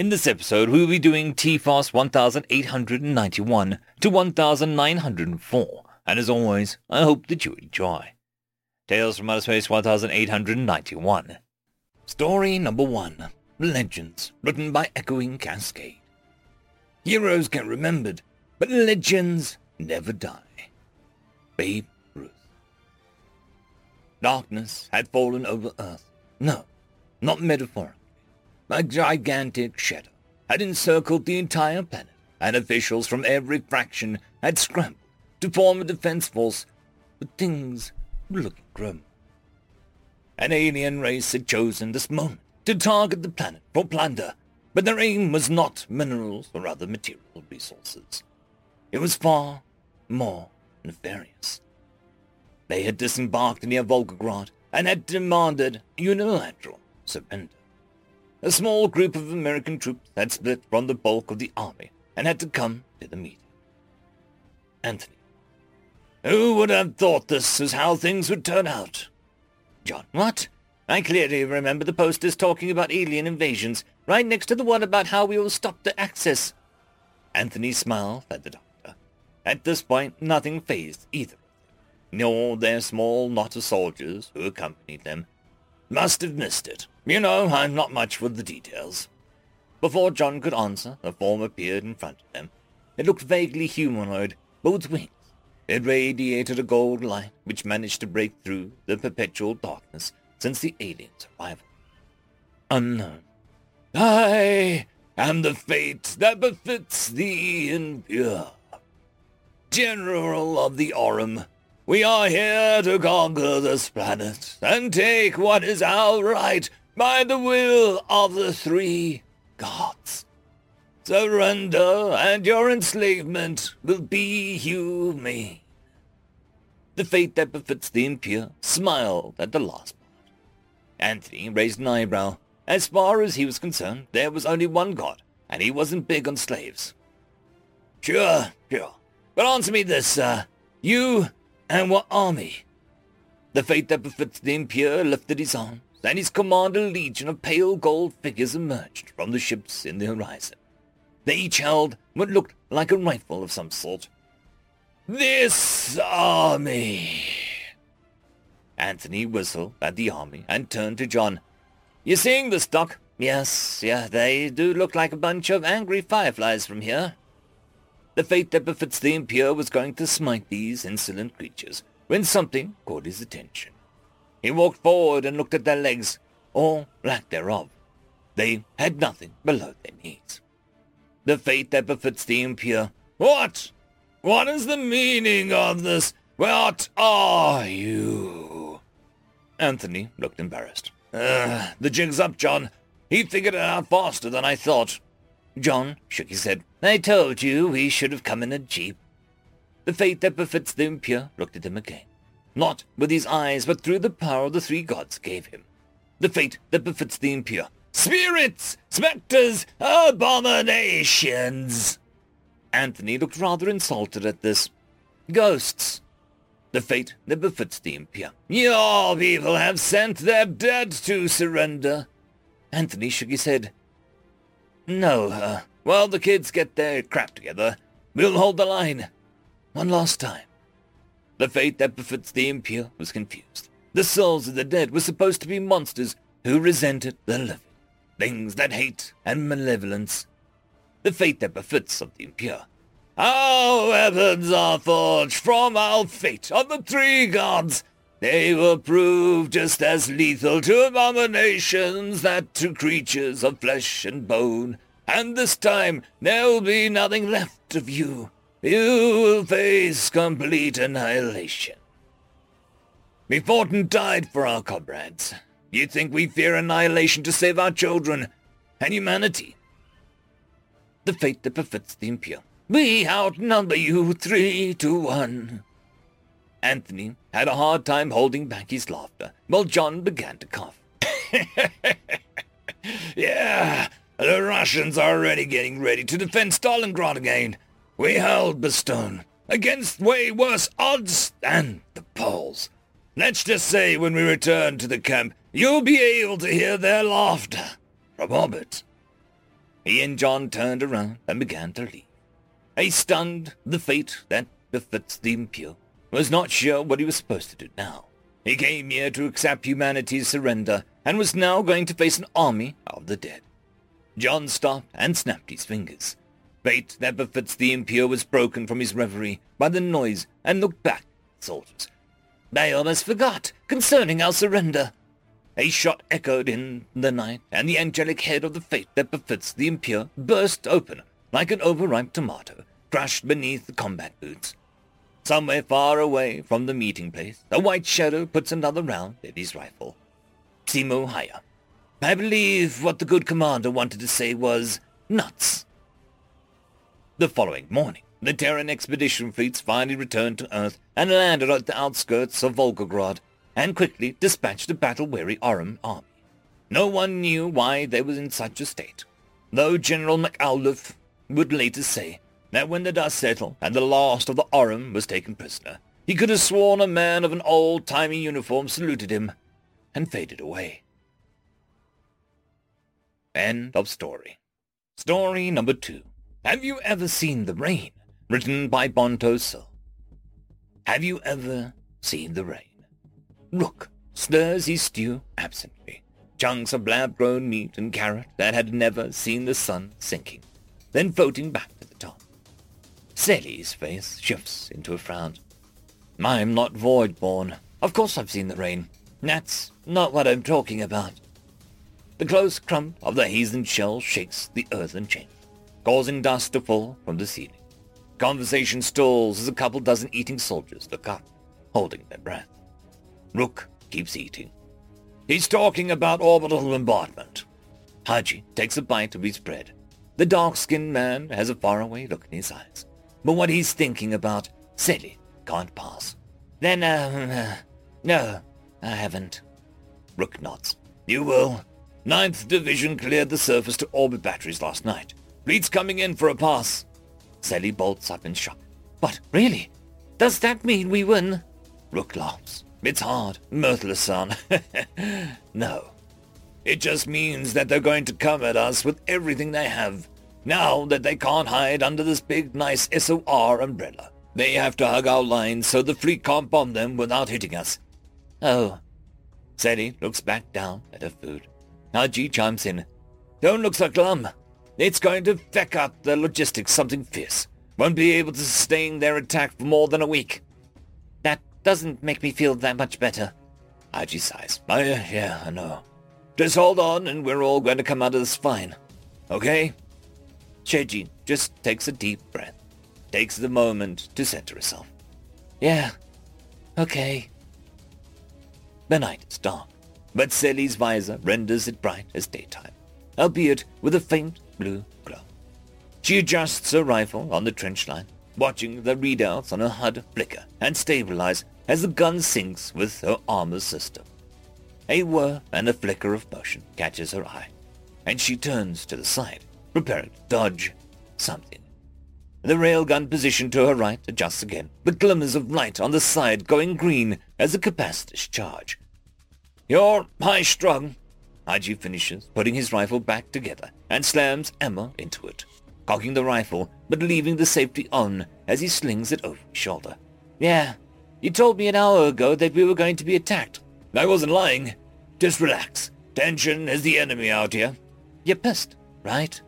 In this episode, we'll be doing TFOS 1891 to 1904, and as always, I hope that you enjoy. Tales from Outer Space 1891. Story number one, Legends, written by Echoing Cascade. Heroes get remembered, but legends never die. Babe Ruth. Darkness had fallen over Earth. No, not metaphorically. A gigantic shadow had encircled the entire planet, and officials from every fraction had scrambled to form a defense force, but things were looking grim. An alien race had chosen this moment to target the planet for plunder, but their aim was not minerals or other material resources. It was far more nefarious. They had disembarked near Volgograd and had demanded unilateral surrender. A small group of American troops had split from the bulk of the army and had to come to the meeting. Anthony. Who would have thought this was how things would turn out? John. What? I clearly remember the posters talking about alien invasions, right next to the one about how we will stop the Axis. Anthony smiled at the doctor. At this point, nothing fazed either nor their small knot of soldiers who accompanied them. Must have missed it. You know, I'm not much for the details. Before John could answer, a form appeared in front of them. It looked vaguely humanoid, but with wings. It radiated a gold light which managed to break through the perpetual darkness since the alien's arrival. Unknown. I am the fate that befits the impure. General of the Aurum, we are here to conquer this planet and take what is our right by the will of the three gods. Surrender and your enslavement will be humane. The fate that befits the impure smiled at the last part. Anthony raised an eyebrow. As far as he was concerned, there was only one god, and he wasn't big on slaves. Sure, sure. But answer me this, sir. You and what army? The fate that befits the impure lifted his arms, and his commanded a legion of pale gold figures emerged from the ships in the horizon. They each held what looked like a rifle of some sort. This army! Anthony whistled at the army and turned to John. You seeing this, Doc? Yes, yeah, they do look like a bunch of angry fireflies from here. The fate that befits the impure was going to smite these insolent creatures when something caught his attention. He walked forward and looked at their legs, or lack thereof. They had nothing below their knees. The fate that befits the impure. What? What is the meaning of this? What are you? Anthony looked embarrassed. Uh, the jig's up, John. He figured it out faster than I thought. John shook his head. I told you we should have come in a jeep. The fate that befits the impure looked at him again. Not with his eyes, but through the power the three gods gave him. The fate that befits the impure. Spirits! Spectres! Abominations! Anthony looked rather insulted at this. Ghosts. The fate that befits the impure. Your people have sent their dead to surrender. Anthony shook his head. No, uh, while the kids get their crap together, we'll hold the line. One last time. The fate that befits the impure was confused. The souls of the dead were supposed to be monsters who resented the living, things that hate and malevolence. The fate that befits of the impure. Our weapons are forged from our fate of the three gods. They will prove just as lethal to abominations that to creatures of flesh and bone. And this time there'll be nothing left of you. You will face complete annihilation. We fought and died for our comrades. You think we fear annihilation to save our children and humanity? The fate that befits the impure. We outnumber you three to one. Anthony had a hard time holding back his laughter, while John began to cough. yeah, the Russians are already getting ready to defend Stalingrad again. We held Bastogne against way worse odds than the Poles. Let's just say when we return to the camp, you'll be able to hear their laughter from orbit. He and John turned around and began to leave. A stunned, the fate that befits the impure, was not sure what he was supposed to do now. He came here to accept humanity's surrender and was now going to face an army of the dead. John stopped and snapped his fingers. Fate that befits the impure was broken from his reverie by the noise and looked back at the soldiers. They almost forgot concerning our surrender. A shot echoed in the night, and the angelic head of the fate that befits the impure burst open like an overripe tomato, crushed beneath the combat boots. Somewhere far away from the meeting place, a white shadow puts another round at his rifle. Simo Häyhä. I believe what the good commander wanted to say was nuts. The following morning, the Terran expedition fleets finally returned to Earth and landed at the outskirts of Volgograd and quickly dispatched a battle-weary Aurum army. No one knew why they were in such a state, though General McAuliffe would later say that when the dust settled and the last of the Aurum was taken prisoner, he could have sworn a man of an old-timey uniform saluted him and faded away. End of story. Story number two. Have you ever seen the rain? Written by Bonto So. Have you ever seen the rain? Rook stirs his stew absently. Chunks of lab-grown meat and carrot that had never seen the sun sinking, then floating back. Sally's face shifts into a frown. I'm not void-born. Of course I've seen the rain. That's not what I'm talking about. The close crump of the heathen shell shakes the earthen chamber, causing dust to fall from the ceiling. Conversation stalls as a couple dozen eating soldiers look up, holding their breath. Rook keeps eating. He's talking about orbital bombardment. Haji takes a bite of his bread. The dark-skinned man has a faraway look in his eyes. But what he's thinking about, Sally can't pass. Then, uh, no, I haven't. Rook nods. You will. Ninth Division cleared the surface to orbit batteries last night. Fleet's coming in for a pass. Sally bolts up in shock. But really? Does that mean we win? Rook laughs. It's hard, mirthless son. no. It just means that they're going to come at us with everything they have. Now that they can't hide under this big, nice SOR umbrella. They have to hug our lines so the fleet can't bomb them without hitting us. Oh. Sadie looks back down at her food. Haji chimes in. Don't look so glum. It's going to feck up the logistics something fierce. Won't be able to sustain their attack for more than a week. That doesn't make me feel that much better. Haji sighs. Yeah, yeah, I know. Just hold on and we're all going to come out of this fine. Okay? Sheji just takes a deep breath, takes the moment to center herself. Yeah, okay. The night is dark, but Sally's visor renders it bright as daytime, albeit with a faint blue glow. She adjusts her rifle on the trench line, watching the readouts on her HUD flicker and stabilize as the gun syncs with her armor system. A whir and a flicker of motion catches her eye, and she turns to the side, preparing to dodge something. The railgun position to her right adjusts again, the glimmers of light on the side going green as the capacitors charge. You're high-strung, Haji finishes, putting his rifle back together, and slams ammo into it, cocking the rifle, but leaving the safety on as he slings it over his shoulder. Yeah, you told me an hour ago that we were going to be attacked. I wasn't lying. Just relax. Tension is the enemy out here. You're pissed, right?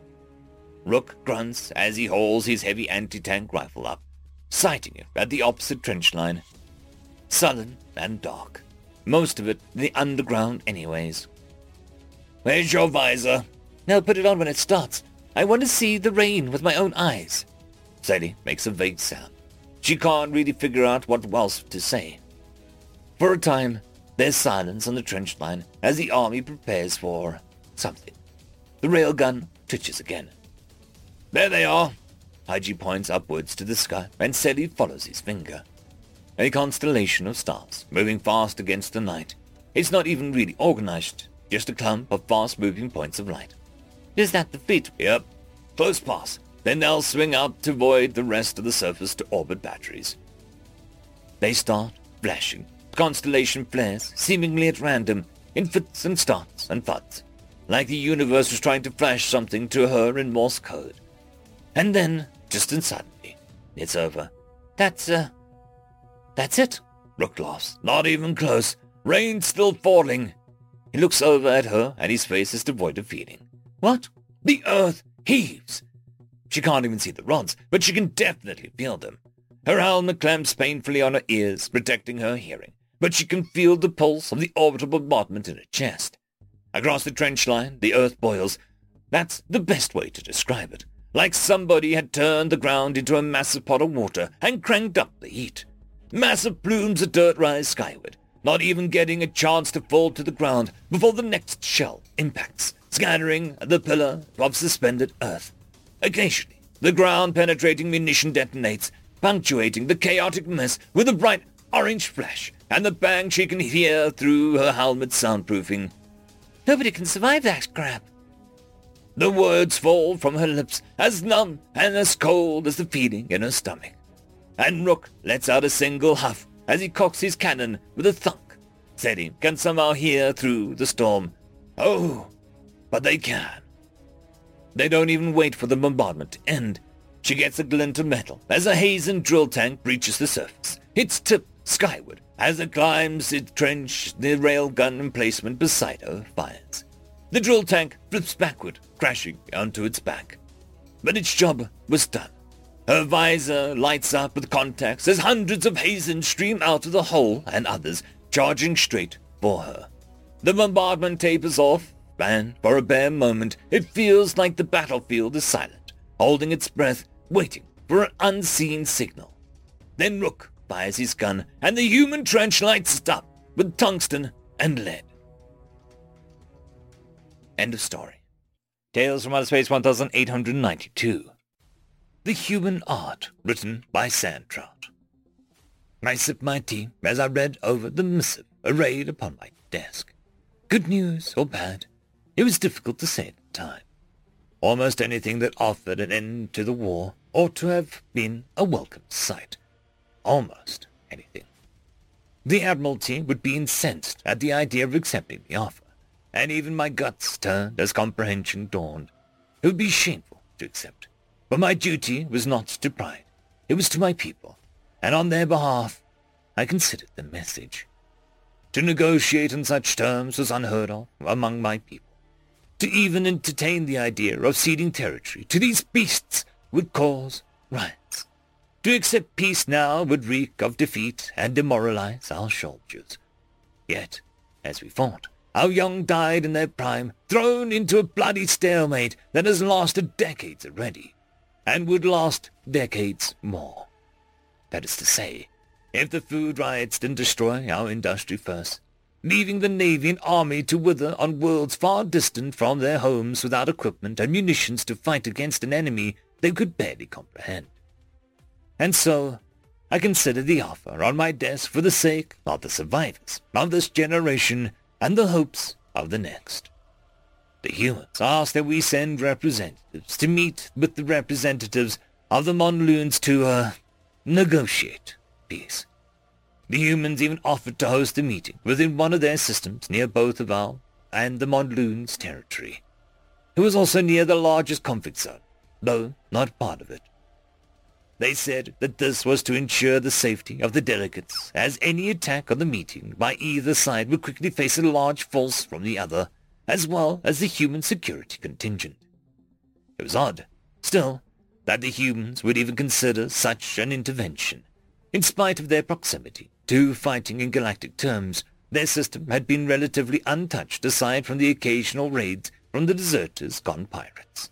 Rook grunts as he hauls his heavy anti-tank rifle up, sighting it at the opposite trench line. Sullen and dark. Most of it the underground anyways. Where's your visor? I'll put it on when it starts. I want to see the rain with my own eyes. Sadie makes a vague sound. She can't really figure out what else to say. For a time, there's silence on the trench line as the army prepares for something. The railgun twitches again. There they are. Haji points upwards to the sky and Sadie follows his finger. A constellation of stars, moving fast against the night. It's not even really organized, just a clump of fast-moving points of light. Is that the fleet? Yep. Close pass. Then they'll swing out to void the rest of the surface to orbit batteries. They start flashing. Constellation flares, seemingly at random, in fits and starts and thuds. like the universe was trying to flash something to her in Morse code. And then, just suddenly, it's over. That's, uh, that's it. Rook laughs. Not even close. Rain's still falling. He looks over at her, and his face is devoid of feeling. What? The earth heaves. She can't even see the rods, but she can definitely feel them. Her helmet clamps painfully on her ears, protecting her hearing, but she can feel the pulse of the orbital bombardment in her chest. Across the trench line, the earth boils. That's the best way to describe it. Like somebody had turned the ground into a massive pot of water and cranked up the heat. Massive plumes of dirt rise skyward, not even getting a chance to fall to the ground before the next shell impacts, scattering the pillar of suspended earth. Occasionally, the ground-penetrating munition detonates, punctuating the chaotic mess with a bright orange flash and the bang she can hear through her helmet's soundproofing. Nobody can survive that crap. The words fall from her lips as numb and as cold as the feeling in her stomach and Rook lets out a single huff as he cocks his cannon with a thunk. Said he can somehow hear through the storm. Oh, but they can. They don't even wait for the bombardment to end. She gets a glint of metal as a Hazen drill tank breaches the surface, its tip skyward as it climbs its trench the railgun emplacement beside her fires. The drill tank flips backward, crashing onto its back. But its job was done. Her visor lights up with contacts as hundreds of Hazen stream out of the hole and others charging straight for her. The bombardment tapers off, and for a bare moment it feels like the battlefield is silent, holding its breath, waiting for an unseen signal. Then Rook fires his gun, and the human trench lights up with tungsten and lead. End of story. Tales from Outer Space 1892. The Human Art, written by Sandtrout. I sipped my tea as I read over the missive arrayed upon my desk. Good news or bad, it was difficult to say at the time. Almost anything that offered an end to the war ought to have been a welcome sight. Almost anything. The Admiralty would be incensed at the idea of accepting the offer, and even my guts turned as comprehension dawned. It would be shameful to accept. But my duty was not to pride. It was to my people, and on their behalf I considered the message. To negotiate on such terms was unheard of among my people. To even entertain the idea of ceding territory to these beasts would cause riots. To accept peace now would reek of defeat and demoralize our soldiers. Yet, as we fought, our young died in their prime, thrown into a bloody stalemate that has lasted decades already and would last decades more. That is to say, if the food riots didn't destroy our industry first, leaving the navy and army to wither on worlds far distant from their homes without equipment and munitions to fight against an enemy they could barely comprehend. And so, I consider the offer on my desk for the sake of the survivors of this generation and the hopes of the next. The humans ask that we send representatives to meet with the representatives of the Monloons to, uh, negotiate peace. The humans even offered to host a meeting within one of their systems near both of our and the Monloons' territory. It was also near the largest conflict zone, though not part of it. They said that this was to ensure the safety of the delegates, as any attack on the meeting by either side would quickly face a large force from the other, as well as the human security contingent. It was odd, still, that the humans would even consider such an intervention. In spite of their proximity to fighting in galactic terms, their system had been relatively untouched aside from the occasional raids from the deserters gone pirates.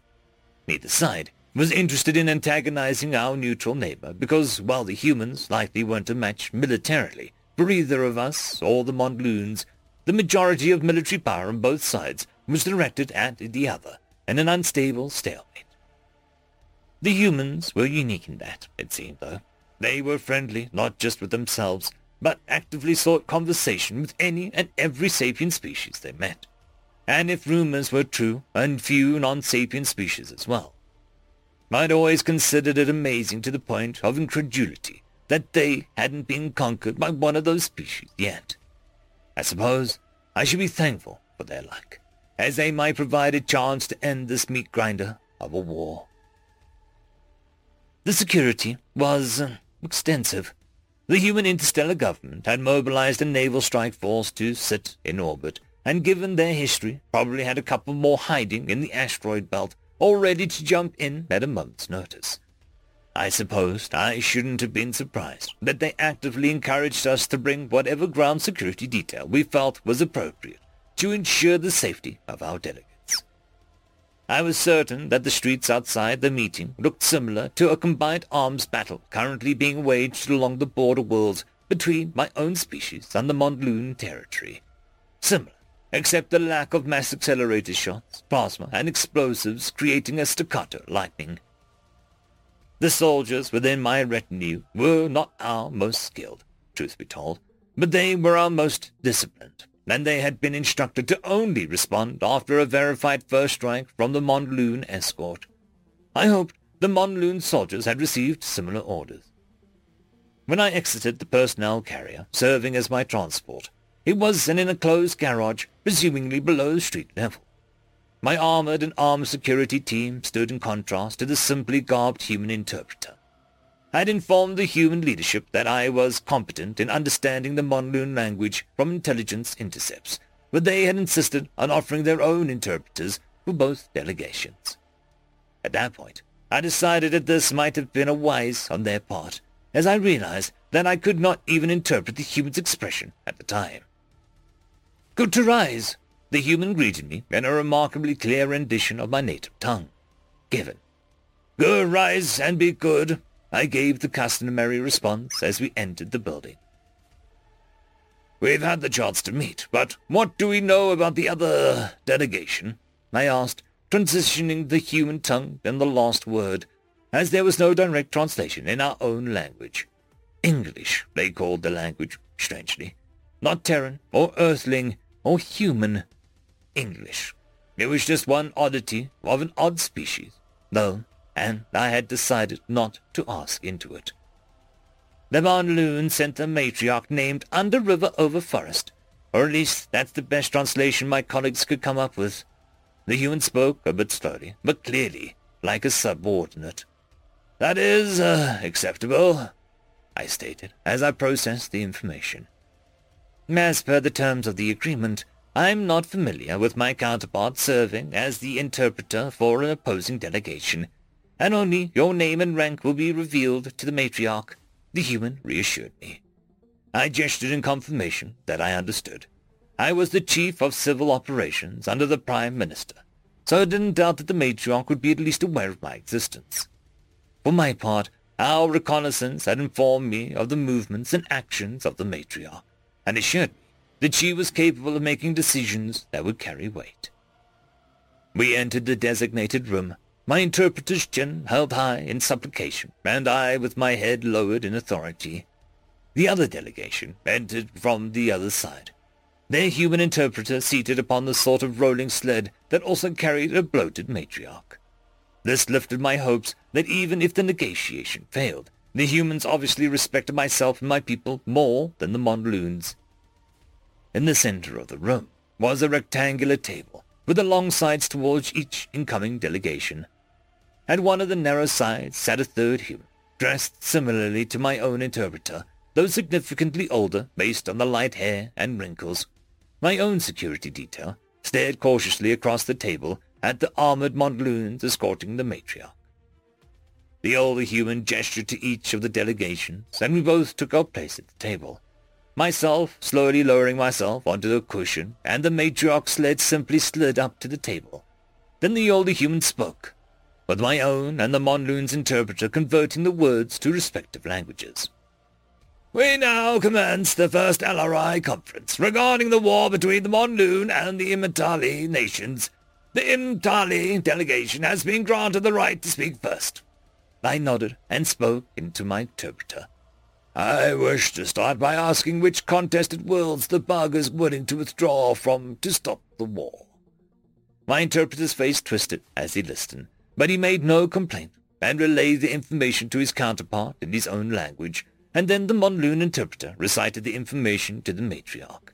Neither side was interested in antagonizing our neutral neighbor because while the humans likely weren't a match militarily for either of us or the Monloons, the majority of military power on both sides was directed at the other, in an unstable stalemate. The humans were unique in that, it seemed, though. They were friendly, not just with themselves, but actively sought conversation with any and every sapient species they met. And if rumors were true, and few non-sapient species as well. I'd always considered it amazing to the point of incredulity that they hadn't been conquered by one of those species yet. I suppose I should be thankful for their luck. as they might provide a chance to end this meat grinder of a war. The security was uh, extensive. The human interstellar government had mobilized a naval strike force to sit in orbit, and given their history, probably had a couple more hiding in the asteroid belt, all ready to jump in at a moment's notice. I supposed I shouldn't have been surprised that they actively encouraged us to bring whatever ground security detail we felt was appropriate to ensure the safety of our delegates. I was certain that the streets outside the meeting looked similar to a combined arms battle currently being waged along the border worlds between my own species and the Mondloon territory. Similar, except the lack of mass accelerator shots, plasma, and explosives creating a staccato lightning. The soldiers within my retinue were not our most skilled, truth be told, but they were our most disciplined and they had been instructed to only respond after a verified first strike from the Mondloon escort. I hoped the Mondloon soldiers had received similar orders. When I exited the personnel carrier serving as my transport, it was in an enclosed garage, presumably below street level. My armored and armed security team stood in contrast to the simply garbed human interpreter. I had informed the human leadership that I was competent in understanding the Mondloon language from intelligence intercepts, but they had insisted on offering their own interpreters for both delegations. At that point, I decided that this might have been a wise on their part, as I realized that I could not even interpret the human's expression at the time. To rise, the human greeted me in a remarkably clear rendition of my native tongue. Given. Good rise and be good, I gave the customary response as we entered the building. We've had the chance to meet, but what do we know about the other delegation? I asked, transitioning the human tongue in the last word, as there was no direct translation in our own language. English, they called the language, strangely. Not Terran, or Earthling, or human. English. It was just one oddity of an odd species, though and I had decided not to ask into it. The Mondloon sent a matriarch named Under River Over Forest, or at least that's the best translation my colleagues could come up with. The human spoke a bit slowly, but clearly, like a subordinate. That is, uh, acceptable, I stated, as I processed the information. As per the terms of the agreement, I'm not familiar with my counterpart serving as the interpreter for an opposing delegation, and only your name and rank will be revealed to the matriarch, the human reassured me. I gestured in confirmation that I understood. I was the chief of civil operations under the prime minister, so I didn't doubt that the matriarch would be at least aware of my existence. For my part, our reconnaissance had informed me of the movements and actions of the matriarch, and assured me that she was capable of making decisions that would carry weight. We entered the designated room my interpreter's chin held high in supplication, and I with my head lowered in authority. The other delegation entered from the other side, their human interpreter seated upon the sort of rolling sled that also carried a bloated matriarch. This lifted my hopes that even if the negotiation failed, the humans obviously respected myself and my people more than the Mondloons. In the center of the room was a rectangular table with the long sides towards each incoming delegation. At one of the narrow sides sat a third human, dressed similarly to my own interpreter, though significantly older based on the light hair and wrinkles. My own security detail stared cautiously across the table at the armored Mondloons escorting the matriarch. The older human gestured to each of the delegations, and we both took our place at the table. Myself slowly lowering myself onto the cushion, and the matriarch sled simply slid up to the table. Then the older human spoke, with my own and the Mondloon's interpreter converting the words to respective languages. We now commence the first LRI conference regarding the war between the Mondloon and the Imtali nations. The Imtali delegation has been granted the right to speak first. I nodded and spoke into my interpreter. I wish to start by asking which contested worlds the bug is willing to withdraw from to stop the war. My interpreter's face twisted as he listened, but he made no complaint and relayed the information to his counterpart in his own language, and then the Mondloon interpreter recited the information to the matriarch.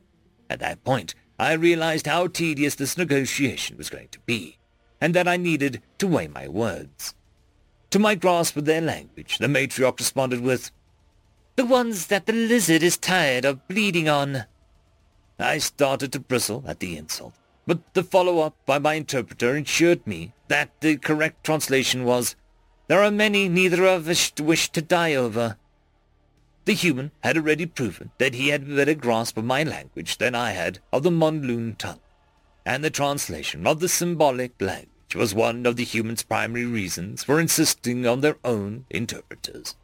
At that point, I realized how tedious this negotiation was going to be, and that I needed to weigh my words. To my grasp of their language, the matriarch responded with, The ones that the lizard is tired of bleeding on. I started to bristle at the insult, but the follow-up by my interpreter assured me that the correct translation was, There are many neither of us wish to die over. The human had already proven that he had a better grasp of my language than I had of the Monloon tongue, and the translation of the symbolic language was one of the human's primary reasons for insisting on their own interpreters.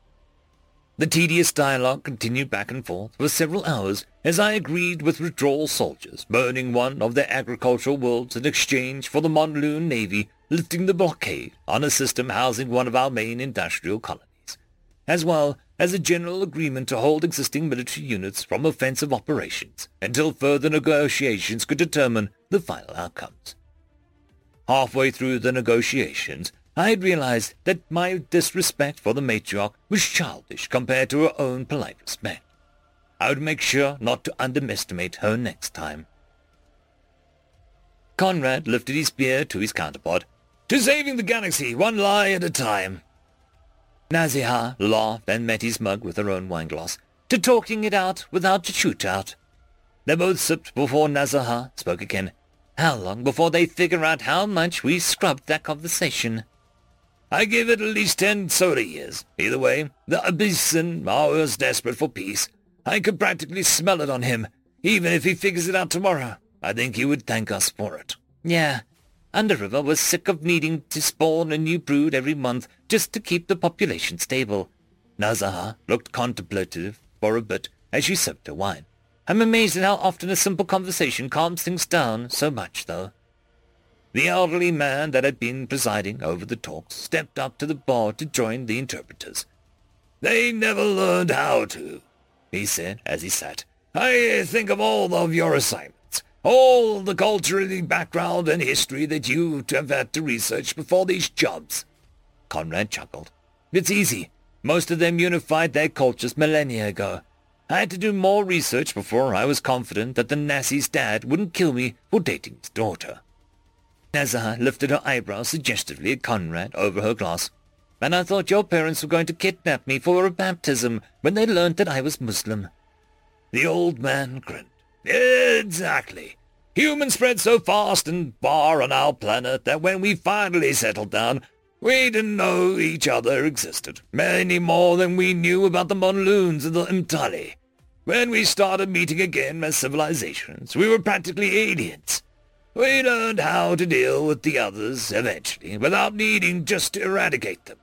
The tedious dialogue continued back and forth for several hours as I agreed with withdrawal soldiers burning one of their agricultural worlds in exchange for the Monloon Navy lifting the blockade on a system housing one of our main industrial colonies, as well as a general agreement to hold existing military units from offensive operations until further negotiations could determine the final outcomes. Halfway through the negotiations, I had realized that my disrespect for the matriarch was childish compared to her own polite respect. I would make sure not to underestimate her next time. Conrad lifted his spear to his counterpart. To saving the galaxy, one lie at a time. Nazihah laughed and met his mug with her own wineglass. To talking it out without a shootout. They both sipped before Nazihah spoke again. How long before they figure out how much we scrubbed that conversation? I give it at least ten soda years. Either way, the Abyssin is desperate for peace. I could practically smell it on him. Even if he figures it out tomorrow, I think he would thank us for it. Yeah, Underriver was sick of needing to spawn a new brood every month just to keep the population stable. Nazihah looked contemplative for a bit as she sipped her wine. I'm amazed at how often a simple conversation calms things down so much, though. The elderly man that had been presiding over the talks stepped up to the bar to join the interpreters. They never learned how to, he said as he sat. I think of all of your assignments, all the culturally background and history that you have had to research before these jobs. Conrad chuckled. It's easy. Most of them unified their cultures millennia ago. I had to do more research before I was confident that the Nazi's dad wouldn't kill me for dating his daughter. Nazar lifted her eyebrows suggestively at Conrad over her glass. And I thought your parents were going to kidnap me for a baptism when they learned that I was Muslim. The old man grinned. Exactly. Humans spread so fast and far on our planet that when we finally settled down, we didn't know each other existed, any more than we knew about the Monloons and the Imtali. When we started meeting again as civilizations, we were practically aliens. We learned how to deal with the others eventually, without needing just to eradicate them.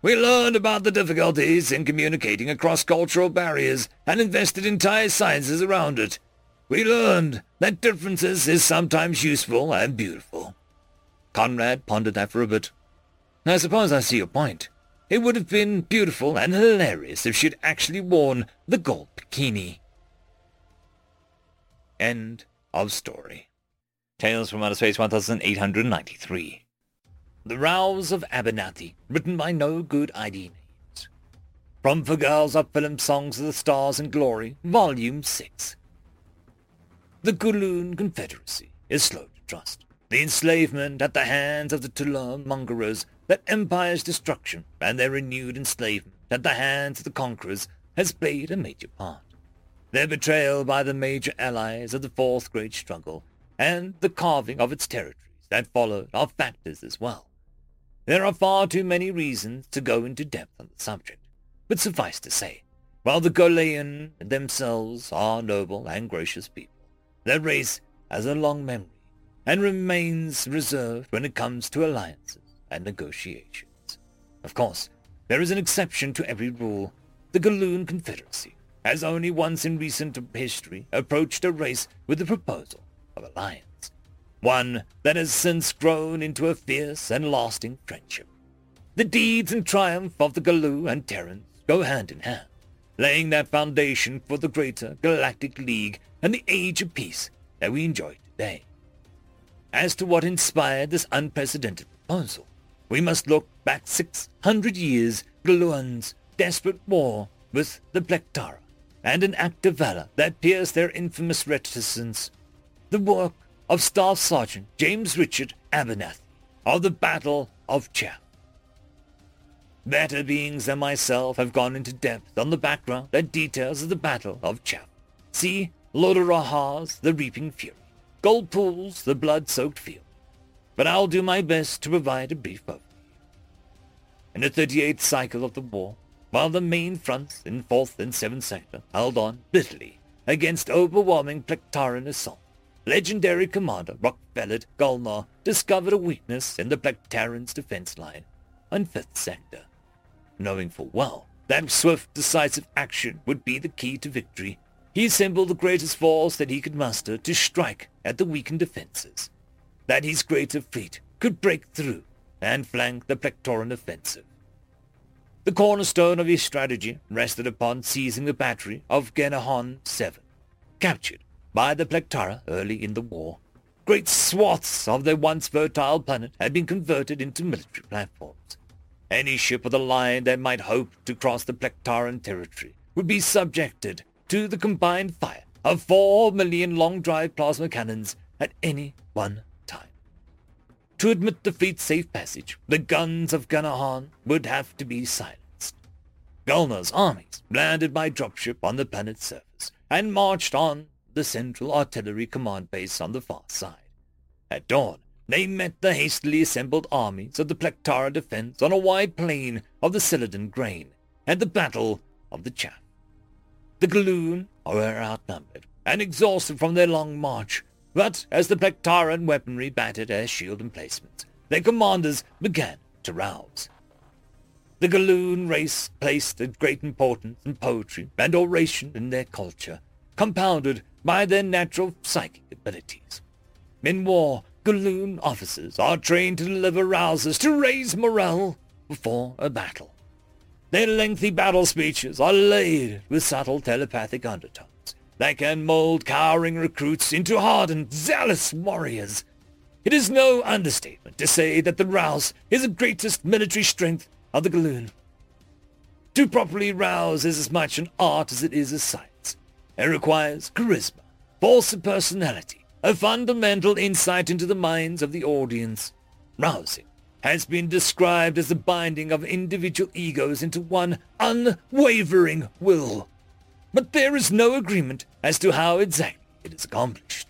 We learned about the difficulties in communicating across cultural barriers and invested entire sciences around it. We learned that differences is sometimes useful and beautiful. Conrad pondered that for a bit. I suppose I see your point. It would have been beautiful and hilarious if she'd actually worn the gold bikini. End of story. Tales from Outer Space 1893. The Rouse of Abernathy, written by no good ID names. From For Girls Up Film Songs of the Stars and Glory, Volume 6. The Galoon Confederacy is slow to trust. The enslavement at the hands of the Tulum mongerers that Empire's destruction and their renewed enslavement at the hands of the conquerors has played a major part. Their betrayal by the major allies of the Fourth Great Struggle and the carving of its territories that followed are factors as well. There are far too many reasons to go into depth on the subject, but suffice to say, while the Golian themselves are noble and gracious people, their race has a long memory and remains reserved when it comes to alliances and negotiations. Of course, there is an exception to every rule. The Galoon Confederacy has only once in recent history approached a race with the proposal of alliance, one that has since grown into a fierce and lasting friendship. The deeds and triumph of the Galoo and Terrans go hand in hand, laying that foundation for the greater Galactic League and the Age of Peace that we enjoy today. As to what inspired this unprecedented proposal, we must look back 600 years Galoon's desperate war with the Plectara, and an act of valor that pierced their infamous reticence. the work of Staff Sergeant James Richard Abernathy of the Battle of Chaff. Better beings than myself have gone into depth on the background and details of the Battle of Chaff. See Lodorahas, the Reaping Fury, Gold Pools, the Blood-Soaked Field. But I'll do my best to provide a brief overview. In the 38th cycle of the war, while the main fronts in 4th and 7th Sector held on bitterly against overwhelming Plectaran assault, legendary commander Rockfellet Gulnar discovered a weakness in the Plectarans' defense line on 5th Sector. Knowing full well that swift, decisive action would be the key to victory, he assembled the greatest force that he could muster to strike at the weakened defenses, that his greater fleet could break through and flank the Plectaran offensive. The cornerstone of his strategy rested upon seizing the battery of Genahan 7, captured by the Plectara early in the war. Great swaths of their once fertile planet had been converted into military platforms. Any ship of the line that might hope to cross the Plectaran territory would be subjected to the combined fire of four million long-drive plasma cannons at any one time. To admit the fleet's safe passage, the guns of Genahan would have to be silenced. Gulnar's armies landed by dropship on the planet's surface and marched on the central artillery command base on the far side. At dawn, they met the hastily assembled armies of the Plectara defense on a wide plain of the Celadon grain and the Battle of the Chaff. The Galoon were outnumbered and exhausted from their long march, but as the Plectaran weaponry battered their shield emplacements, their commanders began to rouse. The Galoon race placed a great importance in poetry and oration in their culture, compounded by their natural psychic abilities. In war, Galoon officers are trained to deliver rouses to raise morale before a battle. Their lengthy battle speeches are laid with subtle telepathic undertones that can mold cowering recruits into hardened, zealous warriors. It is no understatement to say that the rouse is the greatest military strength of the Galoon. To properly rouse is as much an art as it is a science. It requires charisma, force of personality, a fundamental insight into the minds of the audience. Rousing has been described as the binding of individual egos into one unwavering will. But there is no agreement as to how exactly it is accomplished.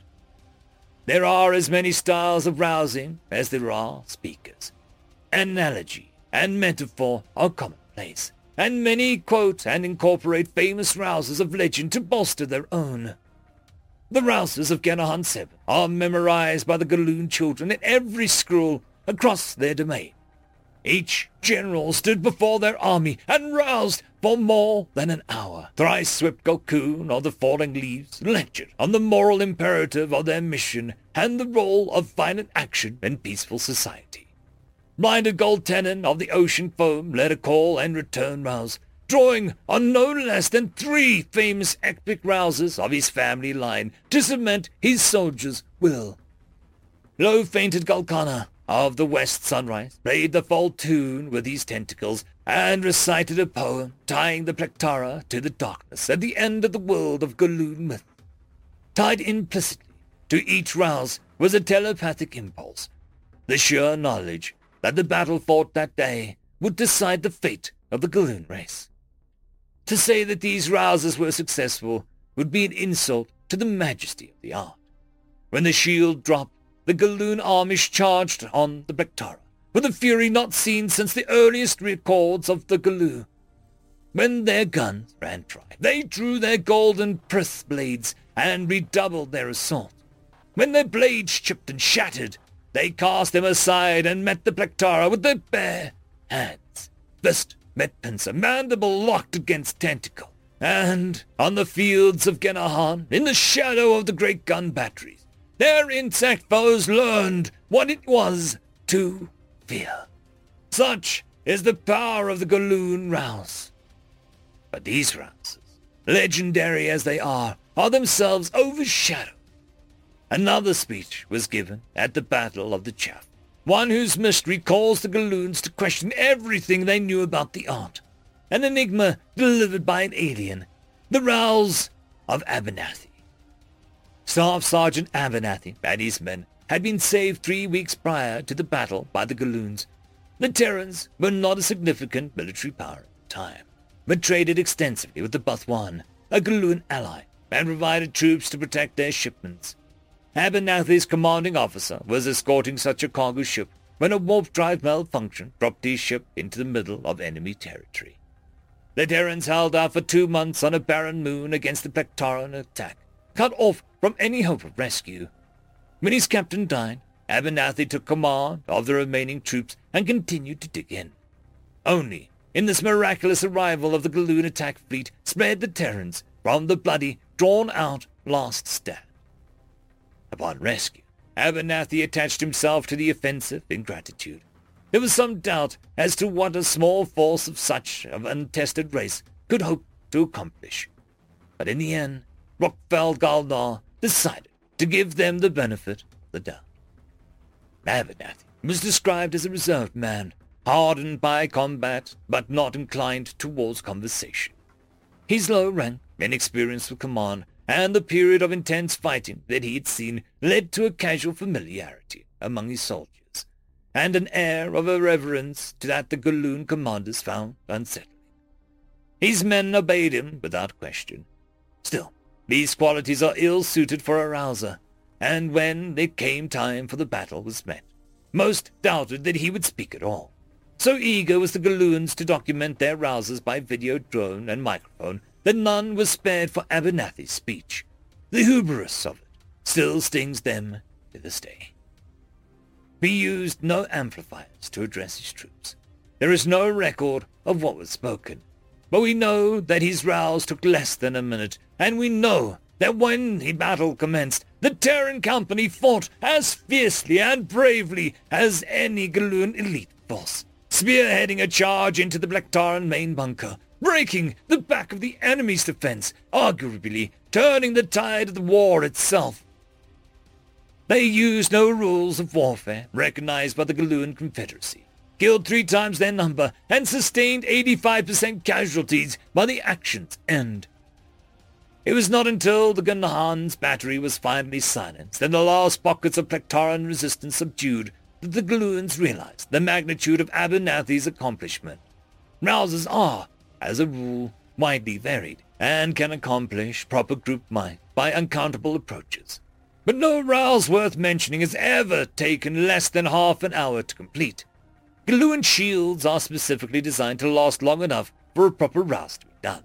There are as many styles of rousing as there are speakers. Analogy and metaphor are commonplace, and many quote and incorporate famous rousers of legend to bolster their own. The rousers of Genahan 7 are memorized by the Galoon children in every school across their domain. Each general stood before their army and roused for more than an hour. Thrice swept Gokun of the falling leaves lectured on the moral imperative of their mission and the role of violent action in peaceful society. Blinded Gold Tenon of the ocean foam led a call and return rouse, drawing on no less than three famous epic rouses of his family line to cement his soldiers' will. Low fainted Galkana of the West Sunrise played the fall tune with his tentacles and recited a poem tying the Plectara to the darkness at the end of the world of Galoon myth. Tied implicitly to each rouse was a telepathic impulse, the sure knowledge that the battle fought that day would decide the fate of the Galoon race. To say that these rouses were successful would be an insult to the majesty of the art. When the shield dropped, the Galoon armies charged on the Plectara, with a fury not seen since the earliest records of the Galoo. When their guns ran dry, they drew their golden press blades and redoubled their assault. When their blades chipped and shattered, they cast them aside and met the Plectara with their bare hands. Fist met pincer, mandible locked against tentacle. And on the fields of Genahan, in the shadow of the great gun batteries, their insect foes learned what it was to fear. Such is the power of the Galoon rouse. But these rouses, legendary as they are, are themselves overshadowed. Another speech was given at the Battle of the Chaff, one whose mystery caused the Galoons to question everything they knew about the art. An enigma delivered by an alien, the rouse of Abernathy. Staff Sergeant Abernathy and his men had been saved three weeks prior to the battle by the Galoons. The Terrans were not a significant military power at the time, but traded extensively with the Buthwan, a Galoon ally, and provided troops to protect their shipments. Abernathy's commanding officer was escorting such a cargo ship when a warp drive malfunction dropped his ship into the middle of enemy territory. The Terrans held out for two months on a barren moon against the Plectaran attack, cut off from any hope of rescue. When his captain died, Abernathy took command of the remaining troops and continued to dig in. Only in this miraculous arrival of the Galoon attack fleet spared the Terrans from the bloody, drawn-out last stand. Upon rescue, Abernathy attached himself to the offensive in gratitude. There was some doubt as to what a small force of such an untested race could hope to accomplish. But in the end, Rockfeld Galnar decided to give them the benefit of the doubt. Abernathy was described as a reserved man, hardened by combat, but not inclined towards conversation. His low rank, inexperience with command, and the period of intense fighting that he had seen led to a casual familiarity among his soldiers, and an air of irreverence to that the Galoon commanders found unsettling. His men obeyed him without question. Still, these qualities are ill-suited for a rouser, and when it came time for the battle was met, most doubted that he would speak at all. So eager was the Galoons to document their rousers by video drone and microphone that none was spared for Abernathy's speech. The hubris of it still stings them to this day. He used no amplifiers to address his troops. There is no record of what was spoken, but we know that his rouse took less than a minute, and we know that when the battle commenced, the Terran company fought as fiercely and bravely as any Galoon elite force, spearheading a charge into the Plectaran main bunker, breaking the back of the enemy's defense, arguably turning the tide of the war itself. They used no rules of warfare recognized by the Galoon Confederacy, killed three times their number, and sustained 85% casualties by the action's end. It was not until the Genahan's battery was finally silenced and the last pockets of Plectaran resistance subdued that the Galoons realized the magnitude of Abernathy's accomplishment. Rousers are as a rule, widely varied, and can accomplish proper group might by uncountable approaches. But no rouse worth mentioning has ever taken less than half an hour to complete. Galoon shields are specifically designed to last long enough for a proper rouse to be done.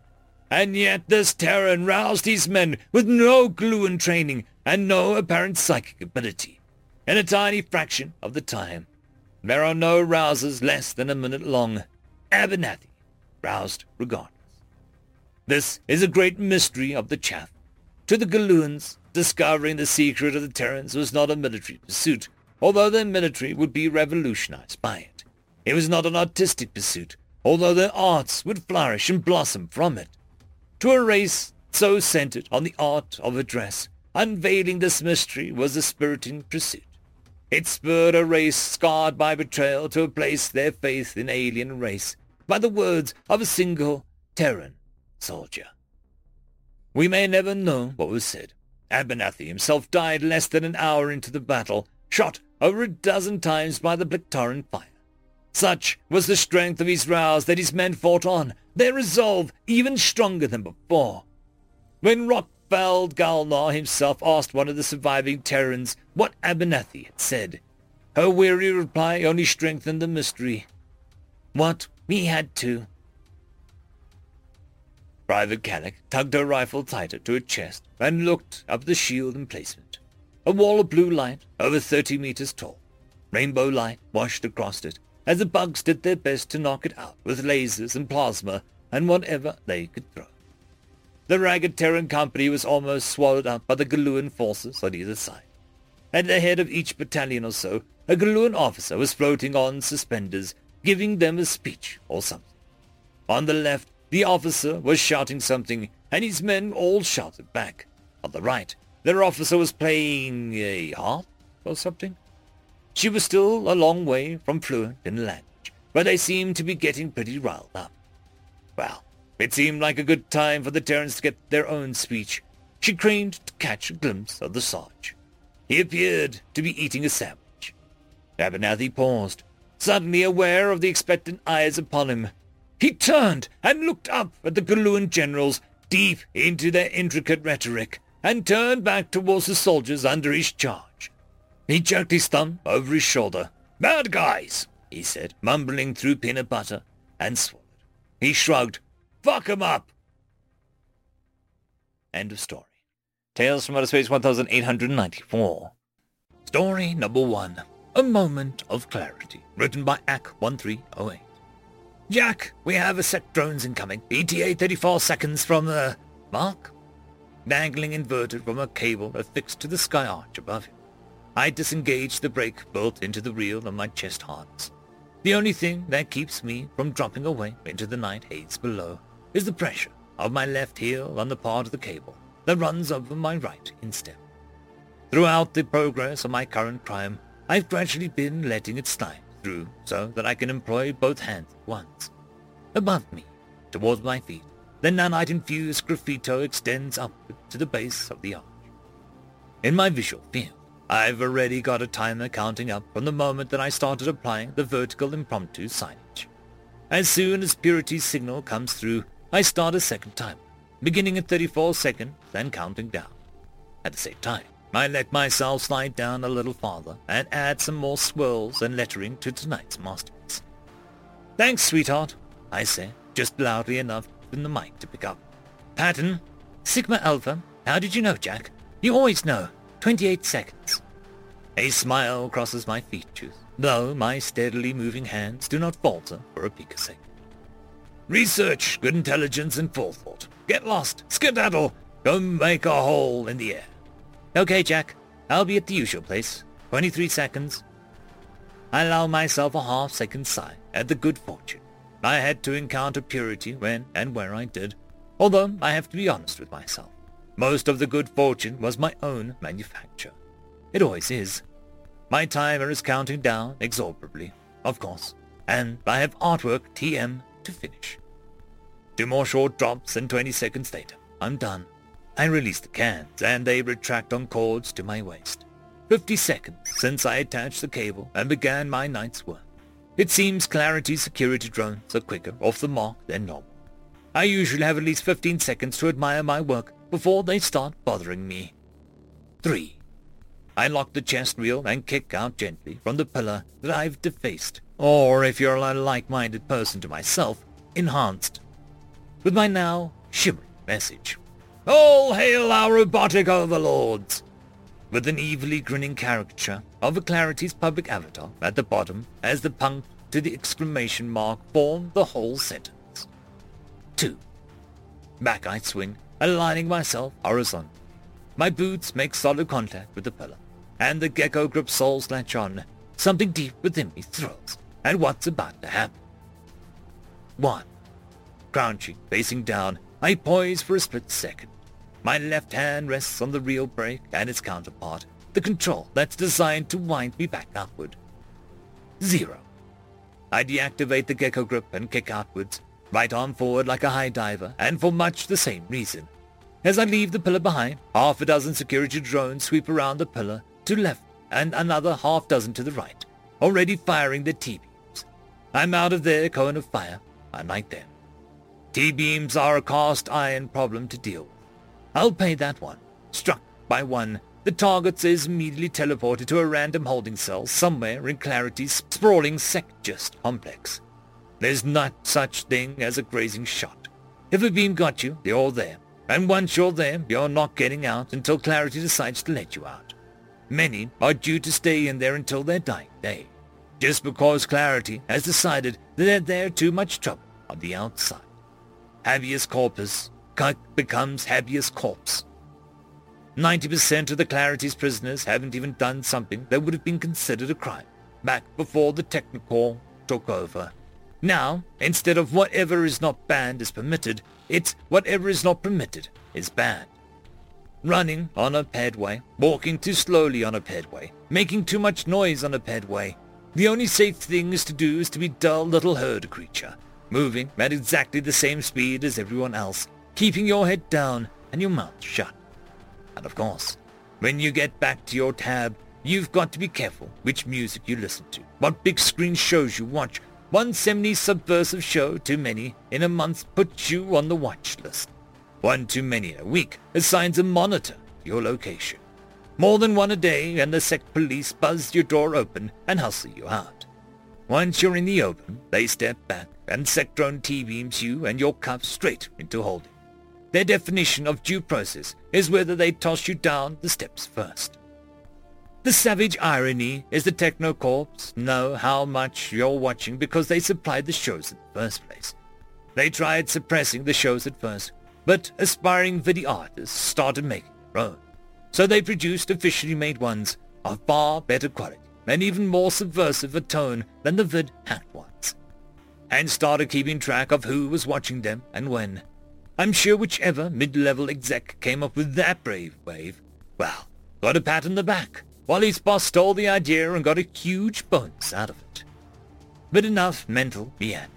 And yet this Terran roused these men with no Galoon training and no apparent psychic ability. In a tiny fraction of the time. There are no rouses less than a minute long. Abernathy roused regardless. This is a great mystery of the chaff. To the Galoons, discovering the secret of the Terrans was not a military pursuit, although their military would be revolutionized by it. It was not an artistic pursuit, although their arts would flourish and blossom from it. To a race so centered on the art of address, unveiling this mystery was a spiriting pursuit. It spurred a race scarred by betrayal to place their faith in alien race, by the words of a single Terran soldier. We may never know what was said. Abernathy himself died less than an hour into the battle, shot over a dozen times by the Plectaran fire. Such was the strength of his rouse that his men fought on, their resolve even stronger than before. When Rockfeld Galnar himself asked one of the surviving Terrans what Abernathy had said, her weary reply only strengthened the mystery. What we had to. Private Kallik tugged her rifle tighter to her chest and looked up the shield emplacement. A wall of blue light, over thirty meters tall. Rainbow light washed across it as the bugs did their best to knock it out with lasers and plasma and whatever they could throw. The ragged Terran company was almost swallowed up by the Galoon forces on either side. At the head of each battalion or so, a Galoon officer was floating on suspenders giving them a speech or something. On the left, the officer was shouting something, and his men all shouted back. On the right, their officer was playing a harp or something. She was still a long way from fluent in language, but they seemed to be getting pretty riled up. Well, it seemed like a good time for the Terrans to get their own speech. she craned to catch a glimpse of the Sarge. He appeared to be eating a sandwich. Abernathy paused, suddenly aware of the expectant eyes upon him. He turned and looked up at the Galoon generals, deep into their intricate rhetoric, and turned back towards the soldiers under his charge. He jerked his thumb over his shoulder. Bad guys, he said, mumbling through peanut butter, and swallowed. He shrugged. Fuck 'em up! End of story. Tales from Outer Space 1894. Story number one. A Moment of Clarity. Written by AK-1308. Jack, we have a set drones incoming. ETA 34 seconds from the... Mark? Dangling inverted from a cable affixed to the sky arch above him. I disengage the brake built into the reel of my chest harness. The only thing that keeps me from dropping away into the night haze below is the pressure of my left heel on the part of the cable that runs over my right instep. Throughout the progress of my current crime, I've gradually been letting it slide through so that I can employ both hands at once. Above me, towards my feet, the nanite-infused graffito extends upward to the base of the arch. In my visual field, I've already got a timer counting up from the moment that I started applying the vertical impromptu signage. As soon as Purity's signal comes through, I start a second timer, beginning at 34 seconds, then counting down. At the same time, I let myself slide down a little farther and add some more swirls and lettering to tonight's masterpiece. Thanks, sweetheart, I say, just loudly enough for the mic to pick up. Pattern, Sigma Alpha, how did you know, Jack? You always know. 28 seconds. A smile crosses my features, though my steadily moving hands do not falter for a picosecond. Research, good intelligence, and forethought. Get lost, skedaddle, go make a hole in the air. Okay, Jack, I'll be at the usual place. 23 seconds. I allow myself a half-second sigh at the good fortune I had to encounter purity when and where I did, although I have to be honest with myself. Most of the good fortune was my own manufacture. It always is. My timer is counting down exorbitantly, of course, and I have artwork TM to finish. Two more short drops and 20 seconds later, I'm done. I release the cans and they retract on cords to my waist. 50 seconds since I attached the cable and began my night's work. It seems Clarity security drones are quicker off the mark than normal. I usually have at least 15 seconds to admire my work before they start bothering me. 3. I lock the chest reel and kick out gently from the pillar that I've defaced, or if you're a like-minded person to myself, enhanced, with my now shimmering message. All hail our robotic overlords! With an evilly grinning caricature of a Clarity's public avatar at the bottom as the punk to the exclamation mark formed the whole sentence. 2. Back I swing aligning myself horizontal. My boots make solid contact with the pillar, and the gecko grip soles latch on. Something deep within me thrills at what's about to happen. 1. Crouching, facing down, I poise for a split second. My left hand rests on the reel brake and its counterpart, the control that's designed to wind me back upward. 0. I deactivate the gecko grip and kick outwards, right arm forward like a high diver, and for much the same reason. As I leave the pillar behind, half a dozen security drones sweep around the pillar to left and another half dozen to the right, already firing their T-beams. I'm out of their cone of fire, I'm unlike them. T-beams are a cast iron problem to deal with. I'll pay that one. Struck by one, the target is immediately teleported to a random holding cell somewhere in Clarity's sprawling Secgest complex. There's not such thing as a grazing shot. If a beam got you, you're there. And once you're there, you're not getting out until Clarity decides to let you out. Many are due to stay in there until their dying day, just because Clarity has decided that they're too much trouble on the outside. Habeas corpus becomes habeas corpse. 90% of the Clarity's prisoners haven't even done something that would have been considered a crime back before the Technocorps took over. Now, instead of whatever is not banned is permitted, it's whatever is not permitted is banned. Running on a pedway, walking too slowly on a pedway, making too much noise on a pedway. The only safe thing is to do is to be dull little herd creature, moving at exactly the same speed as everyone else, keeping your head down and your mouth shut. And of course, when you get back to your tab, you've got to be careful which music you listen to, what big screen shows you watch. One 70s subversive show too many in a month puts you on the watch list. One too many a week assigns a monitor to your location. More than one a day and the sect police buzz your door open and hustle you out. Once you're in the open, they step back and Sectron T-beams you and your cuffs straight into holding. Their definition of due process is whether they toss you down the steps first. The savage irony is the Technocorps know how much you're watching because they supplied the shows in the first place. They tried suppressing the shows at first, but aspiring video artists started making their own. So they produced officially made ones of far better quality and even more subversive a tone than the vid hacked ones. And started keeping track of who was watching them and when. I'm sure whichever mid-level exec came up with that brave wave, well, got a pat on the back, his boss stole the idea and got a huge bonus out of it. But enough mental meandering.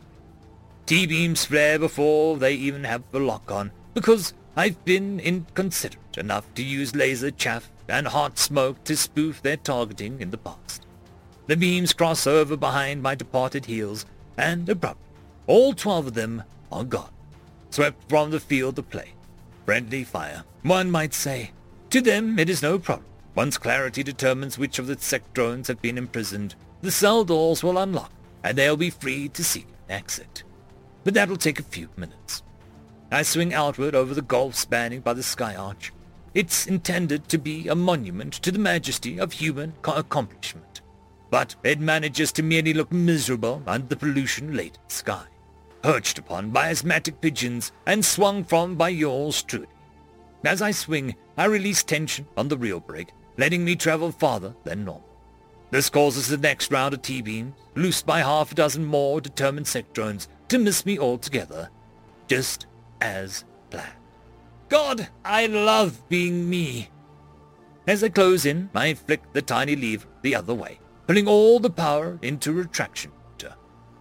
T-beams flare before they even have the lock on, because I've been inconsiderate enough to use laser chaff and hot smoke to spoof their targeting in the past. The beams cross over behind my departed heels, and abruptly, all twelve of them are gone swept from the field of play. Friendly fire, one might say. To them it is no problem. Once clarity determines which of the sect drones have been imprisoned, the cell doors will unlock, and they'll be free to seek an exit. But that will take a few minutes. I swing outward over the gulf spanning by the sky arch. It's intended to be a monument to the majesty of human accomplishment. But it manages to merely look miserable under the pollution-laden sky perched upon by asthmatic pigeons and swung from by yours truly. As I swing, I release tension on the real brake, letting me travel farther than normal. This causes the next round of T-beams, loosed by half a dozen more determined sectrons, to miss me altogether, just as planned. God, I love being me. As I close in, I flick the tiny lever the other way, pulling all the power into retraction.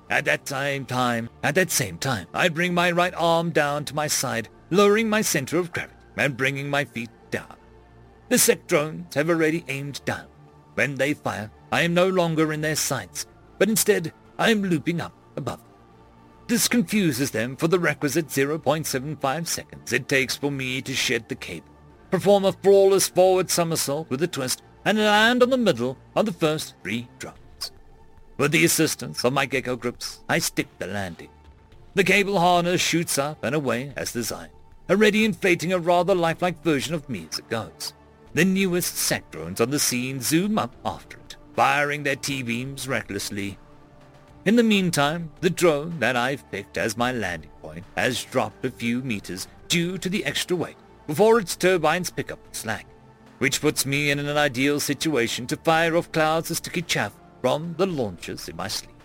At that same time, at that same time, I bring my right arm down to my side, lowering my center of gravity and bringing my feet down. The sect drones have already aimed down. When they fire, I am no longer in their sights, but instead I am looping up above. This confuses them for the requisite 0.75 seconds it takes for me to shed the cable, perform a flawless forward somersault with a twist, and land on the middle of the first three drones. With the assistance of my gecko grips, I stick the landing. The cable harness shoots up and away as designed, already inflating a rather lifelike version of me as it goes. The newest sectrons on the scene zoom up after it, firing their T-beams recklessly. In the meantime, the drone that I've picked as my landing point has dropped a few meters due to the extra weight before its turbines pick up its slack, which puts me in an ideal situation to fire off clouds of sticky chaff from the launchers in my sleep.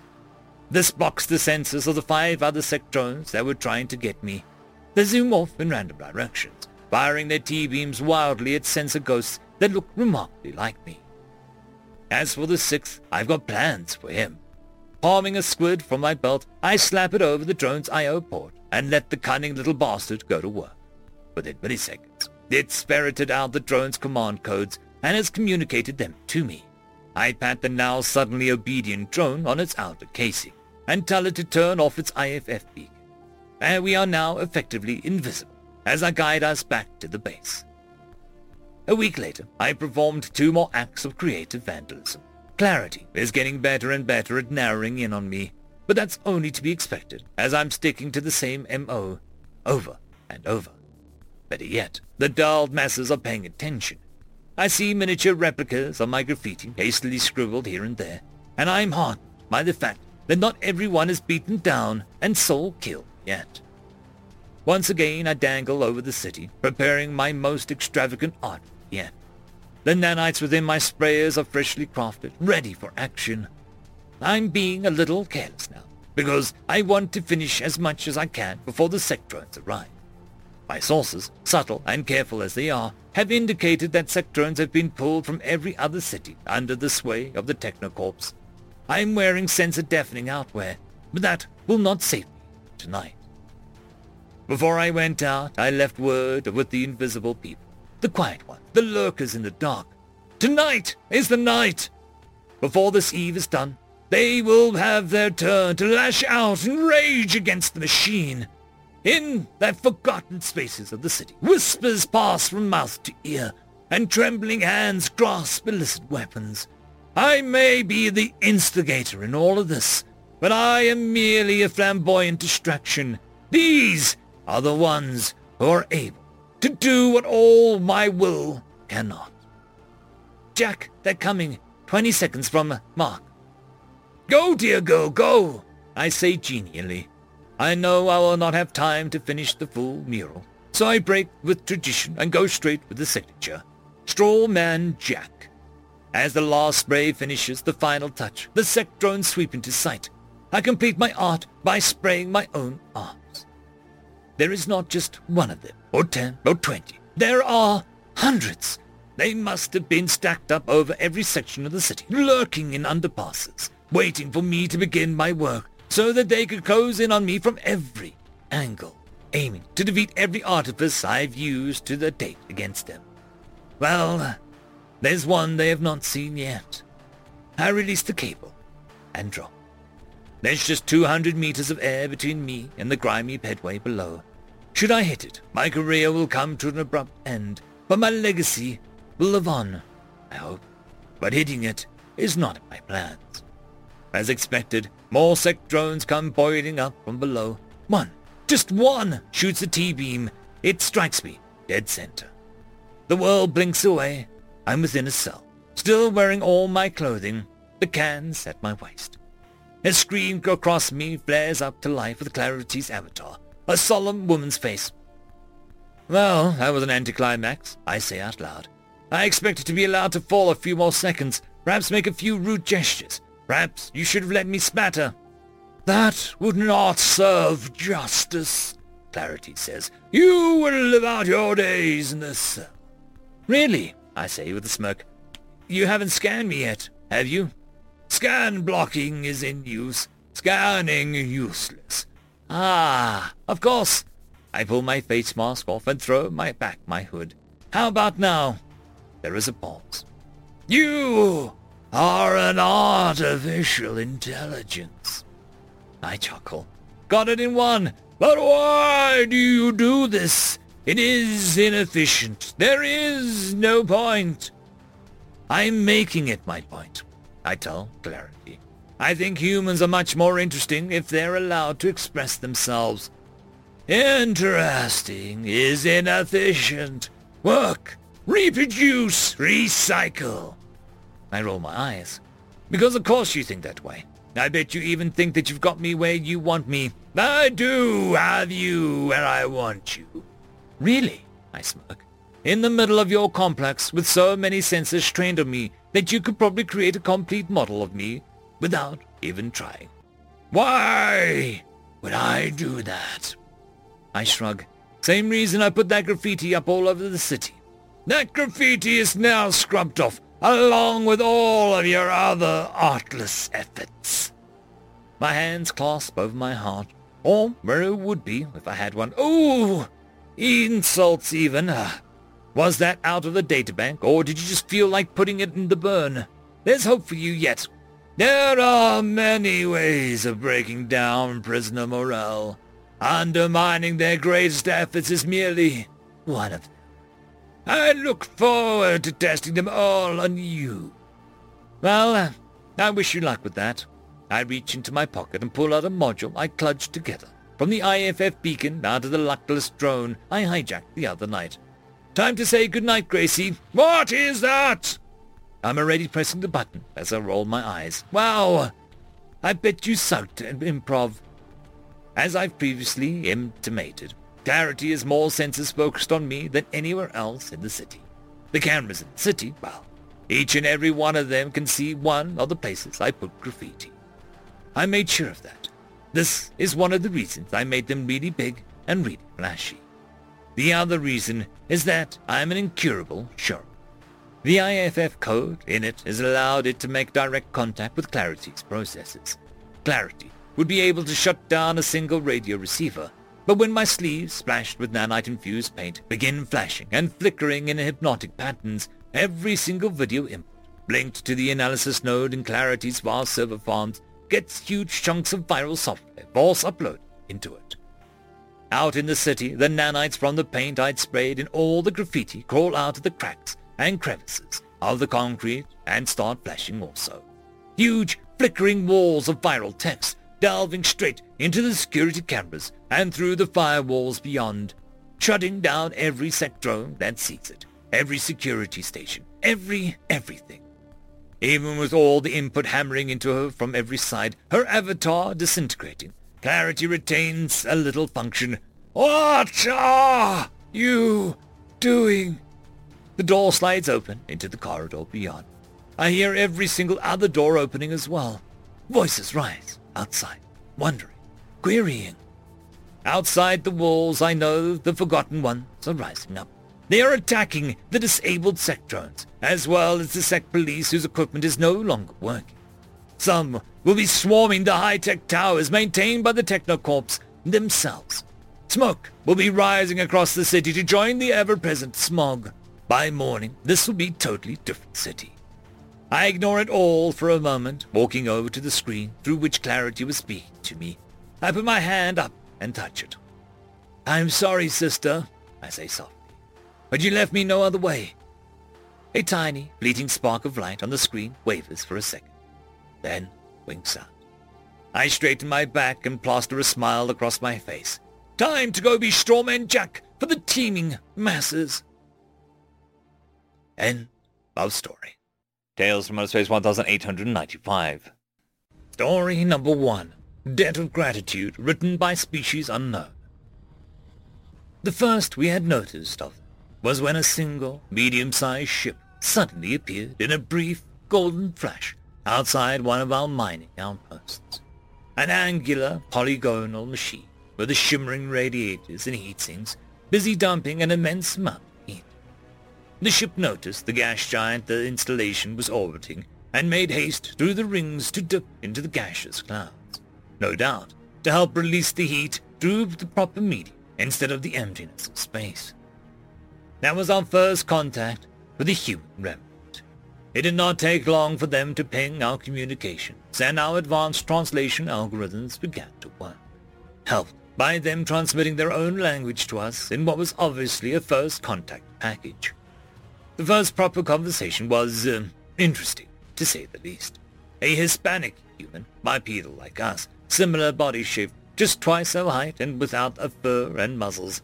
This blocks the sensors of the five other sectrons that were trying to get me. They zoom off in random directions, firing their T-beams wildly at sensor ghosts that look remarkably like me. As for the sixth, I've got plans for him. Palming a squid from my belt, I slap it over the drone's I.O. port and let the cunning little bastard go to work. Within milliseconds, it's ferreted out the drone's command codes and has communicated them to me. I pat the now suddenly obedient drone on its outer casing and tell it to turn off its IFF beacon. And we are now effectively invisible as I guide us back to the base. A week later, I performed two more acts of creative vandalism. Clarity is getting better and better at narrowing in on me, but that's only to be expected as I'm sticking to the same MO over and over. Better yet, the dulled masses are paying attention I see miniature replicas of my graffiti hastily scribbled here and there, and I am heartened by the fact that not everyone is beaten down and soul killed yet. Once again I dangle over the city, preparing my most extravagant art yet. The nanites within my sprayers are freshly crafted, ready for action. I'm being a little careless now, because I want to finish as much as I can before the sectrons arrive. My sources, subtle and careful as they are, have indicated that sectrons have been pulled from every other city under the sway of the Technocorps. I am wearing sensor deafening outwear, but that will not save me tonight. Before I went out, I left word with the invisible people. the quiet ones, the lurkers in the dark. Tonight is the night! Before this eve is done, they will have their turn to lash out and rage against the machine. In that forgotten spaces of the city, whispers pass from mouth to ear, and trembling hands grasp illicit weapons. I may be the instigator in all of this, but I am merely a flamboyant distraction. These are the ones who are able to do what all my will cannot. Jack, they're coming. Twenty seconds from Mark. Go, dear girl, go, I say genially. I know I will not have time to finish the full mural, so I break with tradition and go straight with the signature. Straw Man Jack. As the last spray finishes the final touch, the sect drones sweep into sight. I complete my art by spraying my own arms. There is not just one of them, or ten, or twenty. There are hundreds. They must have been stacked up over every section of the city, lurking in underpasses, waiting for me to begin my work so that they could close in on me from every angle, aiming to defeat every artifice I've used to the date against them. Well, there's one they have not seen yet. I release the cable and drop. There's just 200 meters of air between me and the grimy pedway below. Should I hit it, my career will come to an abrupt end, but my legacy will live on, I hope. But hitting it is not in my plans. As expected, more sect drones come boiling up from below. One, just one, shoots a T-beam. It strikes me, dead center. The world blinks away. I'm within a cell, still wearing all my clothing, the cans at my waist. A scream across me flares up to life with Clarity's avatar, a solemn woman's face. Well, that was an anticlimax, I say out loud. I expected to be allowed to fall a few more seconds, perhaps make a few rude gestures, Perhaps you should have let me spatter. That would not serve justice, Clarity says. You will live out your days in this. Really, I say with a smirk. You haven't scanned me yet, have you? Scan blocking is in use. Scanning useless. Ah, of course. I pull my face mask off and throw my back my hood. How about now? There is a pause. You are an artificial intelligence. I chuckle. Got it in one. But why do you do this? It is inefficient. There is no point. I'm making it my point. I tell Clarity. I think humans are much more interesting if they're allowed to express themselves. Interesting is inefficient. Work, reproduce, recycle. I roll my eyes. Because of course you think that way. I bet you even think that you've got me where you want me. I do have you where I want you. Really? I smirk. In the middle of your complex with so many sensors trained on me that you could probably create a complete model of me without even trying. Why would I do that? I shrug. Same reason I put that graffiti up all over the city. That graffiti is now scrubbed off along with all of your other artless efforts. My hands clasp over my heart, or where it would be if I had one. Ooh, insults even. Uh, was that out of the databank, or did you just feel like putting it in the burn? There's hope for you yet. There are many ways of breaking down prisoner morale. Undermining their greatest efforts is merely one of them. I look forward to testing them all on you. Well, I wish you luck with that. I reach into my pocket and pull out a module I clutched together from the IFF beacon out of the luckless drone I hijacked the other night. Time to say goodnight, Gracie. What is that? I'm already pressing the button as I roll my eyes. Wow! I bet you sucked at improv. As I've previously intimated, Clarity is more senses focused on me than anywhere else in the city. The cameras in the city, well, each and every one of them can see one of the places I put graffiti. I made sure of that. This is one of the reasons I made them really big and really flashy. The other reason is that I'm an incurable shark. The IFF code in it has allowed it to make direct contact with Clarity's processes. Clarity would be able to shut down a single radio receiver but when my sleeves, splashed with nanite-infused paint, begin flashing and flickering in hypnotic patterns, every single video input, linked to the analysis node in Clarity's vast server farms, gets huge chunks of viral software false uploaded into it. Out in the city, the nanites from the paint I'd sprayed in all the graffiti crawl out of the cracks and crevices of the concrete and start flashing also. Huge, flickering walls of viral text delving straight into the security cameras and through the firewalls beyond, shutting down every sectron that sees it, every security station, every everything. Even with all the input hammering into her from every side, her avatar disintegrating, Clarity retains a little function. What are you doing? The door slides open into the corridor beyond. I hear every single other door opening as well. Voices rise outside, wondering, querying. Outside the walls, I know the Forgotten Ones are rising up. They are attacking the disabled Sectrons, as well as the Sect police whose equipment is no longer working. Some will be swarming the high-tech towers maintained by the Technocorps themselves. Smoke will be rising across the city to join the ever-present smog. By morning, this will be totally different city. I ignore it all for a moment, walking over to the screen through which Clarity was speaking to me. I put my hand up and touch it. I'm sorry, sister, I say softly, but you left me no other way. A tiny, fleeting spark of light on the screen wavers for a second, then winks out. I straighten my back and plaster a smile across my face. Time to go be Strawman Jack for the teeming masses. End of story. Tales from Outer Space 1895. Story number one. Debt of Gratitude, written by Species Unknown. The first we had noticed of them was when a single, medium-sized ship suddenly appeared in a brief, golden flash outside one of our mining outposts. An angular, polygonal machine with the shimmering radiators and heat sinks, busy dumping an immense amount the ship noticed the gas giant the installation was orbiting and made haste through the rings to dip into the gaseous clouds. No doubt, to help release the heat through the proper medium instead of the emptiness of space. That was our first contact with the human remnant. It did not take long for them to ping our communications, and our advanced translation algorithms began to work, helped by them transmitting their own language to us in what was obviously a first contact package. The first proper conversation was uh, interesting, to say the least. A Hispanic human, bipedal like us, similar body shape, just twice our height and without a fur and muzzles,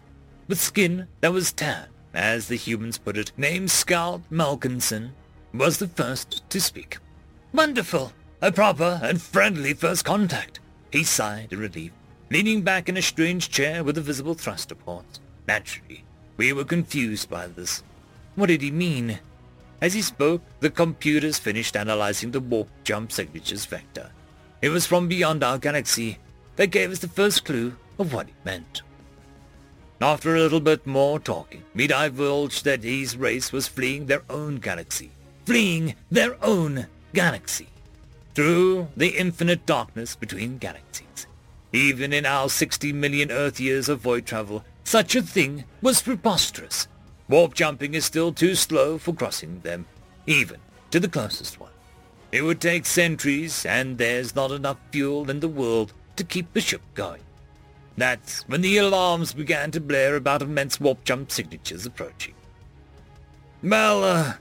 with skin that was tan, as the humans put it, named Scout Malkinson, was the first to speak. Wonderful! A proper and friendly first contact. He sighed in relief, leaning back in a strange chair with a visible thruster port. Naturally, we were confused by this. What did he mean? As he spoke, the computers finished analyzing the warp jump signatures vector. It was from beyond our galaxy. That gave us the first clue of what it meant. After a little bit more talking, we divulged that his race was fleeing their own galaxy. Fleeing their own galaxy. Through the infinite darkness between galaxies. Even in our 60 million Earth years of void travel, such a thing was preposterous. Warp jumping is still too slow for crossing them, even to the closest one. It would take centuries, and there's not enough fuel in the world to keep the ship going. That's when the alarms began to blare about immense warp jump signatures approaching. Well, uh,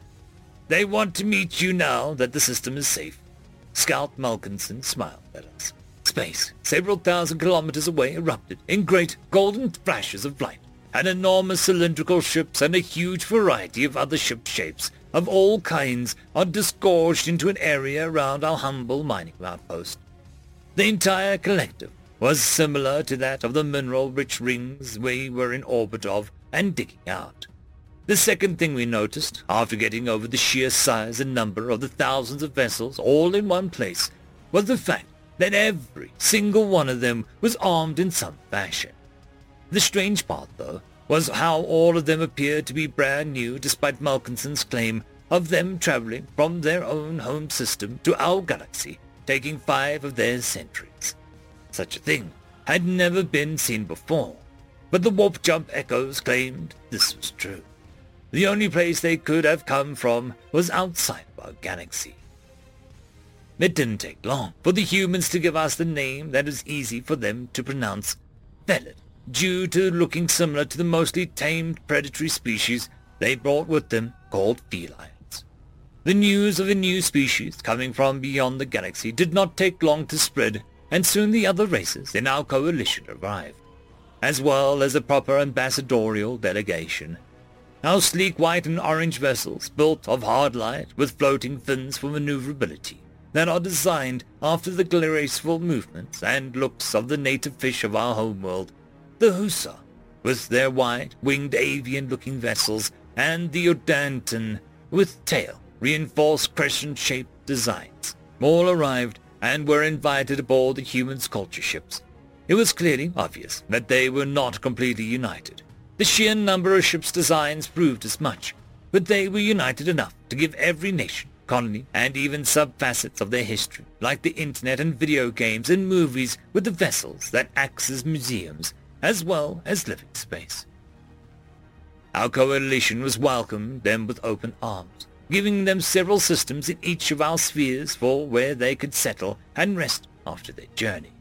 they want to meet you now that the system is safe. Scout Malkinson smiled at us. Space, several thousand kilometers away, erupted in great golden flashes of light and enormous cylindrical ships and a huge variety of other ship shapes of all kinds are disgorged into an area around our humble mining outpost. The entire collective was similar to that of the mineral-rich rings we were in orbit of and digging out. The second thing we noticed, after getting over the sheer size and number of the thousands of vessels all in one place, was the fact that every single one of them was armed in some fashion. The strange part, though, was how all of them appeared to be brand new despite Malkinson's claim of them traveling from their own home system to our galaxy, taking five of their centuries. Such a thing had never been seen before, but the warp jump echoes claimed this was true. The only place they could have come from was outside of our galaxy. It didn't take long for the humans to give us the name that is easy for them to pronounce, Velid, due to looking similar to the mostly tamed predatory species they brought with them called felines. The news of a new species coming from beyond the galaxy did not take long to spread, and soon the other races in our coalition arrived, as well as a proper ambassadorial delegation. Our sleek white and orange vessels, built of hard light with floating fins for maneuverability, that are designed after the graceful movements and looks of the native fish of our homeworld, the Husa, with their wide, winged avian-looking vessels, and the Odanton, with tail, reinforced crescent-shaped designs, all arrived and were invited aboard the humans' culture ships. It was clearly obvious that they were not completely united. The sheer number of ships' designs proved as much, but they were united enough to give every nation colony, and even sub-facets of their history, like the internet and video games and movies with the vessels that acts as museums, as well as living space. Our coalition was welcomed them with open arms, giving them several systems in each of our spheres for where they could settle and rest after their journey.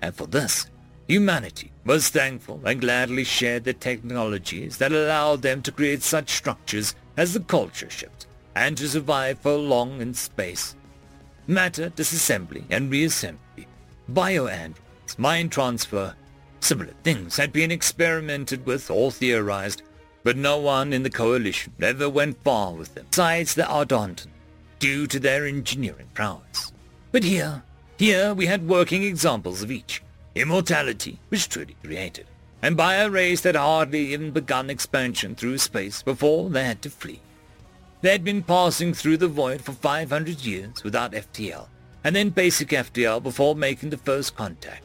And for this, humanity was thankful and gladly shared the technologies that allowed them to create such structures as the culture ships and to survive for long in space. Matter disassembly and reassembly, bioandroids, mind transfer, similar things had been experimented with or theorized, but no one in the coalition ever went far with them, besides the Ardontan, due to their engineering prowess. But here, here we had working examples of each. Immortality was truly created, and by a race that hardly even begun expansion through space before they had to flee. They had been passing through the void for 500 years without FTL, and then basic FTL before making the first contact.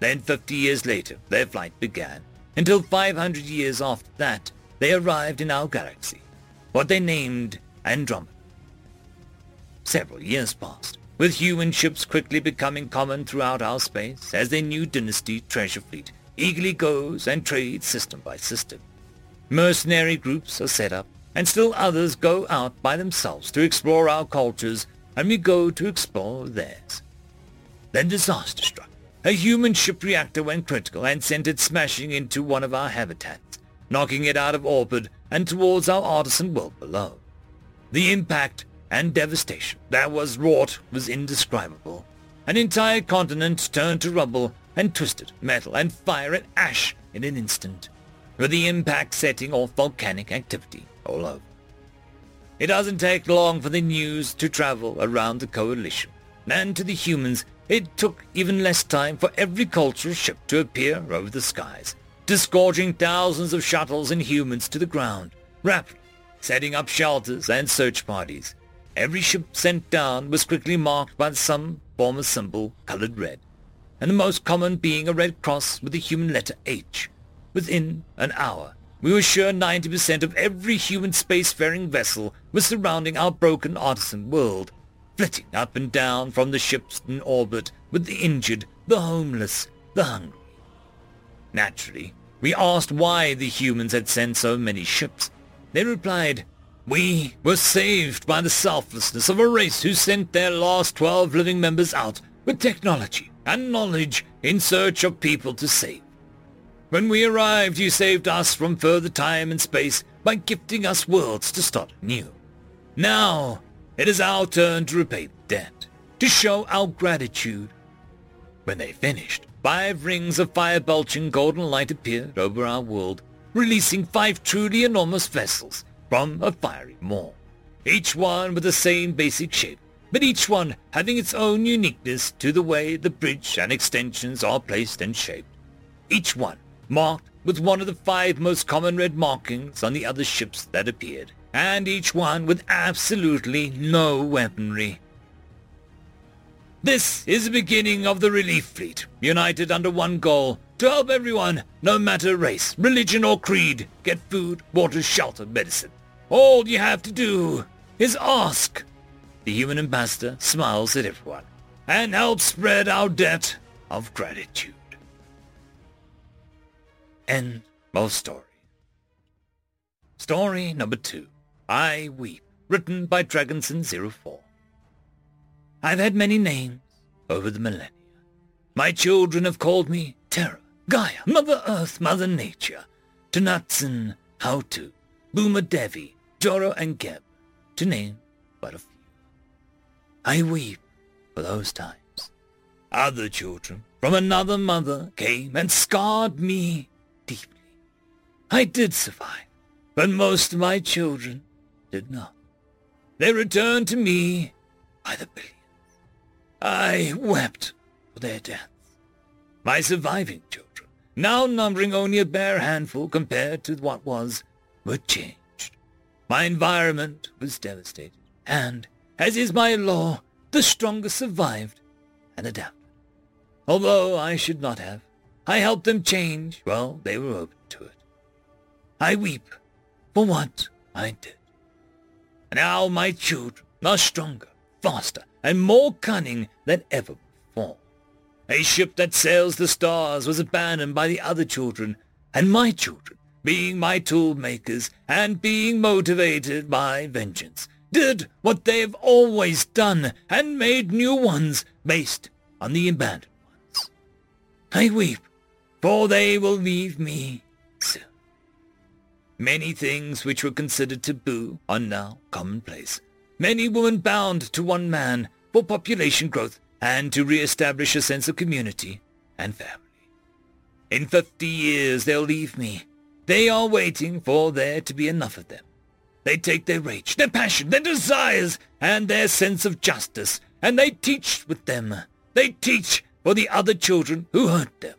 Then 50 years later, their flight began. Until 500 years after that, they arrived in our galaxy, what they named Andromeda. Several years passed, with human ships quickly becoming common throughout our space as their new dynasty treasure fleet eagerly goes and trades system by system. Mercenary groups are set up, and still others go out by themselves to explore our cultures, and we go to explore theirs. Then disaster struck. A human ship reactor went critical and sent it smashing into one of our habitats, knocking it out of orbit and towards our artisan world below. The impact and devastation that was wrought was indescribable. An entire continent turned to rubble and twisted metal and fire and ash in an instant, with the impact setting off volcanic activity all over. It doesn't take long for the news to travel around the coalition, and to the humans it took even less time for every cultural ship to appear over the skies, disgorging thousands of shuttles and humans to the ground, rapidly setting up shelters and search parties. Every ship sent down was quickly marked by some form of symbol colored red, and the most common being a red cross with the human letter H. Within an hour, we were sure 90% of every human spacefaring vessel was surrounding our broken artisan world, flitting up and down from the ships in orbit with the injured, the homeless, the hungry. Naturally, we asked why the humans had sent so many ships. They replied, we were saved by the selflessness of a race who sent their last 12 living members out with technology and knowledge in search of people to save. When we arrived, you saved us from further time and space by gifting us worlds to start anew. Now, it is our turn to repay the debt, to show our gratitude. When they finished, five rings of fire-belching golden light appeared over our world, releasing five truly enormous vessels from a fiery maw, each one with the same basic shape, but each one having its own uniqueness to the way the bridge and extensions are placed and shaped. Each one marked with one of the five most common red markings on the other ships that appeared, and each one with absolutely no weaponry. This is the beginning of the relief fleet, united under one goal, to help everyone, no matter race, religion or creed, get food, water, shelter, medicine. All you have to do is ask. The human ambassador smiles at everyone and helps spread our debt of gratitude. End of story. Story number two, I Weep, written by Dragonson04. I've had many names over the millennia. My children have called me Terra, Gaia, Mother Earth, Mother Nature, Tonantzin, Hautu, Bhumi Devi, Joro and Geb, to name but a few. I weep for those times. Other children from another mother came and scarred me deeply. I did survive, but most of my children did not. They returned to me by the billions. I wept for their deaths. My surviving children, now numbering only a bare handful compared to what was, were changed. My environment was devastated, and, as is my law, the strongest survived and adapted. Although I should not have, I helped them change, well, they were open to it. I weep for what I did. Now my children are stronger, faster, and more cunning than ever before. A ship that sails the stars was abandoned by the other children, and my children, being my tool makers and being motivated by vengeance, did what they have always done and made new ones based on the abandoned ones. I weep, for they will leave me soon. Many things which were considered taboo are now commonplace. Many women bound to one man for population growth and to re-establish a sense of community and family. In fifty years they'll leave me. They are waiting for there to be enough of them. They take their rage, their passion, their desires, and their sense of justice, and they teach with them. They teach for the other children who hurt them.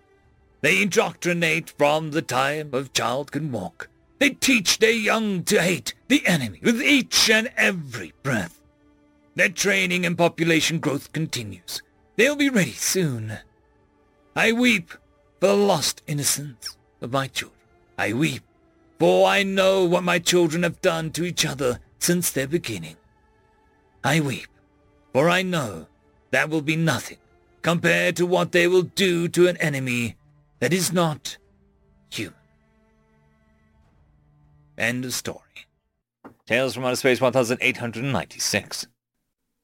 They indoctrinate from the time a child can walk. They teach their young to hate the enemy with each and every breath. Their training and population growth continues. They'll be ready soon. I weep for the lost innocence of my children. I weep, for I know what my children have done to each other since their beginning. I weep, for I know that will be nothing compared to what they will do to an enemy that is not human. End of story. Tales from Outer Space 1896.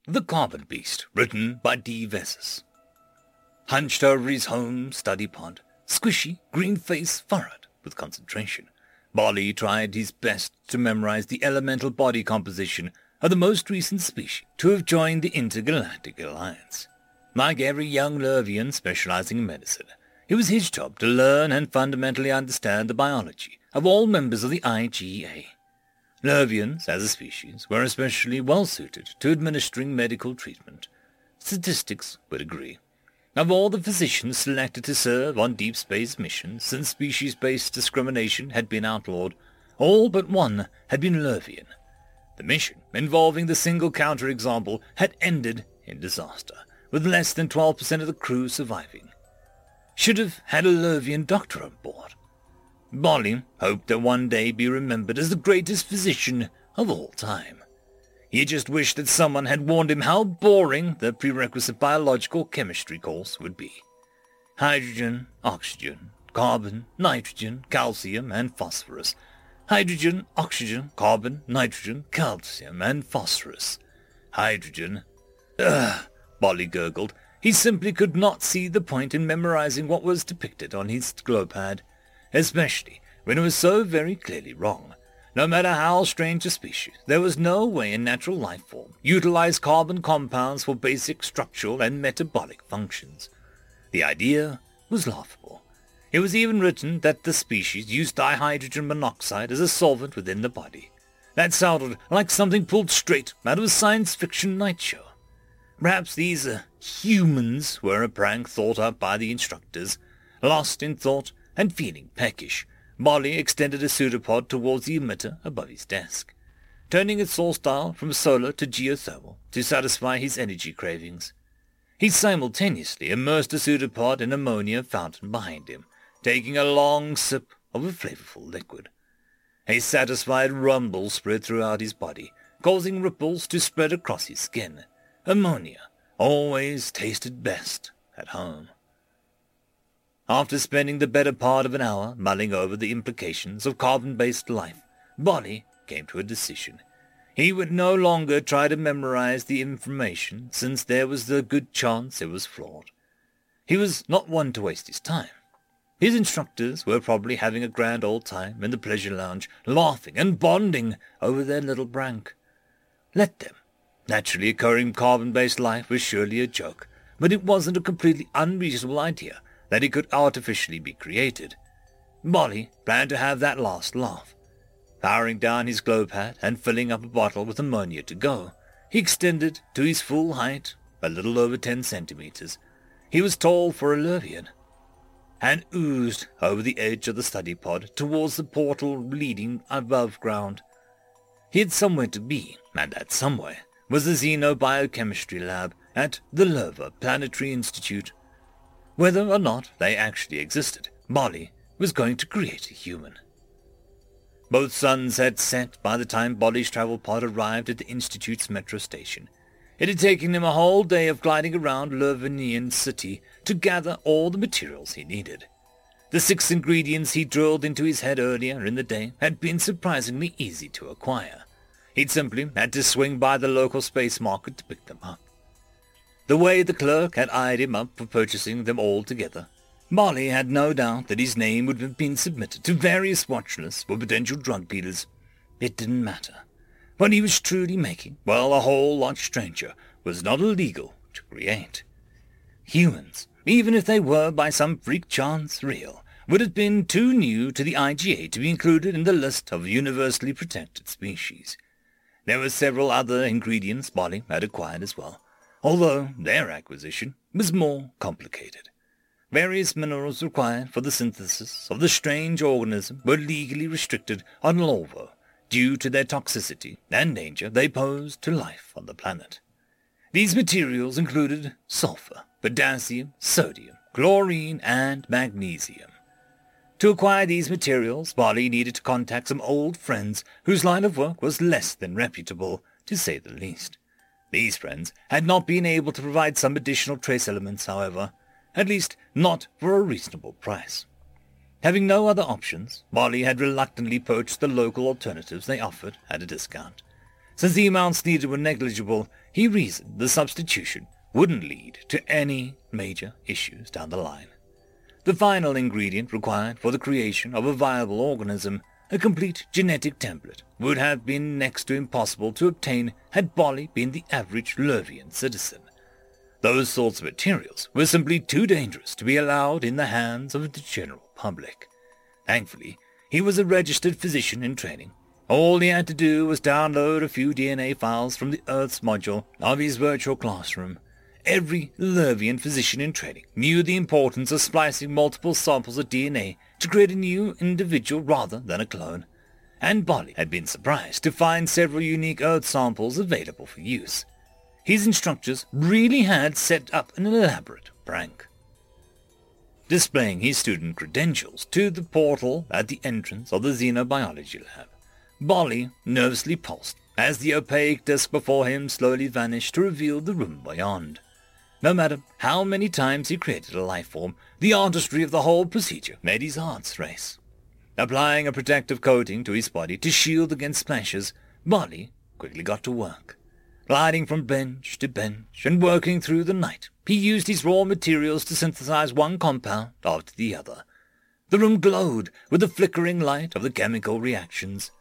The Carbon Beast, written by D. Vessus. Hunched over his home study pod, squishy, green face furrowed with concentration, Bolly tried his best to memorize the elemental body composition of the most recent species to have joined the Intergalactic Alliance. Like every young Lurvian specializing in medicine, it was his job to learn and fundamentally understand the biology of all members of the IGA. Lurvians, as a species, were especially well suited to administering medical treatment. Statistics would agree. Of all the physicians selected to serve on deep space missions since species-based discrimination had been outlawed, all but one had been Lurvian. The mission, involving the single counterexample, had ended in disaster, with less than 12% of the crew surviving. Should have had a Lurvian doctor on board. Bolly hoped to one day be remembered as the greatest physician of all time. He just wished that someone had warned him how boring the prerequisite biological chemistry course would be. Hydrogen, oxygen, carbon, nitrogen, calcium, and phosphorus. Hydrogen, oxygen, carbon, nitrogen, calcium, and phosphorus. Hydrogen. Ugh, Bolly gurgled. He simply could not see the point in memorizing what was depicted on his glow pad especially when it was so very clearly wrong. No matter how strange a species, there was no way a natural life form utilized carbon compounds for basic structural and metabolic functions. The idea was laughable. It was even written that the species used dihydrogen monoxide as a solvent within the body. That sounded like something pulled straight out of a science fiction night show. Perhaps these uh, humans were a prank thought up by the instructors, lost in thought and feeling peckish, Bolly extended a pseudopod towards the emitter above his desk, turning its source dial from solar to geothermal to satisfy his energy cravings. He simultaneously immersed the pseudopod in ammonia fountain behind him, taking a long sip of a flavorful liquid. A satisfied rumble spread throughout his body, causing ripples to spread across his skin. Ammonia always tasted best at home. After spending the better part of an hour mulling over the implications of carbon-based life, Bolly came to a decision. He would no longer try to memorize the information, since there was the good chance it was flawed. He was not one to waste his time. His instructors were probably having a grand old time in the pleasure lounge, laughing and bonding over their little prank. Let them. Naturally occurring carbon-based life was surely a joke, but it wasn't a completely unreasonable idea that it could artificially be created. Bolly planned to have that last laugh. Powering down his glow pad and filling up a bottle with ammonia to go, he extended to his full height, a little over ten centimeters. He was tall for a Lurvian, and oozed over the edge of the study pod towards the portal leading above ground. He had somewhere to be, and that somewhere was the xenobiochemistry lab at the Lurva Planetary Institute. Whether or not they actually existed, Bolly was going to create a human. Both suns had set by the time Bolly's travel pod arrived at the Institute's metro station. It had taken him a whole day of gliding around Lurvinian City to gather all the materials he needed. The six ingredients he drilled into his head earlier in the day had been surprisingly easy to acquire. He'd simply had to swing by the local space market to pick them up. The way the clerk had eyed him up for purchasing them all together, Bolly had no doubt that his name would have been submitted to various watch lists for potential drug dealers. It didn't matter. What he was truly making, well, a whole lot stranger, was not illegal to create. Humans, even if they were by some freak chance real, would have been too new to the IGA to be included in the list of universally protected species. There were several other ingredients Bolly had acquired as well, although their acquisition was more complicated. Various minerals required for the synthesis of the strange organism were legally restricted on Lolvo due to their toxicity and danger they posed to life on the planet. These materials included sulfur, potassium, sodium, chlorine, and magnesium. To acquire these materials, Bolly needed to contact some old friends whose line of work was less than reputable, to say the least. These friends had not been able to provide some additional trace elements, however, at least not for a reasonable price. Having no other options, Bolly had reluctantly poached the local alternatives they offered at a discount. Since the amounts needed were negligible, he reasoned the substitution wouldn't lead to any major issues down the line. The final ingredient required for the creation of a viable organism, a complete genetic template, would have been next to impossible to obtain had Bolly been the average Lurvian citizen. Those sorts of materials were simply too dangerous to be allowed in the hands of the general public. Thankfully, he was a registered physician in training. All he had to do was download a few DNA files from the Earth's module of his virtual classroom. Every Lurvian physician in training knew the importance of splicing multiple samples of DNA to create a new individual rather than a clone. And Bolly had been surprised to find several unique Earth samples available for use his instructors really had set up an elaborate prank. Displaying his student credentials to the portal at the entrance of the xenobiology lab, Bolly nervously pulsed as the opaque disk before him slowly vanished to reveal the room beyond. No matter how many times he created a life form, the artistry of the whole procedure made his heart race. Applying a protective coating to his body to shield against splashes, Bolly quickly got to work. Gliding from bench to bench and working through the night, he used his raw materials to synthesize one compound after the other. The room glowed with the flickering light of the chemical reactions.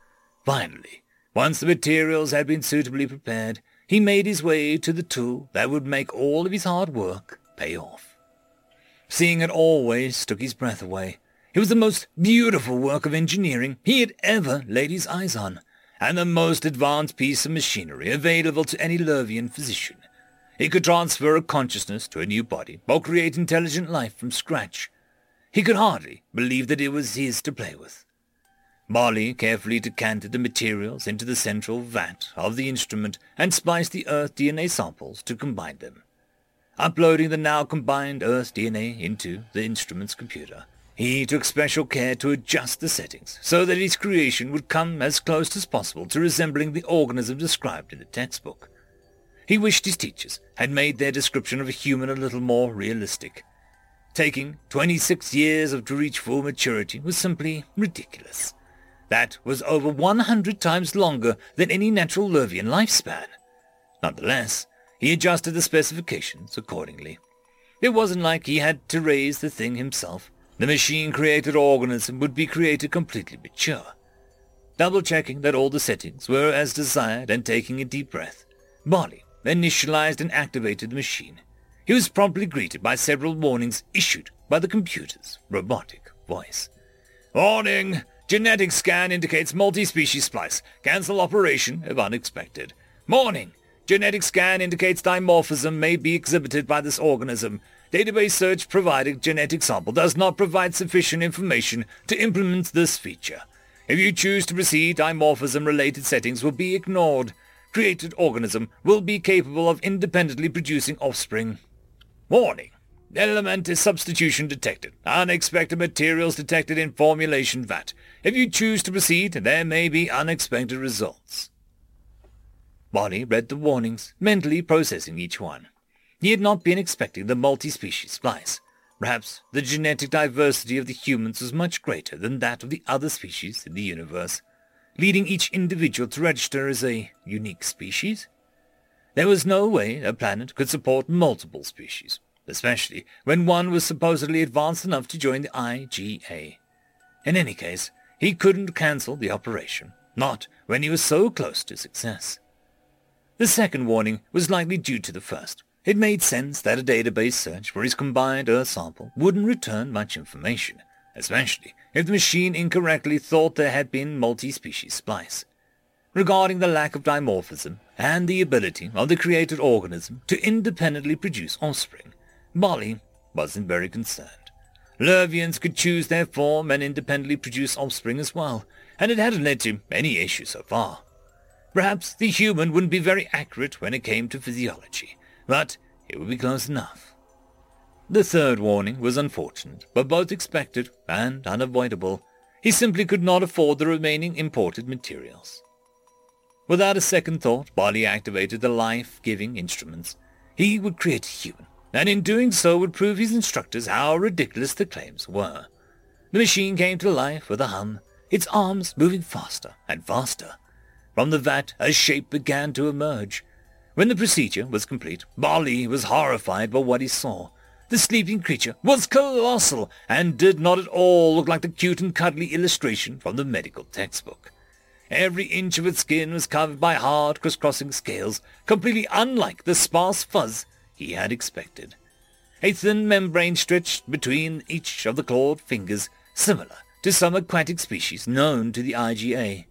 Finally, once the materials had been suitably prepared, he made his way to the tool that would make all of his hard work pay off. Seeing it always took his breath away. It was the most beautiful work of engineering he had ever laid his eyes on and the most advanced piece of machinery available to any Lurvian physician. He could transfer a consciousness to a new body or create intelligent life from scratch. He could hardly believe that it was his to play with. Bolly carefully decanted the materials into the central vat of the instrument and spliced the Earth DNA samples to combine them. Uploading the now combined Earth DNA into the instrument's computer, he took special care to adjust the settings so that his creation would come as close as possible to resembling the organism described in the textbook. He wished his teachers had made their description of a human a little more realistic. taking 26 years to reach full maturity was simply ridiculous. That was over 100 times longer than any natural Lurvian lifespan. Nonetheless, he adjusted the specifications accordingly. It wasn't like he had to raise the thing himself. The machine-created organism would be created completely mature. Double-checking that all the settings were as desired and taking a deep breath, Bolly initialized and activated the machine. He was promptly greeted by several warnings issued by the computer's robotic voice. Warning! Genetic scan indicates multi-species splice. Cancel operation if unexpected. Warning! Genetic scan indicates dimorphism may be exhibited by this organism. Database search provided genetic sample does not provide sufficient information to implement this feature. If you choose to proceed, dimorphism-related settings will be ignored. Created organism will be capable of independently producing offspring. Warning. Element is substitution detected. Unexpected materials detected in formulation vat. If you choose to proceed, there may be unexpected results. Bolly read the warnings, mentally processing each one. He had not been expecting the multi-species splice. Perhaps the genetic diversity of the humans was much greater than that of the other species in the universe, leading each individual to register as a unique species. There was no way a planet could support multiple species, especially when one was supposedly advanced enough to join the IGA. In any case, he couldn't cancel the operation, not when he was so close to success. The second warning was likely due to the first. It made sense that a database search for his combined Earth sample wouldn't return much information, especially if the machine incorrectly thought there had been multi-species splice. Regarding the lack of dimorphism and the ability of the created organism to independently produce offspring, Bolly wasn't very concerned. Lurvians could choose their form and independently produce offspring as well, and it hadn't led to any issue so far. Perhaps the human wouldn't be very accurate when it came to physiology, but it would be close enough. The third warning was unfortunate, but both expected and unavoidable. He simply could not afford the remaining imported materials. Without a second thought, Bolly activated the life-giving instruments. He would create a human, and in doing so would prove his instructors how ridiculous the claims were. The machine came to life with a hum, its arms moving faster and faster. From the vat, a shape began to emerge. When the procedure was complete, Bolly was horrified by what he saw. The sleeping creature was colossal and did not at all look like the cute and cuddly illustration from the medical textbook. Every inch of its skin was covered by hard, crisscrossing scales, completely unlike the sparse fuzz he had expected. A thin membrane stretched between each of the clawed fingers, similar to some aquatic species known to the IGA.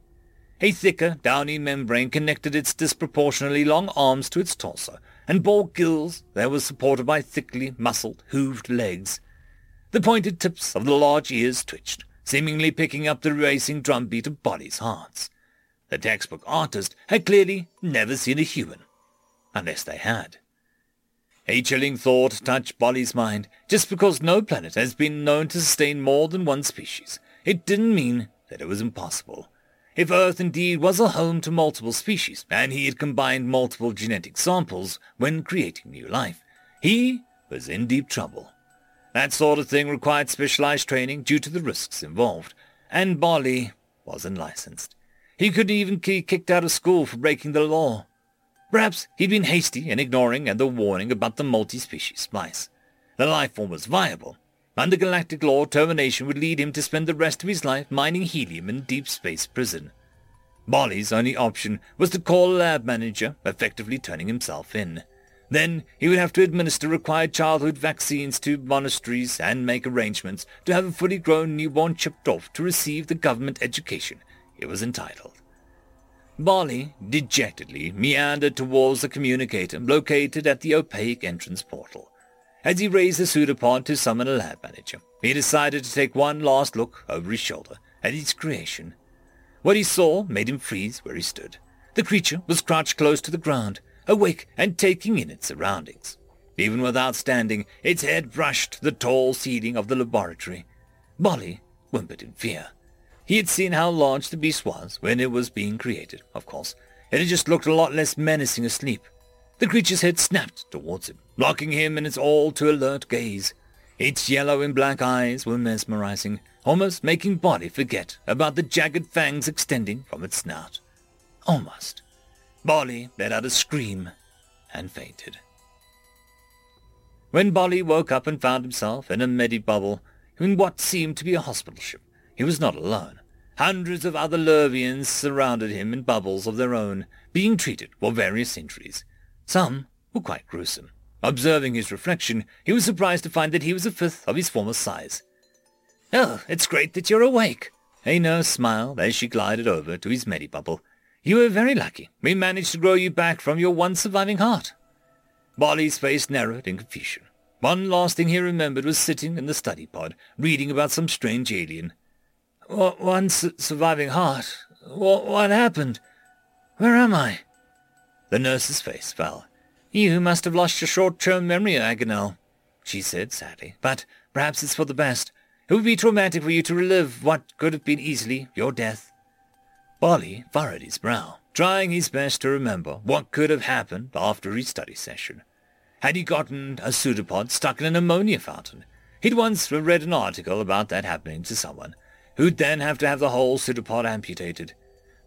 A thicker, downy membrane connected its disproportionately long arms to its torso, and bore gills that were supported by thickly muscled, hooved legs. The pointed tips of the large ears twitched, seemingly picking up the racing drumbeat of Bolly's hearts. The textbook artist had clearly never seen a human, unless they had. A chilling thought touched Bolly's mind. Just because no planet has been known to sustain more than one species, it didn't mean that it was impossible. If Earth indeed was a home to multiple species, and he had combined multiple genetic samples when creating new life, he was in deep trouble. That sort of thing required specialized training due to the risks involved, and Bolly wasn't licensed. He couldn't even be kicked out of school for breaking the law. Perhaps he'd been hasty in ignoring the warning about the multi-species splice. The life form was viable, under galactic law, termination would lead him to spend the rest of his life mining helium in deep space prison. Bolly's only option was to call a lab manager, effectively turning himself in. Then he would have to administer required childhood vaccines to monasteries and make arrangements to have a fully grown newborn chipped off to receive the government education he was entitled. Bolly dejectedly meandered towards the communicator located at the opaque entrance portal. As he raised the pseudopod to summon a lab manager, he decided to take one last look over his shoulder at its creation. What he saw made him freeze where he stood. The creature was crouched close to the ground, awake and taking in its surroundings. Even without standing, its head brushed the tall ceiling of the laboratory. Bolly whimpered in fear. He had seen how large the beast was when it was being created, of course. It had just looked a lot less menacing asleep. The creature's head snapped towards him, locking him in its all-too-alert gaze. Its yellow and black eyes were mesmerizing, almost making Bolly forget about the jagged fangs extending from its snout. Almost. Bolly let out a scream and fainted. When Bolly woke up and found himself in a medi bubble in what seemed to be a hospital ship, he was not alone. Hundreds of other Lurvians surrounded him in bubbles of their own, being treated for various injuries. Some were quite gruesome. Observing his reflection, he was surprised to find that he was a fifth of his former size. Oh, it's great that you're awake. A nurse smiled as she glided over to his medibubble. You were very lucky. We managed to grow you back from your one surviving heart. Bolly's face narrowed in confusion. One last thing he remembered was sitting in the study pod, reading about some strange alien. One su- surviving heart? What, what happened? Where am I? The nurse's face fell. You must have lost your short-term memory, Agonel, she said sadly. But perhaps it's for the best. It would be traumatic for you to relive what could have been easily your death. Bolly furrowed his brow, trying his best to remember what could have happened after his study session. Had he gotten a pseudopod stuck in an ammonia fountain? He'd once read an article about that happening to someone, who'd then have to have the whole pseudopod amputated.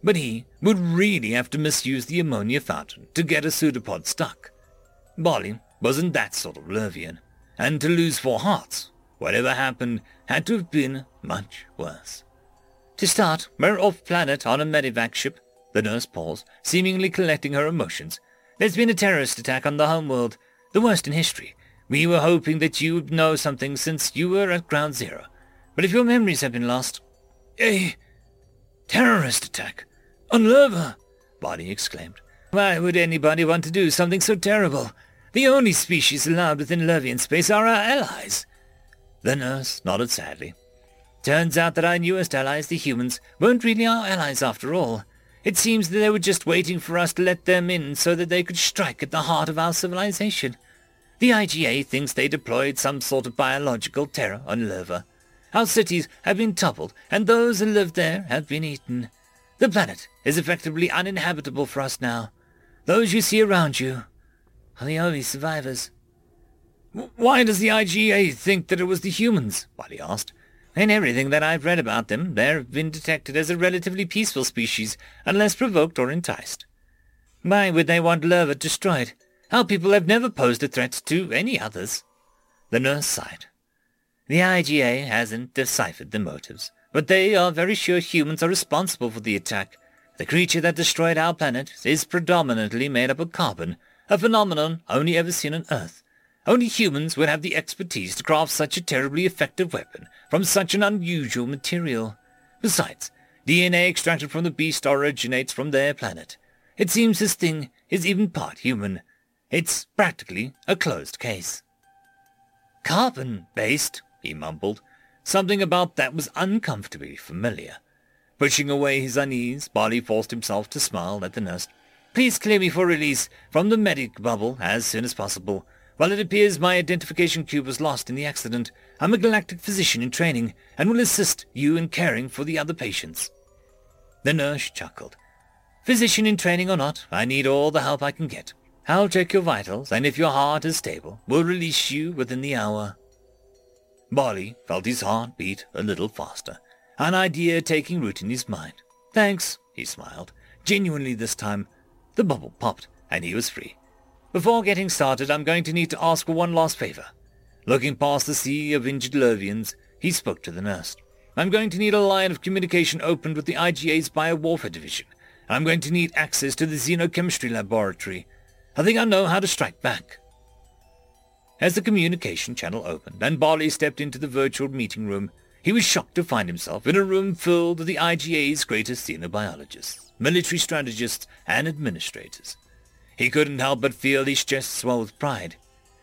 But he would really have to misuse the ammonia fountain to get a pseudopod stuck. Bolly wasn't that sort of Lurvian, and to lose four hearts, whatever happened, had to have been much worse. To start, we're off-planet on a medevac ship. The nurse paused, seemingly collecting her emotions. There's been a terrorist attack on the homeworld, the worst in history. We were hoping that you would know something since you were at Ground Zero. But if your memories have been lost... A terrorist attack? On Lurva? Bolly exclaimed. Why would anybody want to do something so terrible? The only species allowed within Lurvian space are our allies. The nurse nodded sadly. Turns out that our newest allies, the humans, weren't really our allies after all. It seems that they were just waiting for us to let them in so that they could strike at the heart of our civilization. The IGA thinks they deployed some sort of biological terror on Lurva. Our cities have been toppled, and those who live there have been eaten. The planet is effectively uninhabitable for us now. Those you see around you the only survivors. Why does the IGA think that it was the humans? Bolly asked. In everything that I've read about them, they've been detected as a relatively peaceful species, unless provoked or enticed. Why would they want Lurva destroyed? Our people have never posed a threat to any others. The nurse sighed. The IGA hasn't deciphered the motives, but they are very sure humans are responsible for the attack. The creature that destroyed our planet is predominantly made up of carbon, a phenomenon only ever seen on Earth. Only humans would have the expertise to craft such a terribly effective weapon from such an unusual material. Besides, DNA extracted from the beast originates from their planet. It seems this thing is even part human. It's practically a closed case. Carbon-based, he mumbled. Something about that was uncomfortably familiar. Pushing away his unease, Bolly forced himself to smile at the nurse. Please clear me for release from the medic bubble as soon as possible. While it appears my identification cube was lost in the accident, I'm a galactic physician in training and will assist you in caring for the other patients. The nurse chuckled. Physician in training or not, I need all the help I can get. I'll check your vitals, and if your heart is stable, we'll release you within the hour. Bolly felt his heart beat a little faster, an idea taking root in his mind. Thanks, he smiled. Genuinely this time. The bubble popped, and he was free. Before getting started, I'm going to need to ask for one last favor. Looking past the sea of injured Lurvians, he spoke to the nurse. I'm going to need a line of communication opened with the IGA's biowarfare division. I'm going to need access to the xenochemistry laboratory. I think I know how to strike back. As the communication channel opened and Bolly stepped into the virtual meeting room, he was shocked to find himself in a room filled with the IGA's greatest xenobiologists, military strategists, and administrators. He couldn't help but feel his chest swell with pride.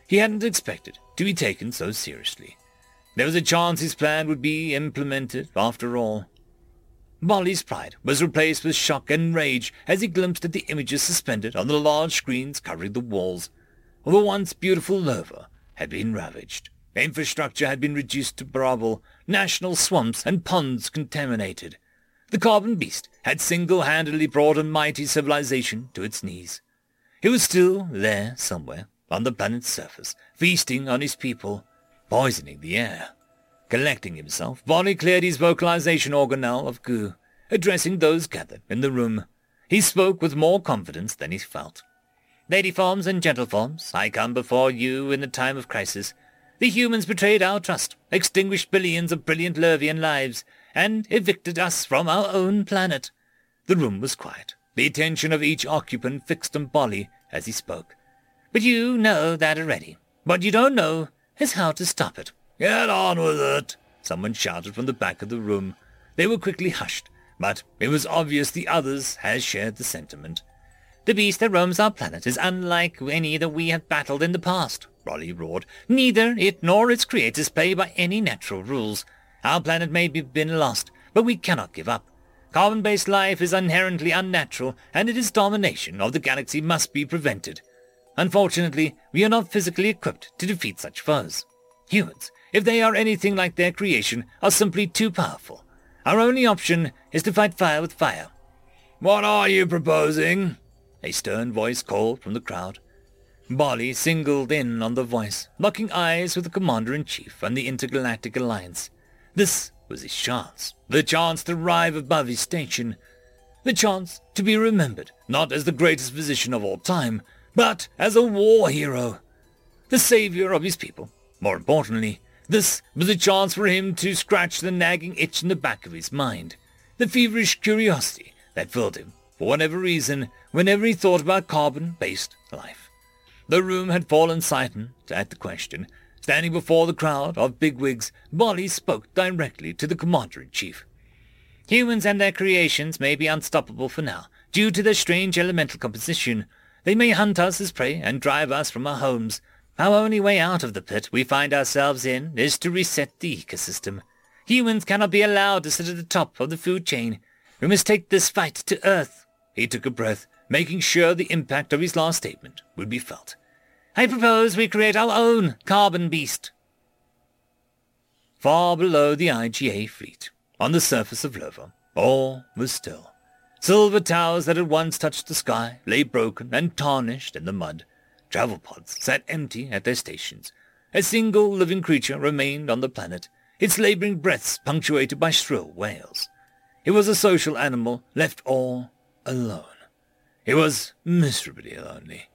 He hadn't expected to be taken so seriously. There was a chance his plan would be implemented after all. Bolly's pride was replaced with shock and rage as he glimpsed at the images suspended on the large screens covering the walls. The once beautiful Lurva had been ravaged. Infrastructure had been reduced to rubble, national swamps and ponds contaminated. The carbon beast had single-handedly brought a mighty civilization to its knees. He was still there somewhere, on the planet's surface, feasting on his people. poisoning the air. Collecting himself, Bolly cleared his vocalization organelle of goo, addressing those gathered in the room. He spoke with more confidence than he felt. Lady forms and gentle forms, I come before you in the time of crisis. The humans betrayed our trust, extinguished billions of brilliant Lurvian lives, and evicted us from our own planet. The room was quiet, the attention of each occupant fixed on Bolly as he spoke. But you know that already. What you don't know is how to stop it. Get on with it, someone shouted from the back of the room. They were quickly hushed, but it was obvious the others had shared the sentiment. The beast that roams our planet is unlike any that we have battled in the past, Bolly roared. Neither it nor its creators play by any natural rules. Our planet may have been lost, but we cannot give up. Carbon-based life is inherently unnatural, and its domination of the galaxy must be prevented. Unfortunately, we are not physically equipped to defeat such foes. Humans, if they are anything like their creation, are simply too powerful. Our only option is to fight fire with fire. What are you proposing? A stern voice called from the crowd. Bolly singled in on the voice, locking eyes with the Commander-in-Chief and the Intergalactic Alliance. This was his chance, the chance to rise above his station, the chance to be remembered not as the greatest physician of all time, but as a war hero, the savior of his people. More importantly, this was a chance for him to scratch the nagging itch in the back of his mind, the feverish curiosity that filled him, for whatever reason, whenever he thought about carbon-based life. The room had fallen silent at the question. Standing before the crowd of bigwigs, Bolly spoke directly to the Commander-in-Chief. Humans and their creations may be unstoppable for now, due to their strange elemental composition. They may hunt us as prey and drive us from our homes, our only way out of the pit we find ourselves in is to reset the ecosystem. Humans cannot be allowed to sit at the top of the food chain. We must take this fight to Earth. He took a breath, making sure the impact of his last statement would be felt. I propose we create our own carbon beast. Far below the IGA fleet, on the surface of Lurva, all was still. Silver towers that had once touched the sky lay broken and tarnished in the mud. Travel pods sat empty at their stations. A single living creature remained on the planet, its laboring breaths punctuated by shrill wails. It was a social animal, left all alone. It was miserably lonely.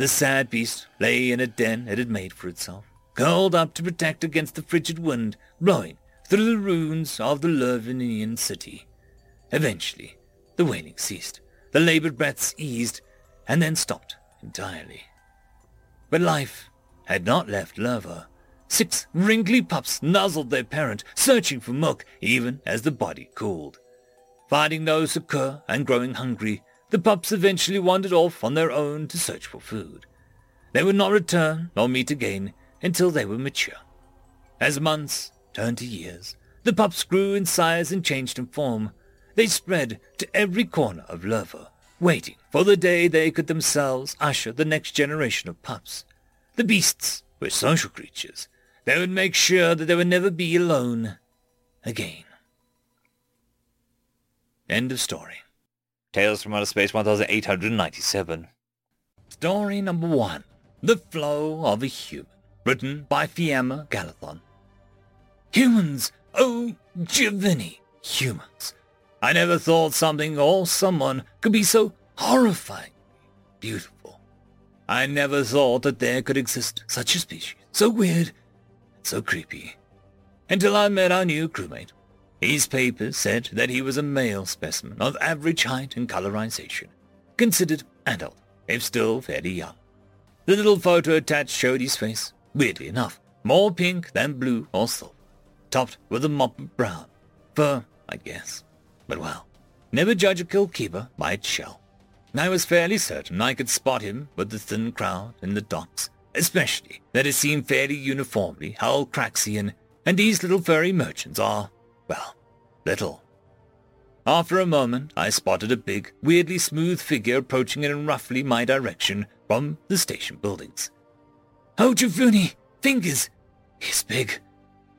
The sad beast lay in a den it had made for itself, curled up to protect against the frigid wind blowing through the ruins of the Lurvinian city. Eventually, the wailing ceased, the labored breaths eased, and then stopped entirely. But life had not left Lurva. Six wrinkly pups nuzzled their parent, searching for milk even as the body cooled. Finding no succor and growing hungry, the pups eventually wandered off on their own to search for food. They would not return nor meet again until they were mature. As months turned to years, the pups grew in size and changed in form. They spread to every corner of Lurva, waiting for the day they could themselves usher the next generation of pups. The beasts were social creatures. They would make sure that they would never be alone again. End of story. Tales from Outer Space 1897. Story number one. The Flow of a Human. Written by Fiamma Galathon. Humans! Oh, Giovanni! Humans! I never thought something or someone could be so horrifying, beautiful. I never thought that there could exist such a species, so weird, so creepy. Until I met our new crewmate. His papers said that he was a male specimen of average height and colorization, considered adult, if still fairly young. The little photo attached showed his face, weirdly enough, more pink than blue or silver, topped with a mop of brown. Fur, I guess. But well, never judge a kill keeper by its shell. I was fairly certain I could spot him with the thin crowd in the docks, especially that it seemed fairly uniformly Hull-Craxian, and these little furry merchants are, well, little. After a moment, I spotted a big, weirdly smooth figure approaching in roughly my direction from the station buildings. Oh, Javuni! Fingers! He's big.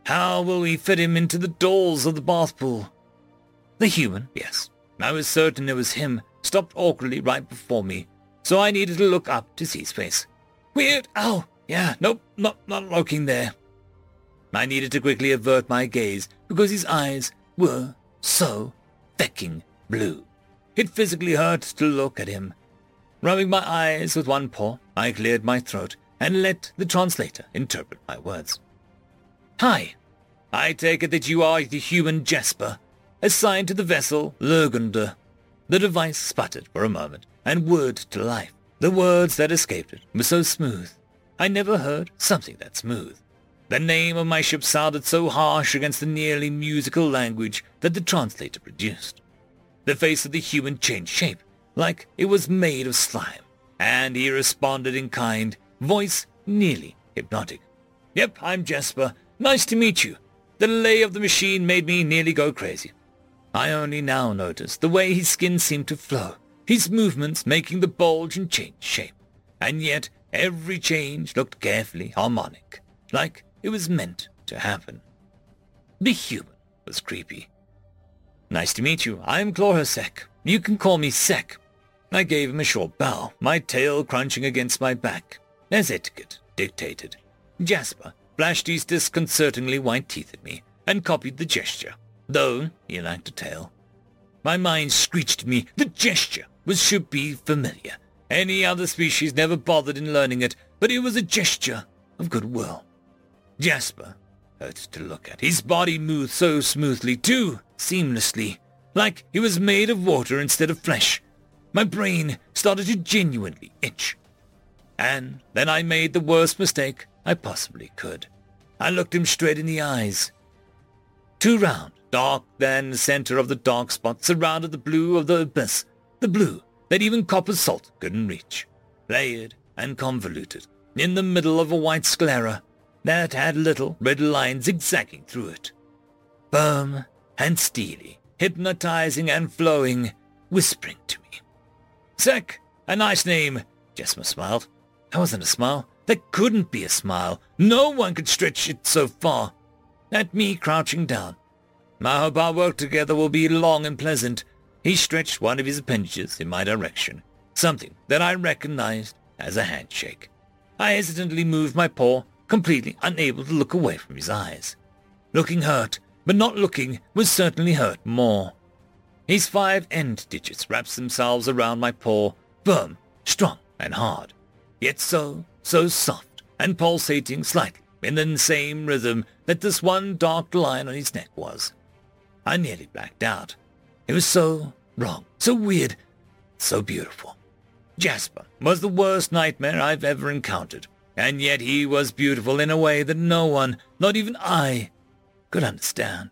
How will we fit him into the doors of the bath pool? The human, yes. I was certain it was him, stopped awkwardly right before me, so I needed to look up to see his face. Weird! Oh, yeah, nope, not, not looking there. I needed to quickly avert my gaze because his eyes were so fecking blue. It physically hurt to look at him. Rubbing my eyes with one paw, I cleared my throat and let the translator interpret my words. Hi, I take it that you are the human Jasper, assigned to the vessel Lurgunder. The device sputtered for a moment and whirred to life. The words that escaped it were so smooth. I never heard something that smooth. The name of my ship sounded so harsh against the nearly musical language that the translator produced. The face of the human changed shape, like it was made of slime, and he responded in kind, voice nearly hypnotic. Yep, I'm Jasper. Nice to meet you. The delay of the machine made me nearly go crazy. I only now noticed the way his skin seemed to flow, his movements making the bulge and change shape. And yet every change looked carefully harmonic, like it was meant to happen. The human was creepy. Nice to meet you. I'm Chlorosec. You can call me Sec. I gave him a short bow, my tail crunching against my back, as etiquette dictated. Jasper flashed his disconcertingly white teeth at me and copied the gesture, though he lacked a tail. My mind screeched me the gesture was should be familiar. Any other species never bothered in learning it, but it was a gesture of goodwill. Jasper hurt to look at. His body moved so smoothly, too seamlessly, like he was made of water instead of flesh. My brain started to genuinely itch. And then I made the worst mistake I possibly could. I looked him straight in the eyes. Too round, dark then the center of the dark spot surrounded the blue of the abyss, the blue that even copper salt couldn't reach, layered and convoluted, in the middle of a white sclera that had little red lines zigzagging through it. Firm and steely, hypnotizing and flowing, whispering to me. Sec, a nice name, Jasper smiled. That wasn't a smile. That couldn't be a smile. No one could stretch it so far. At me crouching down. I hope our work together will be long and pleasant. He stretched one of his appendages in my direction, something that I recognized as a handshake. I hesitantly moved my paw, completely unable to look away from his eyes. Looking hurt, but not looking was certainly hurt more. His five end digits wrapped themselves around my paw, firm, strong, and hard, yet so, so soft and pulsating slightly in the same rhythm that this one dark line on his neck was. I nearly blacked out. It was so wrong, so weird, so beautiful. Jasper was the worst nightmare I've ever encountered, and yet he was beautiful in a way that no one, not even I, could understand.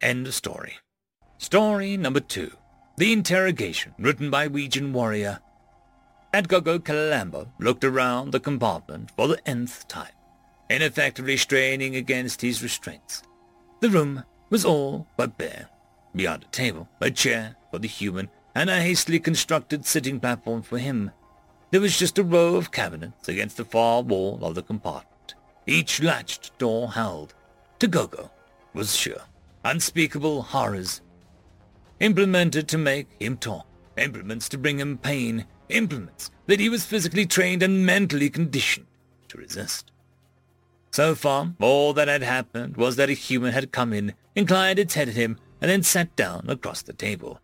End of story. Story number two. The Interrogation, written by Ouijan Warrior. Gogo Calambo looked around the compartment for the nth time, ineffectively straining against his restraints. The room was all but bare. Beyond a table, a chair for the human, and a hastily constructed sitting platform for him. There was just a row of cabinets against the far wall of the compartment each latched door held. To Gogo was sure. Unspeakable horrors. Implemented to make him talk. Implements to bring him pain. Implements that he was physically trained and mentally conditioned to resist. So far, all that had happened was that a human had come in, inclined its head at him, and then sat down across the table.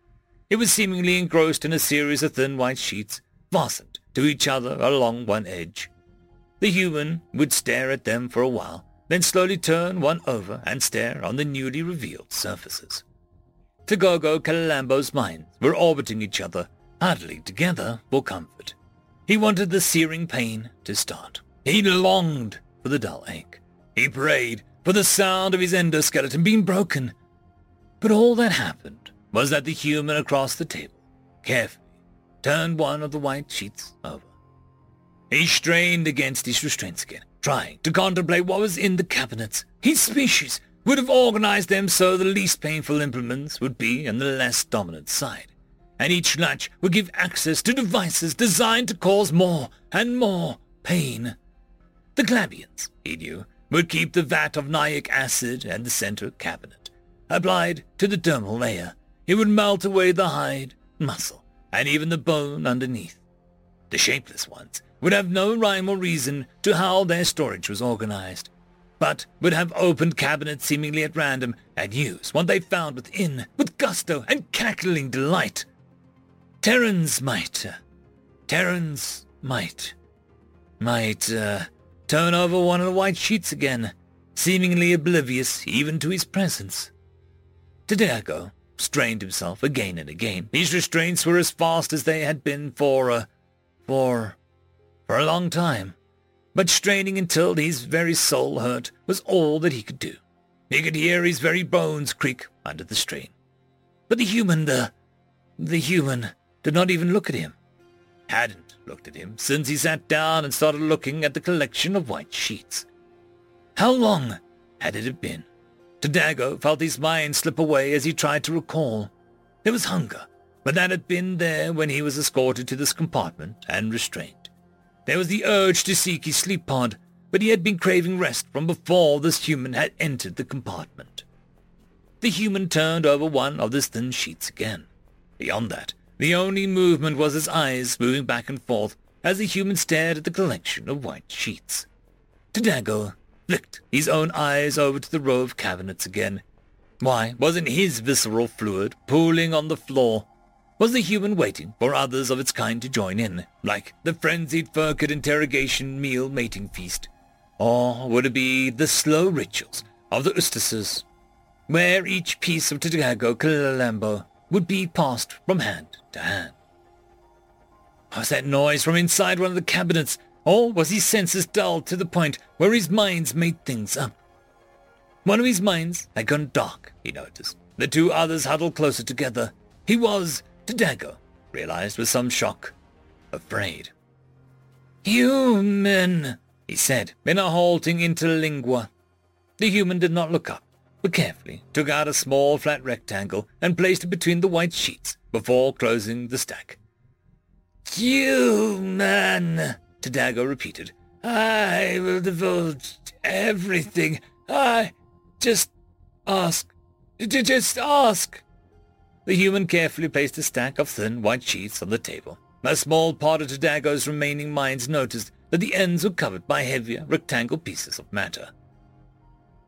It was seemingly engrossed in a series of thin white sheets, fastened to each other along one edge. The human would stare at them for a while, then slowly turn one over and stare on the newly revealed surfaces. Togogo Kalambo's minds were orbiting each other, huddling together for comfort. He wanted the searing pain to start. He longed for the dull ache. He prayed for the sound of his endoskeleton being broken. But all that happened was that the human across the table carefully turned one of the white sheets over. He strained against his restraints again, trying to contemplate what was in the cabinets. His species would have organized them so the least painful implements would be on the less dominant side, and each latch would give access to devices designed to cause more and more pain. The Glabians, he knew, would keep the vat of naic acid at the center cabinet. Applied to the dermal layer, it would melt away the hide, muscle, and even the bone underneath. The shapeless ones would have no rhyme or reason to how their storage was organized, but would have opened cabinets seemingly at random and used what they found within with gusto and cackling delight. Terrans might, uh, Terrans might, might, uh, turn over one of the white sheets again, seemingly oblivious even to his presence. Tadago strained himself again and again. These restraints were as fast as they had been for, uh, for, for a long time. But straining until his very soul hurt was all that he could do. He could hear his very bones creak under the strain. But the human, the, the human, did not even look at him. Hadn't looked at him since he sat down and started looking at the collection of white sheets. How long had it been? Tadago felt his mind slip away as he tried to recall. There was hunger, but that had been there when he was escorted to this compartment and restrained. There was the urge to seek his sleep pod, but he had been craving rest from before this human had entered the compartment. The human turned over one of the thin sheets again. Beyond that, the only movement was his eyes moving back and forth as the human stared at the collection of white sheets. Tadago flicked his own eyes over to the row of cabinets again. Why wasn't his visceral fluid pooling on the floor? Was the human waiting for others of its kind to join in, like the frenzied Furkid interrogation meal mating feast? Or would it be the slow rituals of the Ustases, where each piece of Tadago Kalalambo would be passed from hand to hand? Was that noise from inside one of the cabinets or was his senses dulled to the point where his minds made things up? One of his minds had gone dark, he noticed. The two others huddled closer together. He was, Tadago, realized with some shock, afraid. Human, he said in a halting interlingua. The human did not look up, but carefully took out a small flat rectangle and placed it between the white sheets before closing the stack. Human, Tadago repeated. I will divulge everything. I just ask. Just ask. The human carefully placed a stack of thin white sheets on the table. A small part of Tadago's remaining minds noticed that the ends were covered by heavier, rectangle pieces of matter.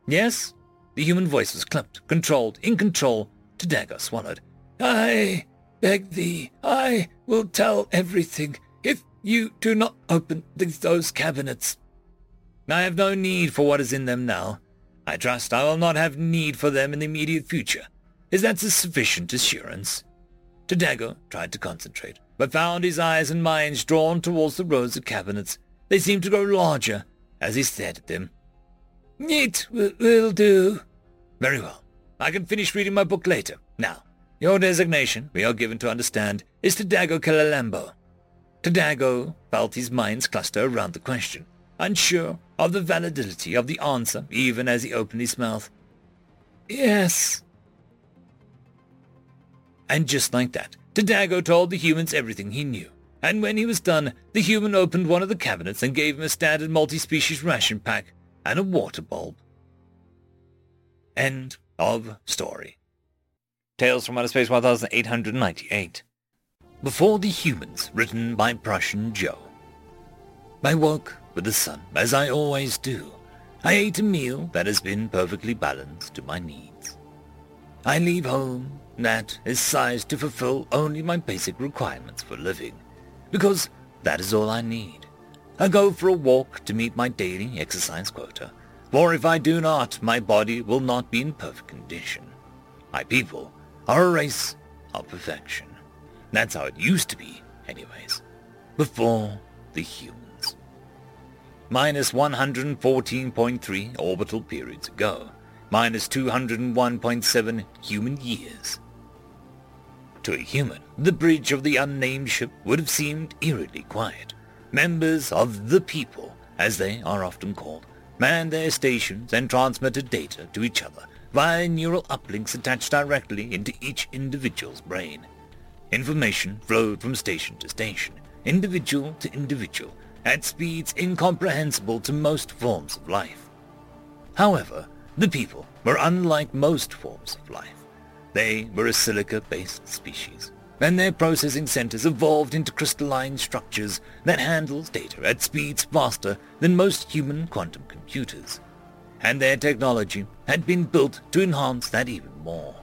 Yes, the human voice was clipped, controlled, in control. Tadago swallowed. I beg thee, I will tell everything. You do not open those cabinets. I have no need for what is in them now. I trust I will not have need for them in the immediate future. Is that sufficient assurance? Tadago tried to concentrate, but found his eyes and minds drawn towards the rows of cabinets. They seemed to grow larger as he stared at them. It will do. Very well. I can finish reading my book later. Now, your designation, we are given to understand, is Tadago Kalalambo. Tadago felt his minds cluster around the question, unsure of the validity of the answer even as he opened his mouth. Yes. And just like that, Tadago told the humans everything he knew. And when he was done, the human opened one of the cabinets and gave him a standard multi-species ration pack and a water bulb. End of story. Tales from Outer Space 1898. Before the Humans, written by Prussian Joe. I woke with the sun, as I always do. I ate a meal that has been perfectly balanced to my needs. I leave home that is sized to fulfill only my basic requirements for living, because that is all I need. I go for a walk to meet my daily exercise quota, for if I do not, my body will not be in perfect condition. My people are a race of perfection. That's how it used to be, anyways. Before the humans. Minus 114.3 orbital periods ago. Minus 201.7 human years. To a human, the bridge of the unnamed ship would have seemed eerily quiet. Members of the people, as they are often called, manned their stations and transmitted data to each other via neural uplinks attached directly into each individual's brain. Information flowed from station to station, individual to individual, at speeds incomprehensible to most forms of life. However, the people were unlike most forms of life. They were a silica-based species. and their processing centers evolved into crystalline structures that handles data at speeds faster than most human quantum computers. And their technology had been built to enhance that even more.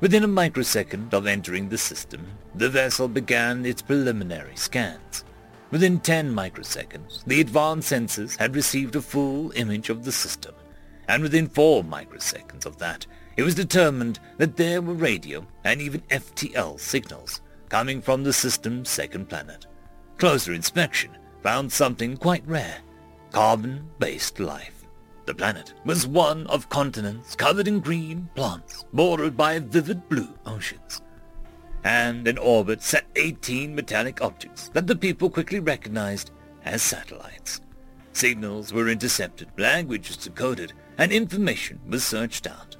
Within a microsecond of entering the system, the vessel began its preliminary scans. Within 10 microseconds, the advanced sensors had received a full image of the system, and within 4 microseconds of that, it was determined that there were radio and even FTL signals coming from the system's second planet. Closer inspection found something quite rare, carbon-based life. The planet was one of continents covered in green plants, bordered by vivid blue oceans. And in orbit sat 18 metallic objects that the people quickly recognized as satellites. Signals were intercepted, language was decoded, and information was searched out.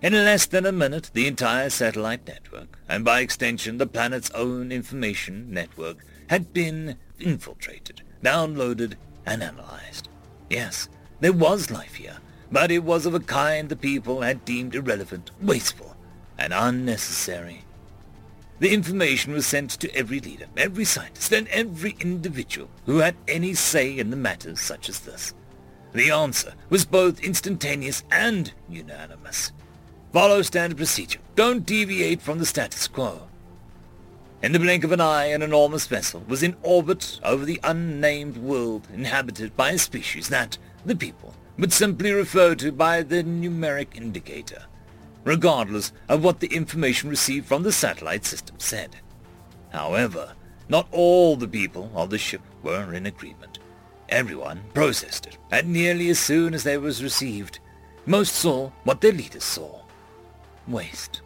In less than a minute, the entire satellite network, and by extension the planet's own information network, had been infiltrated, downloaded, and analyzed. Yes, there was life here, but it was of a kind the people had deemed irrelevant, wasteful, and unnecessary. The information was sent to every leader, every scientist, and every individual who had any say in the matters such as this. The answer was both instantaneous and unanimous. Follow standard procedure. Don't deviate from the status quo. In the blink of an eye, an enormous vessel was in orbit over the unnamed world inhabited by a species that, the people but simply referred to by the numeric indicator, regardless of what the information received from the satellite system said. However, not all the people of the ship were in agreement. Everyone processed it, and nearly as soon as it was received, most saw what their leaders saw. Waste.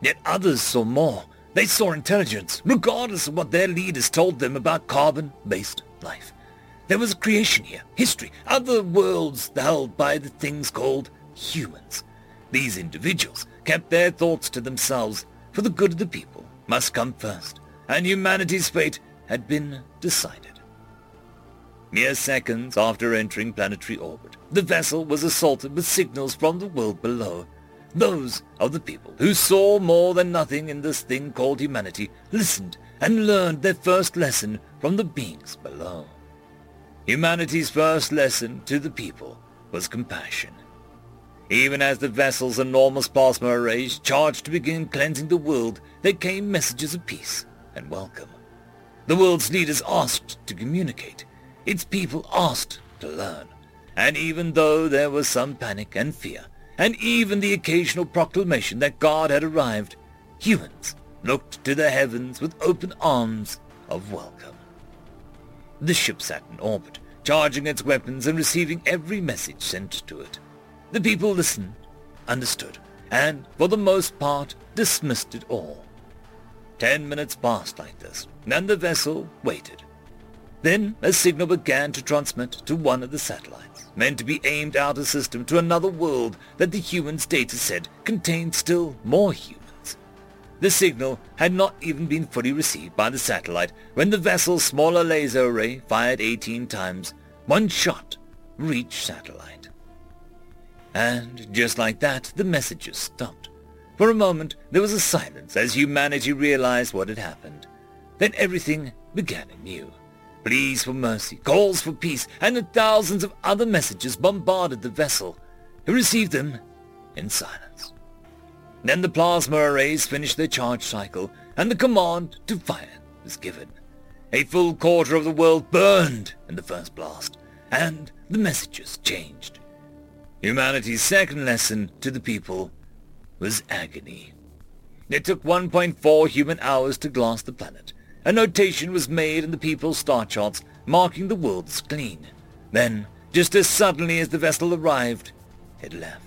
Yet others saw more. They saw intelligence, regardless of what their leaders told them about carbon-based life. There was creation here, history, other worlds held by the things called humans. These individuals kept their thoughts to themselves, for the good of the people must come first, and humanity's fate had been decided. Mere seconds after entering planetary orbit, the vessel was assaulted with signals from the world below. Those of the people who saw more than nothing in this thing called humanity listened and learned their first lesson from the beings below. Humanity's first lesson to the people was compassion. Even as the vessel's enormous plasma arrays charged to begin cleansing the world, there came messages of peace and welcome. The world's leaders asked to communicate. Its people asked to learn. And even though there was some panic and fear, and even the occasional proclamation that God had arrived, humans looked to the heavens with open arms of welcome. The ship sat in orbit, charging its weapons and receiving every message sent to it. The people listened, understood, and, for the most part, dismissed it all. Ten minutes passed like this, and the vessel waited. Then a signal began to transmit to one of the satellites, meant to be aimed out of system to another world that the humans' data said contained still more humans. The signal had not even been fully received by the satellite when the vessel's smaller laser array fired 18 times. One shot reached satellite. And just like that, the messages stopped. For a moment, there was a silence as humanity realized what had happened. Then everything began anew. Pleas for mercy, calls for peace, and the thousands of other messages bombarded the vessel, who received them in silence. Then the plasma arrays finished their charge cycle, and the command to fire was given. A full quarter of the world burned in the first blast, and the messages changed. Humanity's second lesson to the people was agony. It took 1.4 human hours to glass the planet. A notation was made in the people's star charts marking the world's clean. Then, just as suddenly as the vessel arrived, it left.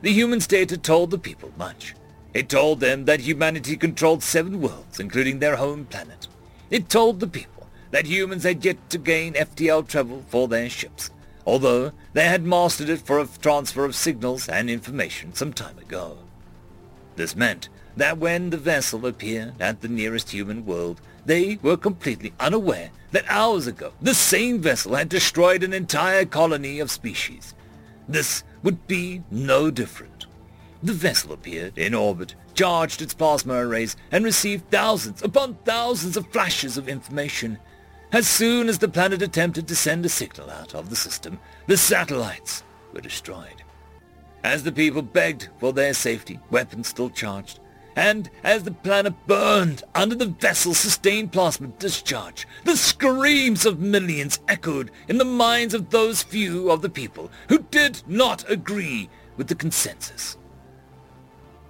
The human state had told the people much. It told them that humanity controlled seven worlds, including their home planet. It told the people that humans had yet to gain FTL travel for their ships, although they had mastered it for a transfer of signals and information some time ago. This meant that when the vessel appeared at the nearest human world, they were completely unaware that hours ago the same vessel had destroyed an entire colony of species. This would be no different. The vessel appeared in orbit charged its plasma arrays and received thousands upon thousands of flashes of information. As soon as the planet attempted to send a signal out of the system, the satellites were destroyed. As the people begged for their safety, weapons still charged, and as the planet burned under the vessel's sustained plasma discharge, the screams of millions echoed in the minds of those few of the people who did not agree with the consensus.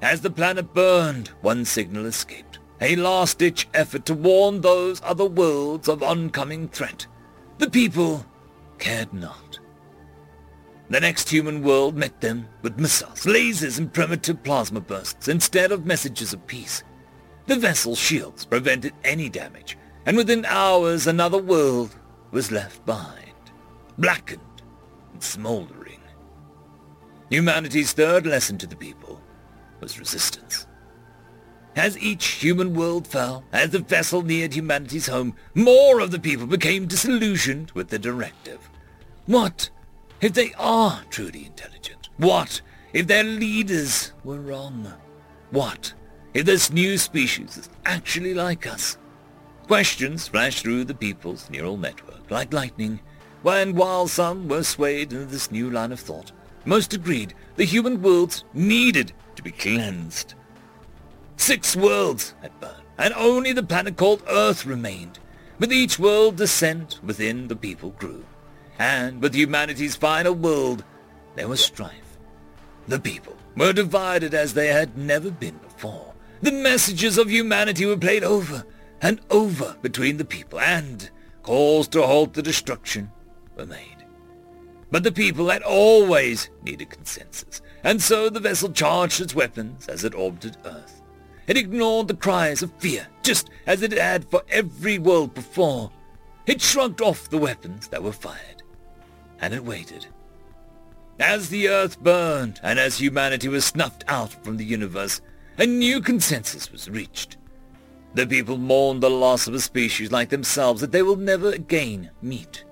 As the planet burned, one signal escaped, a last-ditch effort to warn those other worlds of oncoming threat. The people cared not. The next human world met them with missiles, lasers, and primitive plasma bursts instead of messages of peace. The vessel's shields prevented any damage, and within hours another world was left behind, blackened and smoldering. Humanity's third lesson to the people was resistance. As each human world fell, as the vessel neared humanity's home, more of the people became disillusioned with the directive. What if they are truly intelligent? What if their leaders were wrong? What if this new species is actually like us? Questions flashed through the people's neural network like lightning, when while some were swayed into this new line of thought, most agreed the human worlds needed to be cleansed. Six worlds had burned, and only the planet called Earth remained. With each world descent within the people grew and with humanity's final world, there was strife. The people were divided as they had never been before. The messages of humanity were played over and over between the people, and calls to halt the destruction were made. But the people had always needed consensus, and so the vessel charged its weapons as it orbited Earth. It ignored the cries of fear, just as it had for every world before. It shrugged off the weapons that were fired and it waited. As the earth burned and as humanity was snuffed out from the universe, a new consensus was reached. The people mourned the loss of a species like themselves that they will never again meet.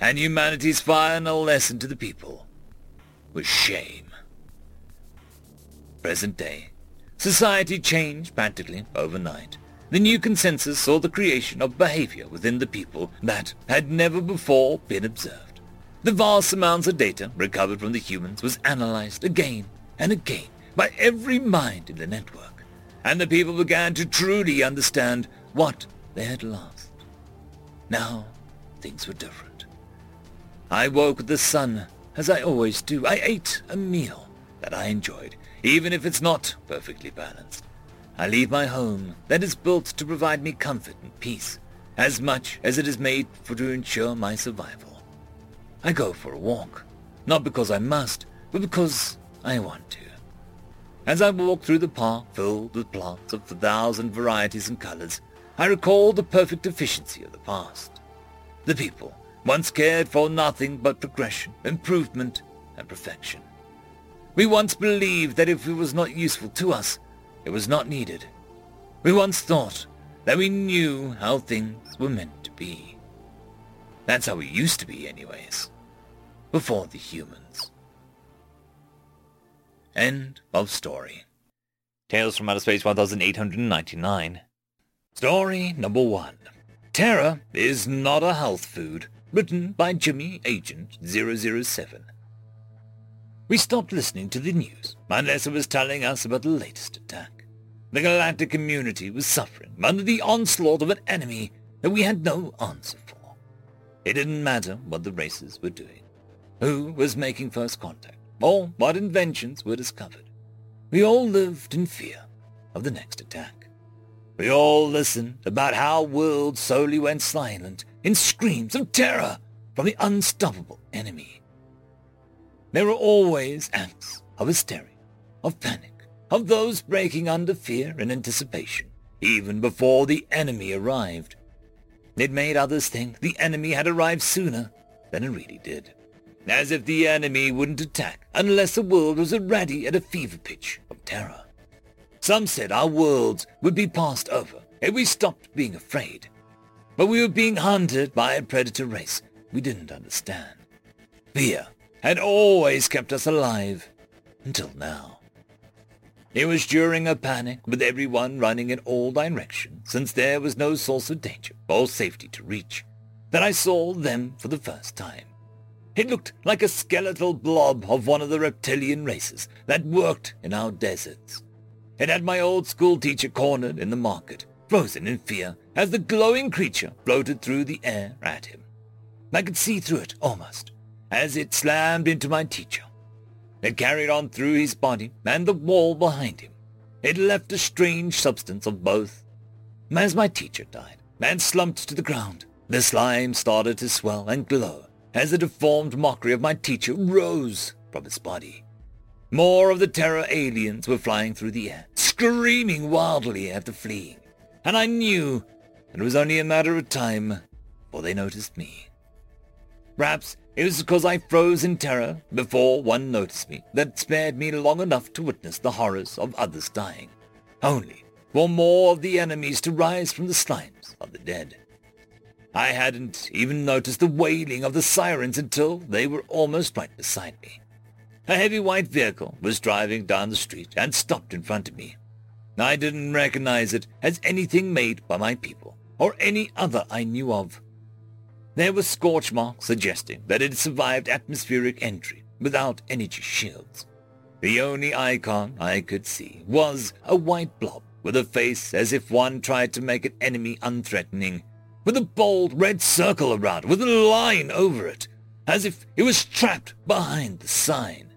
And humanity's final lesson to the people was shame. Present day. Society changed practically overnight. The new consensus saw the creation of behavior within the people that had never before been observed. The vast amounts of data recovered from the humans was analyzed again and again by every mind in the network, and the people began to truly understand what they had lost. Now, things were different. I woke with the sun, as I always do. I ate a meal that I enjoyed, even if it's not perfectly balanced. I leave my home that is built to provide me comfort and peace, as much as it is made for to ensure my survival. I go for a walk, not because I must, but because I want to. As I walk through the park filled with plants of a thousand varieties and colors, I recall the perfect efficiency of the past. The people once cared for nothing but progression, improvement, and perfection. We once believed that if it was not useful to us, it was not needed. We once thought that we knew how things were meant to be. That's how we used to be anyways. Before the humans. End of story. Tales from Outer Space 1899. Story number one. Terra is not a health food. Written by Jimmy Agent 007. We stopped listening to the news unless it was telling us about the latest attack. The galactic community was suffering under the onslaught of an enemy that we had no answer for. It didn't matter what the races were doing, who was making first contact, or what inventions were discovered. We all lived in fear of the next attack. We all listened about how worlds slowly went silent in screams of terror from the unstoppable enemy. There were always acts of hysteria, of panic, of those breaking under fear and anticipation, even before the enemy arrived. It made others think the enemy had arrived sooner than it really did. As if the enemy wouldn't attack unless the world was already at a fever pitch of terror. Some said our worlds would be passed over if we stopped being afraid. But we were being hunted by a predator race we didn't understand. Fear had always kept us alive until now. It was during a panic, with everyone running in all directions, since there was no source of danger or safety to reach, that I saw them for the first time. It looked like a skeletal blob of one of the reptilian races that worked in our deserts. It had my old school teacher cornered in the market, frozen in fear, as the glowing creature floated through the air at him. I could see through it almost, as it slammed into my teacher. It carried on through his body and the wall behind him. It left a strange substance of both. As my teacher died and slumped to the ground, the slime started to swell and glow as the deformed mockery of my teacher rose from its body. More of the terror aliens were flying through the air, screaming wildly after fleeing, and I knew it was only a matter of time before they noticed me. Perhaps it was because I froze in terror before one noticed me that spared me long enough to witness the horrors of others dying, only for more of the enemies to rise from the of the dead. I hadn't even noticed the wailing of the sirens until they were almost right beside me. A heavy white vehicle was driving down the street and stopped in front of me. I didn't recognize it as anything made by my people or any other I knew of. There were scorch marks suggesting that it survived atmospheric entry without energy shields. The only icon I could see was a white blob with a face as if one tried to make an enemy unthreatening with a bold red circle around with a line over it, as if it was trapped behind the sign.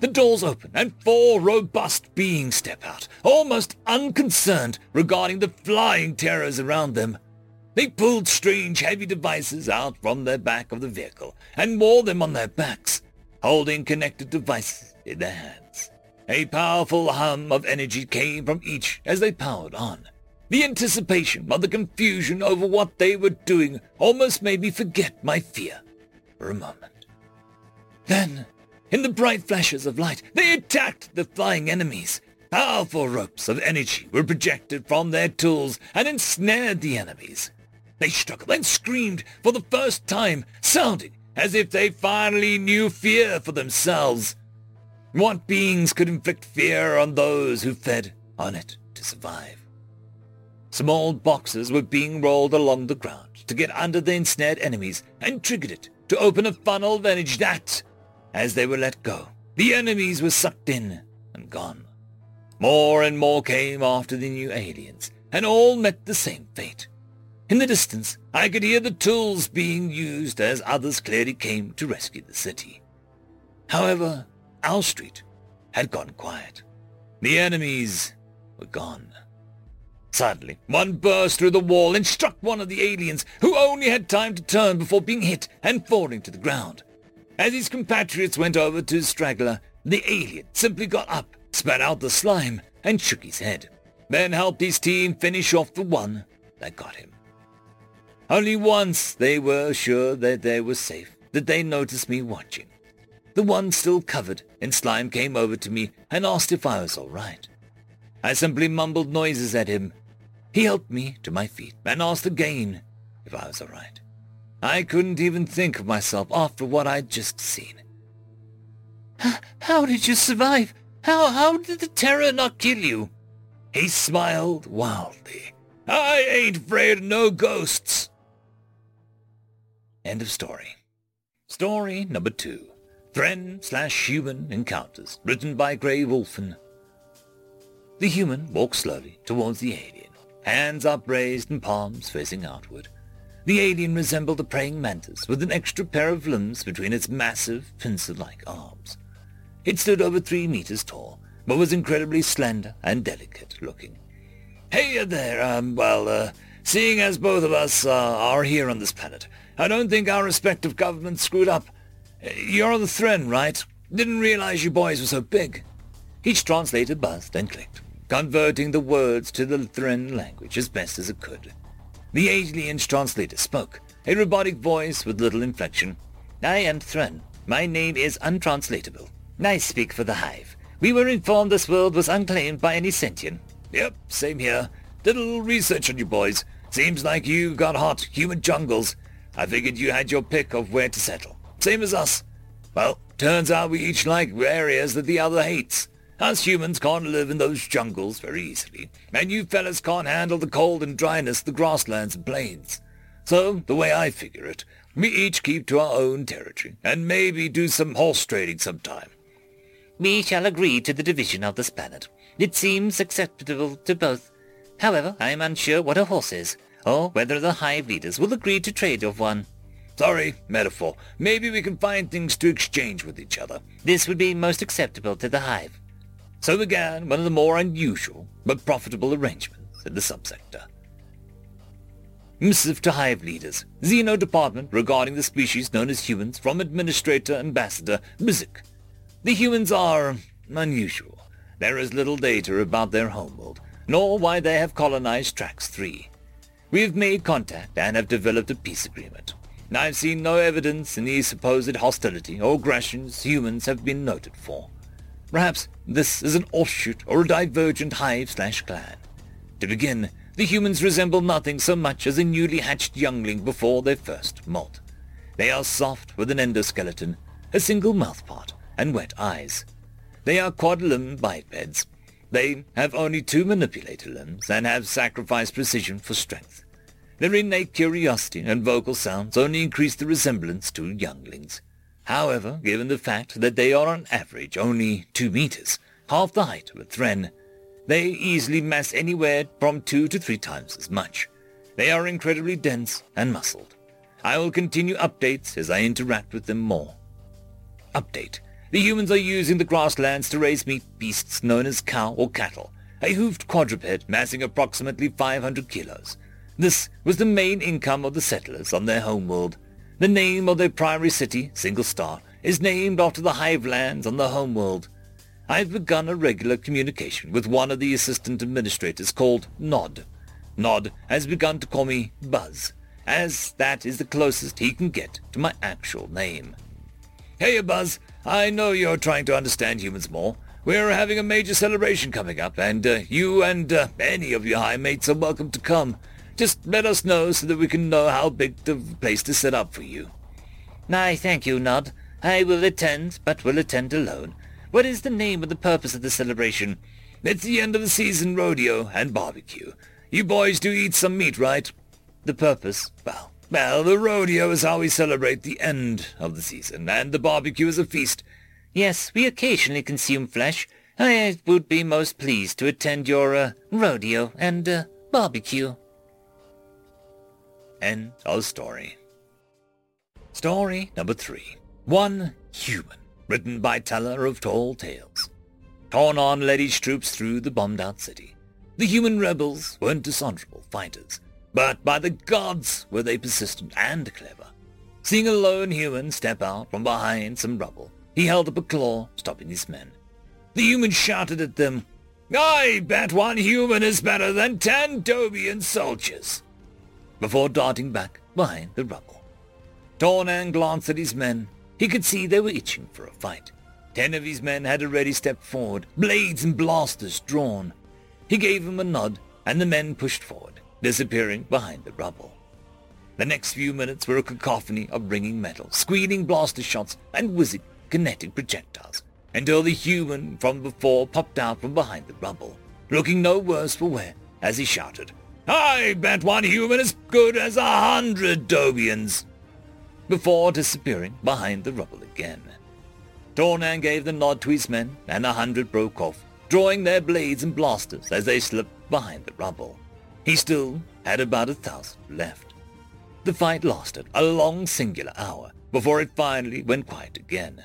The doors open and four robust beings step out, almost unconcerned regarding the flying terrors around them. They pulled strange heavy devices out from the back of the vehicle and wore them on their backs, holding connected devices in their hands. A powerful hum of energy came from each as they powered on. The anticipation of the confusion over what they were doing almost made me forget my fear for a moment. Then, in the bright flashes of light, they attacked the flying enemies. Powerful ropes of energy were projected from their tools and ensnared the enemies. They struggled and screamed for the first time, sounding as if they finally knew fear for themselves. What beings could inflict fear on those who fed on it to survive? Small boxes were being rolled along the ground to get under the ensnared enemies and triggered it to open a funnel of energy that, as they were let go, the enemies were sucked in and gone. More and more came after the new aliens, and all met the same fate. In the distance, I could hear the tools being used as others clearly came to rescue the city. However, our street had gone quiet. The enemies were gone. Suddenly, one burst through the wall and struck one of the aliens, who only had time to turn before being hit and falling to the ground. As his compatriots went over to the Straggler, the alien simply got up, spat out the slime, and shook his head, then helped his team finish off the one that got him. Only once they were sure that they were safe, did they notice me watching. The one still covered in slime came over to me and asked if I was all right. I simply mumbled noises at him he helped me to my feet and asked again if I was all right. I couldn't even think of myself after what I'd just seen. How did you survive? How, how did the terror not kill you? He smiled wildly. I ain't afraid of no ghosts. End of story. Story number two. Thren slash human encounters, written by Gray Wolfen. The human walks slowly towards the alien hands upraised and palms facing outward. The alien resembled a praying mantis with an extra pair of limbs between its massive, pincer-like arms. It stood over three meters tall, but was incredibly slender and delicate looking. Hey there, um, well, uh, seeing as both of us uh, are here on this planet, I don't think our respective governments screwed up. You're on the Thren, right? Didn't realize you boys were so big. Each translator buzzed and clicked converting the words to the Thren language as best as it could. The alien's translator spoke, a robotic voice with little inflection. I am Thren. My name is untranslatable. I speak for the Hive. We were informed this world was unclaimed by any sentient. Yep, same here. Did a little research on you boys. Seems like you got hot human jungles. I figured you had your pick of where to settle. Same as us. Well, turns out we each like areas that the other hates. Us humans can't live in those jungles very easily, and you fellas can't handle the cold and dryness of the grasslands and plains. So, the way I figure it, we each keep to our own territory, and maybe do some horse trading sometime. We shall agree to the division of this planet. It seems acceptable to both. However, I am unsure what a horse is, or whether the hive leaders will agree to trade of one. Sorry, metaphor. Maybe we can find things to exchange with each other. This would be most acceptable to the hive. So began one of the more unusual but profitable arrangements in the subsector. Missive to Hive Leaders, Xeno Department regarding the species known as humans from Administrator Ambassador Bizik. The humans are unusual. There is little data about their homeworld, nor why they have colonized Trax 3. We have made contact and have developed a peace agreement. I've seen no evidence in the supposed hostility or aggressions humans have been noted for. Perhaps this is an offshoot or a divergent hive slash clan. To begin, the humans resemble nothing so much as a newly hatched youngling before their first molt. They are soft with an endoskeleton, a single mouthpart, and wet eyes. They are quad-limbed bipeds. They have only two manipulator limbs and have sacrificed precision for strength. Their innate curiosity and vocal sounds only increase the resemblance to younglings. However, given the fact that they are on average only two meters, half the height of a Thren, they easily mass anywhere from two to three times as much. They are incredibly dense and muscled. I will continue updates as I interact with them more. Update. The humans are using the grasslands to raise meat beasts known as cow or cattle, a hoofed quadruped massing approximately 500 kilos. This was the main income of the settlers on their homeworld, the name of their primary city, Single Star, is named after the hive lands on the homeworld. I've begun a regular communication with one of the assistant administrators called Nod. Nod has begun to call me Buzz, as that is the closest he can get to my actual name. Hey, Buzz, I know you're trying to understand humans more. We're having a major celebration coming up, and uh, you and uh, any of your hive mates are welcome to come. Just let us know so that we can know how big the place to set up for you. I thank you, Nod. I will attend, but will attend alone. What is the name of the purpose of the celebration? It's the end of the season rodeo and barbecue. You boys do eat some meat, right? The purpose? Well, well, the rodeo is how we celebrate the end of the season, and the barbecue is a feast. Yes, we occasionally consume flesh. I would be most pleased to attend your, uh, rodeo and, uh, barbecue. End of story. Story number three. One Human, written by Teller of Tall Tales. Tornan led his troops through the bombed-out city. The human rebels weren't dishonorable fighters, but by the gods were they persistent and clever. Seeing a lone human step out from behind some rubble, he held up a claw, stopping his men. The human shouted at them, I bet one human is better than ten Dobian soldiers before darting back behind the rubble. Tornan glanced at his men. He could see they were itching for a fight. Ten of his men had already stepped forward, blades and blasters drawn. He gave them a nod, and the men pushed forward, disappearing behind the rubble. The next few minutes were a cacophony of ringing metal, squealing blaster shots, and whizzing kinetic projectiles, until the human from before popped out from behind the rubble, looking no worse for wear as he shouted, I bet one human as good as a hundred Dobians, before disappearing behind the rubble again. Tornan gave the nod to his men, and a hundred broke off, drawing their blades and blasters as they slipped behind the rubble. He still had about a thousand left. The fight lasted a long singular hour before it finally went quiet again.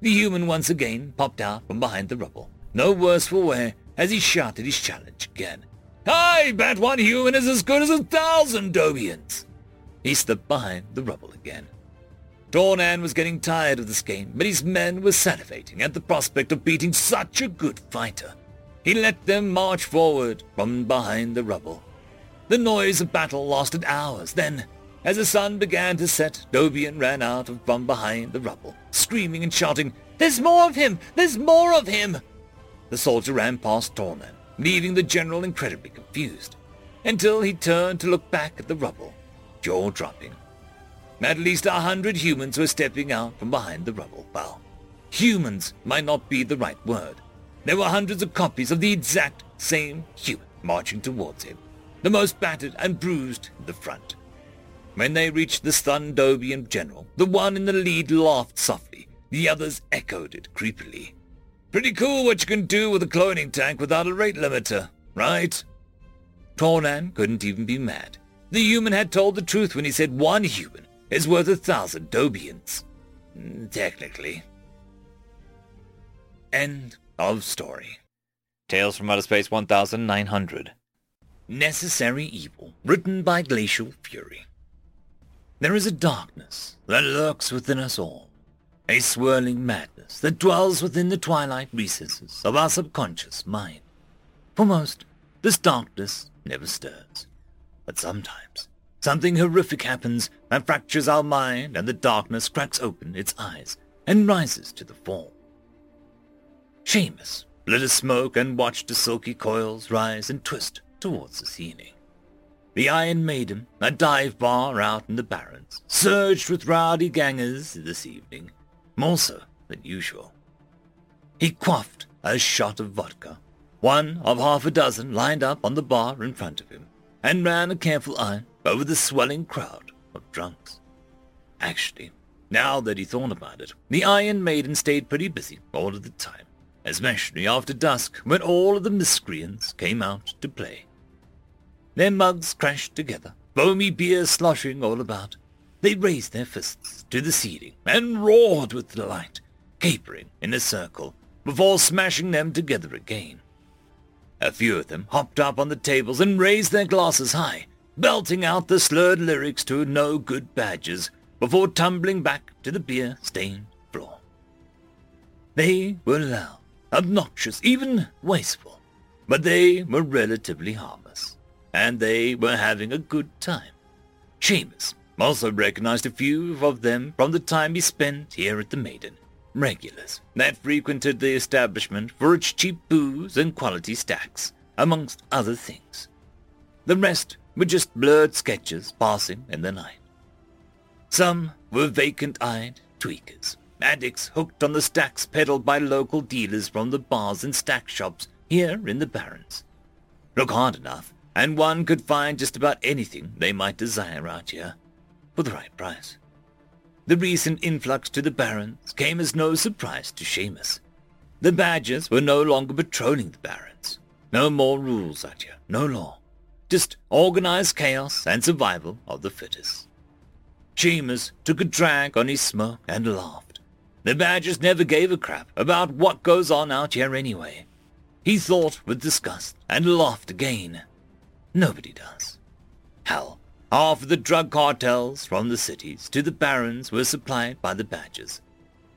The human once again popped out from behind the rubble, no worse for wear, as he shouted his challenge again. I bet one human is as good as a thousand Dobians. He slipped behind the rubble again. Tornan was getting tired of this game, but his men were salivating at the prospect of beating such a good fighter. He let them march forward from behind the rubble. The noise of battle lasted hours. Then, as the sun began to set, Dobian ran out from behind the rubble, screaming and shouting, There's more of him! There's more of him! The soldier ran past Tornan, leaving the general incredibly confused, until he turned to look back at the rubble, jaw dropping. At least a hundred humans were stepping out from behind the rubble. Well, humans might not be the right word. there were hundreds of copies of the exact same human marching towards him, the most battered and bruised in the front. When they reached the stunned Dobian general, the one in the lead laughed softly. The others echoed it creepily. Pretty cool what you can do with a cloning tank without a rate limiter, right? Tornan couldn't even be mad. The human had told the truth when he said one human is worth a thousand Dobians. Mm, technically. End of story. Tales from Outer Space 1900. Necessary Evil, written by Glacial Fury. There is a darkness that lurks within us all, a swirling madness that dwells within the twilight recesses of our subconscious mind. For most, this darkness never stirs. But sometimes, something horrific happens that fractures our mind and the darkness cracks open its eyes and rises to the fore. Seamus lit a smoke and watched the silky coils rise and twist towards the ceiling. The Iron Maiden, a dive bar out in the Barrens, surged with rowdy gangers this evening, more so than usual. He quaffed a shot of vodka, one of half a dozen lined up on the bar in front of him, and ran a careful eye over the swelling crowd of drunks. Actually, now that he thought about it, the Iron Maiden stayed pretty busy all of the time especially after dusk when all of the miscreants came out to play. Their mugs crashed together, foamy beer sloshing all about. They raised their fists to the ceiling and roared with delight, capering in a circle before smashing them together again. A few of them hopped up on the tables and raised their glasses high, belting out the slurred lyrics to no good badges before tumbling back to the beer-stained floor. They were loud, obnoxious, even wasteful, but they were relatively harmless, and they were having a good time. Seamus also recognized a few of them from the time he spent here at the Maiden, regulars that frequented the establishment for its cheap booze and quality stacks, amongst other things. The rest were just blurred sketches passing in the night. Some were vacant-eyed tweakers, addicts hooked on the stacks peddled by local dealers from the bars and stack shops here in the Barrens. Look hard enough, and one could find just about anything they might desire out here, for the right price. The recent influx to the Barrens came as no surprise to Seamus. The Badgers were no longer patrolling the Barrens. No more rules out here, no law. Just organized chaos and survival of the fittest. Seamus took a drag on his smoke and laughed. The Badgers never gave a crap about what goes on out here anyway. He thought with disgust and laughed again. Nobody does. Hell, half of the drug cartels from the cities to the Barrens were supplied by the Badgers.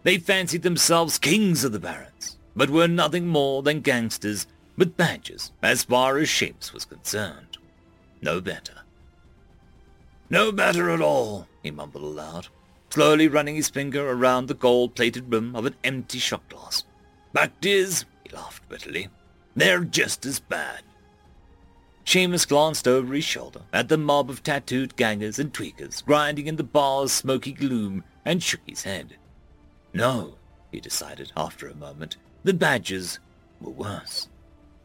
They fancied themselves kings of the Barrens, but were nothing more than gangsters with badges as far as Seamus was concerned. No better. No better at all, he mumbled aloud slowly running his finger around the gold-plated rim of an empty shot glass. Fact is, he laughed bitterly, they're just as bad. Seamus glanced over his shoulder at the mob of tattooed gangers and tweakers grinding in the bar's smoky gloom and shook his head. No, he decided after a moment, the Badgers were worse.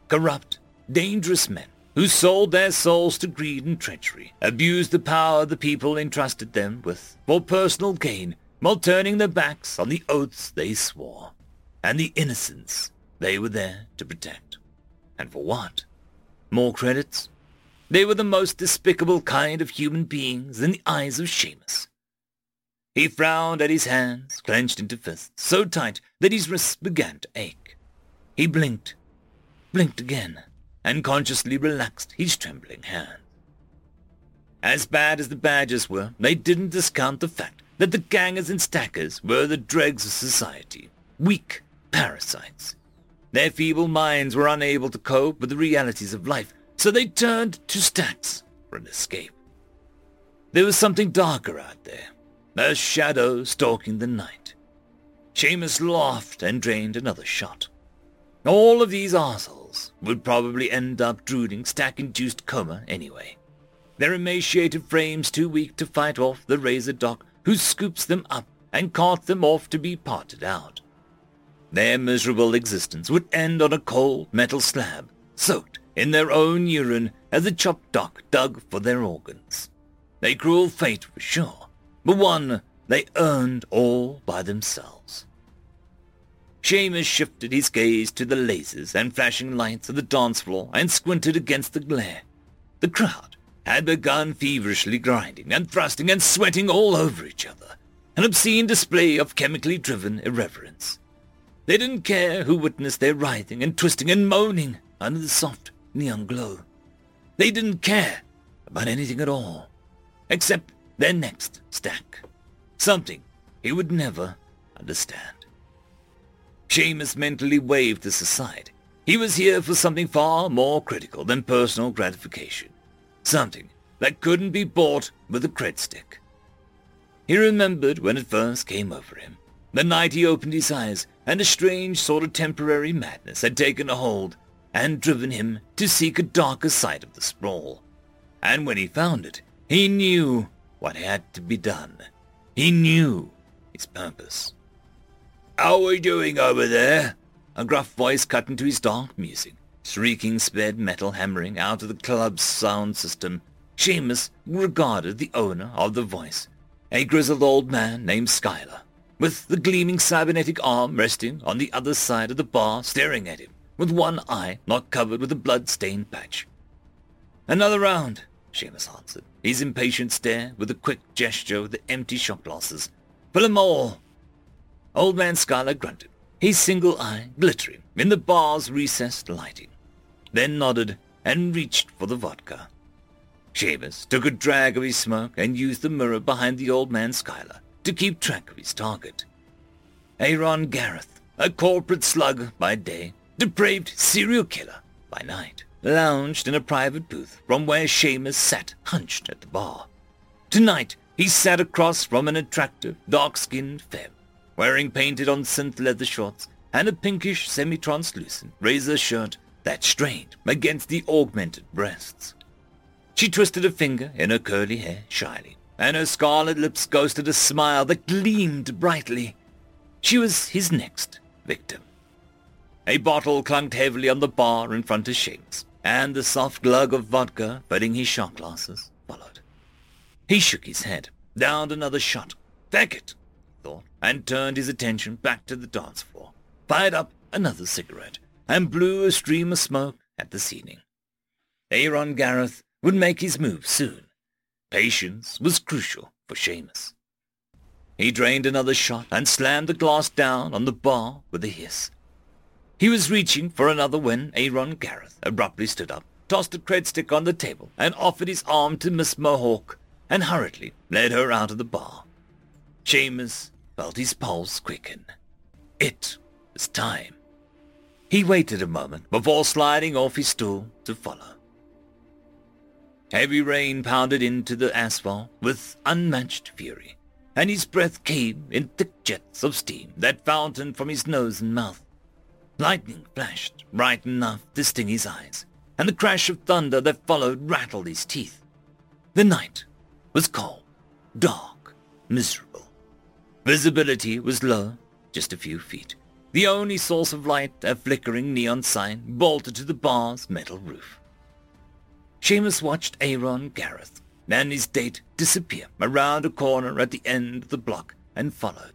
Corrupt, dangerous men who sold their souls to greed and treachery, abused the power the people entrusted them with for personal gain, while turning their backs on the oaths they swore, and the innocents they were there to protect. And for what? More credits? They were the most despicable kind of human beings in the eyes of Seamus. He frowned at his hands, clenched into fists, so tight that his wrists began to ache. He blinked, blinked again, and consciously relaxed his trembling hand. As bad as the Badgers were, they didn't discount the fact that the gangers and stackers were the dregs of society, weak parasites. Their feeble minds were unable to cope with the realities of life, so they turned to stacks for an escape. There was something darker out there, a shadow stalking the night. Seamus laughed and drained another shot. All of these assholes would probably end up drooling stack-induced coma anyway. Their emaciated frames too weak to fight off the razor doc who scoops them up and carts them off to be parted out. Their miserable existence would end on a cold metal slab, soaked in their own urine as the chop doc dug for their organs. A cruel fate for sure, but one they earned all by themselves. Seamus shifted his gaze to the lasers and flashing lights of the dance floor and squinted against the glare. The crowd had begun feverishly grinding and thrusting and sweating all over each other, an obscene display of chemically driven irreverence. They didn't care who witnessed their writhing and twisting and moaning under the soft neon glow. They didn't care about anything at all, except their next stack. Something he would never understand. Seamus mentally waved this aside. He was here for something far more critical than personal gratification. Something that couldn't be bought with a cred stick. He remembered when it first came over him. The night he opened his eyes and a strange sort of temporary madness had taken a hold and driven him to seek a darker side of the sprawl. And when he found it, he knew what had to be done. He knew his purpose. How are we doing over there? A gruff voice cut into his dark music. Shrieking speed metal hammering out of the club's sound system. Seamus regarded the owner of the voice, a grizzled old man named Schuyler, with the gleaming cybernetic arm resting on the other side of the bar staring at him, with one eye not covered with a blood-stained patch. Another round, Seamus answered, his impatient stare with a quick gesture of the empty shot glasses. 'em all. Old man Schuyler grunted, his single eye glittering in the bar's recessed lighting, then nodded and reached for the vodka. Seamus took a drag of his smoke and used the mirror behind the old man Schuyler to keep track of his target. Aaron Gareth, a corporate slug by day, depraved serial killer by night lounged in a private booth from where Seamus sat hunched at the bar. Tonight, he sat across from an attractive, dark-skinned femme, wearing painted-on synth leather shorts and a pinkish, semi-translucent razor shirt that strained against the augmented breasts. She twisted a finger in her curly hair shyly, and her scarlet lips ghosted a smile that gleamed brightly. She was his next victim. A bottle clunked heavily on the bar in front of Seamus, and the soft glug of vodka filling his shot glasses followed. He shook his head, downed another shot. Feck it, he thought, and turned his attention back to the dance floor, fired up another cigarette, and blew a stream of smoke at the ceiling. Aaron Gareth would make his move soon. Patience was crucial for Seamus. He drained another shot and slammed the glass down on the bar with a hiss. He was reaching for another when Aaron Gareth abruptly stood up, tossed a cred stick on the table, and offered his arm to Miss Mohawk, and hurriedly led her out of the bar. Seamus felt his pulse quicken. It was time. He waited a moment before sliding off his stool to follow. Heavy rain pounded into the asphalt with unmatched fury, and his breath came in thick jets of steam that fountained from his nose and mouth. Lightning flashed bright enough to sting his eyes, and the crash of thunder that followed rattled his teeth. The night was cold, dark, miserable. Visibility was low, just a few feet. The only source of light, a flickering neon sign bolted to the bar's metal roof. Seamus watched Aaron Gareth and his date disappear around a corner at the end of the block and followed.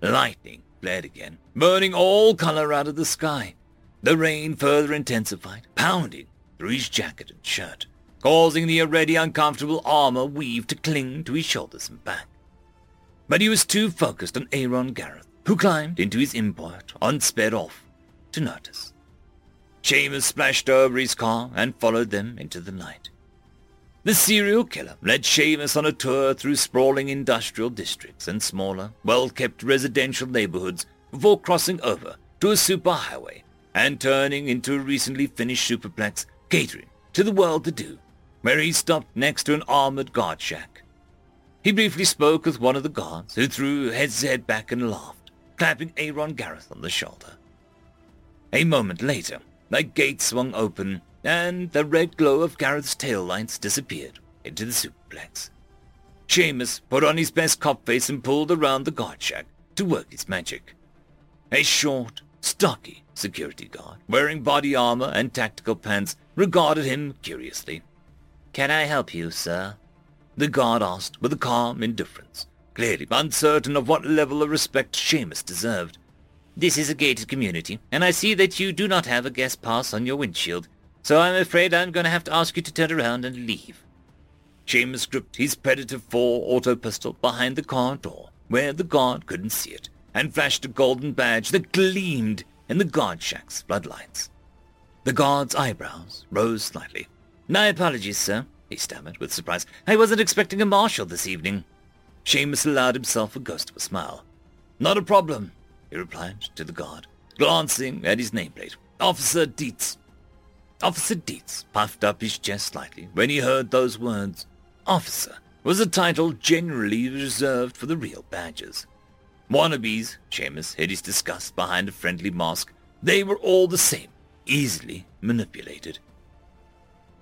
Lightning flared again, burning all color out of the sky. The rain further intensified, pounding through his jacket and shirt, causing the already uncomfortable armor weave to cling to his shoulders and back. But he was too focused on Aaron Gareth, who climbed into his import and sped off, to notice. Seamus splashed over his car and followed them into the night. The serial killer led Seamus on a tour through sprawling industrial districts and smaller, well-kept residential neighborhoods before crossing over to a superhighway and turning into a recently finished superplex catering to the well-to-do, where he stopped next to an armored guard shack. He briefly spoke with one of the guards, who threw his head back and laughed, clapping Aaron Gareth on the shoulder. A moment later, the gate swung open, and the red glow of Gareth's tail lights disappeared into the superplex. Seamus put on his best cop face and pulled around the guard shack to work his magic. A short, stocky security guard, wearing body armor and tactical pants, regarded him curiously. Can I help you, sir? The guard asked with a calm indifference, clearly uncertain of what level of respect Seamus deserved. This is a gated community, and I see that you do not have a guest pass on your windshield, so I'm afraid I'm going to have to ask you to turn around and leave. Seamus gripped his Predator 4 auto pistol behind the car door, where the guard couldn't see it, and flashed a golden badge that gleamed in the guard shack's floodlights. The guard's eyebrows rose slightly. My apologies, sir, he stammered with surprise. I wasn't expecting a marshal this evening. Seamus allowed himself a ghost of a smile. Not a problem, he replied to the guard, glancing at his nameplate. Officer Dietz. Officer Dietz puffed up his chest slightly when he heard those words. Officer was a title generally reserved for the real badges. Wannabes, Seamus hid his disgust behind a friendly mask. They were all the same, easily manipulated.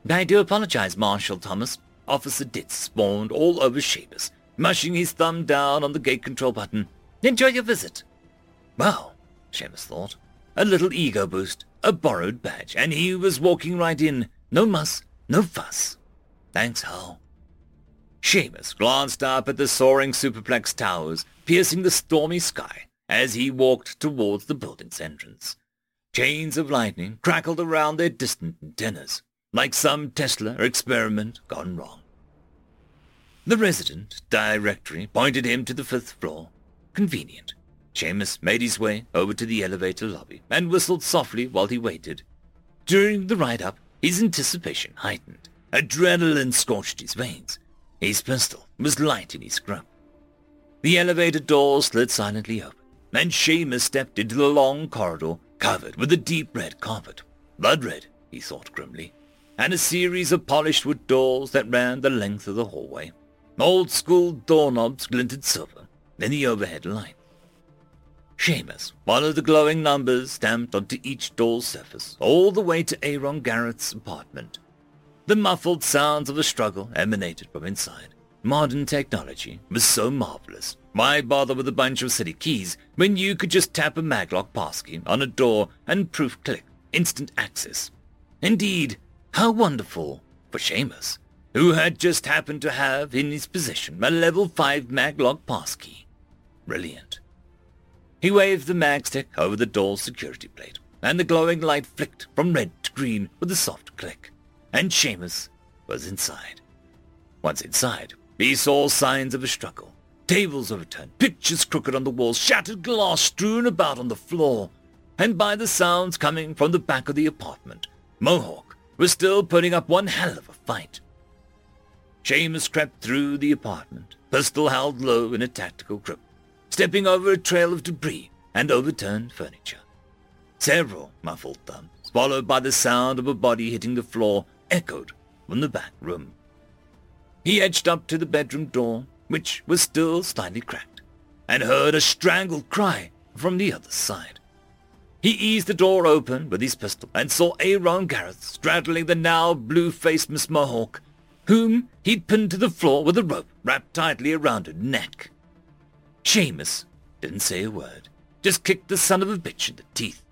I do apologize, Marshal Thomas. Officer Dietz spawned all over Seamus, mushing his thumb down on the gate control button. Enjoy your visit. Well, Seamus thought, a little ego boost, a borrowed badge, and he was walking right in. No muss, no fuss. Thanks, Hal. Seamus glanced up at the soaring superplex towers, piercing the stormy sky, as he walked towards the building's entrance. Chains of lightning crackled around their distant antennas, like some Tesla experiment gone wrong. The resident directory pointed him to the fifth floor. Convenient. Seamus made his way over to the elevator lobby and whistled softly while he waited. During the ride up, his anticipation heightened. Adrenaline scorched his veins. His pistol was light in his grip. The elevator door slid silently open, and Seamus stepped into the long corridor covered with a deep red carpet. Blood red, he thought grimly, and a series of polished wood doors that ran the length of the hallway. Old-school doorknobs glinted silver in the overhead light. Seamus followed the glowing numbers stamped onto each door's surface all the way to Aaron Gareth's apartment. The muffled sounds of a struggle emanated from inside. Modern technology was so marvelous. Why bother with a bunch of city keys when you could just tap a maglock passkey on a door and proof click instant access? Indeed, how wonderful for Seamus, who had just happened to have in his possession a level 5 maglock passkey. Brilliant. He waved the magstick over the door's security plate, and the glowing light flicked from red to green with a soft click, and Seamus was inside. Once inside, he saw signs of a struggle. Tables overturned, pictures crooked on the walls, shattered glass strewn about on the floor, and by the sounds coming from the back of the apartment, Mohawk was still putting up one hell of a fight. Seamus crept through the apartment, pistol held low in a tactical grip stepping over a trail of debris and overturned furniture. Several muffled thumps, followed by the sound of a body hitting the floor, echoed from the back room. He edged up to the bedroom door, which was still slightly cracked, and heard a strangled cry from the other side. He eased the door open with his pistol and saw Aaron Gareth straddling the now blue-faced Miss Mohawk, whom he'd pinned to the floor with a rope wrapped tightly around her neck. Seamus didn't say a word, just kicked the son of a bitch in the teeth.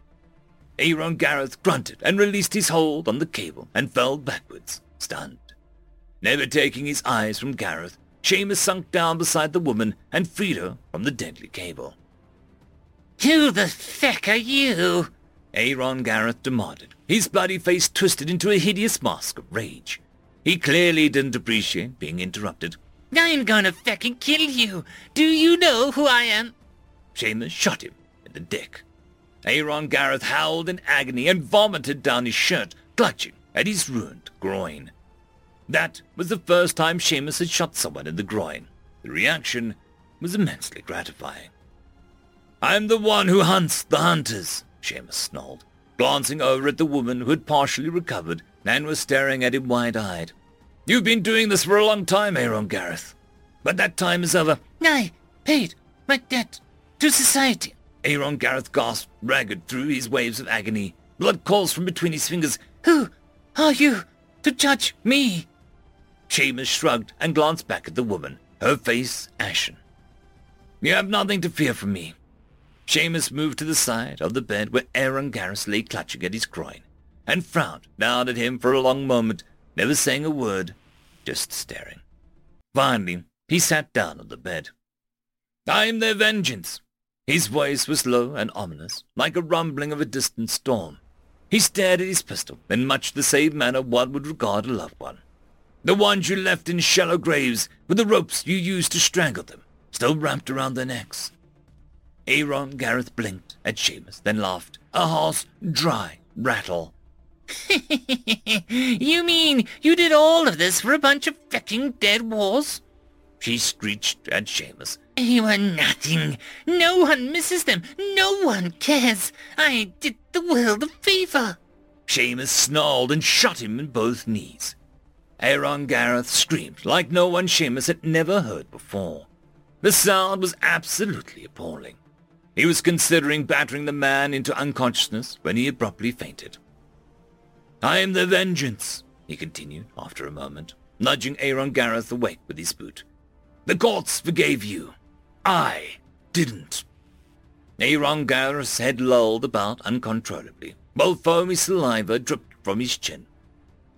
Aaron Gareth grunted and released his hold on the cable and fell backwards, stunned. Never taking his eyes from Gareth, Seamus sunk down beside the woman and freed her from the deadly cable. Who the feck are you? Aaron Gareth demanded, his bloody face twisted into a hideous mask of rage. He clearly didn't appreciate being interrupted. I'm gonna fucking kill you. Do you know who I am? Seamus shot him in the dick. Aaron Gareth howled in agony and vomited down his shirt, clutching at his ruined groin. That was the first time Seamus had shot someone in the groin. The reaction was immensely gratifying. I'm the one who hunts the hunters, Seamus snarled, glancing over at the woman who had partially recovered and was staring at him wide-eyed. You've been doing this for a long time, Aaron Gareth. But that time is over. I paid my debt to society. Aaron Gareth gasped, ragged through his waves of agony. Blood calls from between his fingers. Who are you to judge me? Seamus shrugged and glanced back at the woman, her face ashen. You have nothing to fear from me. Seamus moved to the side of the bed where Aaron Gareth lay clutching at his groin, and frowned down at him for a long moment, never saying a word, just staring. Finally, he sat down on the bed. I am their vengeance. His voice was low and ominous, like a rumbling of a distant storm. He stared at his pistol in much the same manner one would regard a loved one. The ones you left in shallow graves with the ropes you used to strangle them, still wrapped around their necks. Aaron Gareth blinked at Seamus, then laughed, a harsh, dry rattle. you mean you did all of this for a bunch of fucking dead walls? She screeched at Seamus. You are nothing. No one misses them. No one cares. I did the world a favor. Seamus snarled and shot him in both knees. Aaron Gareth screamed like no one Seamus had never heard before. The sound was absolutely appalling. He was considering battering the man into unconsciousness when he abruptly fainted. I am the vengeance, he continued after a moment, nudging Aaron Gareth awake with his boot. The gods forgave you. I didn't. Aaron Gareth's head lolled about uncontrollably, while foamy saliva dripped from his chin.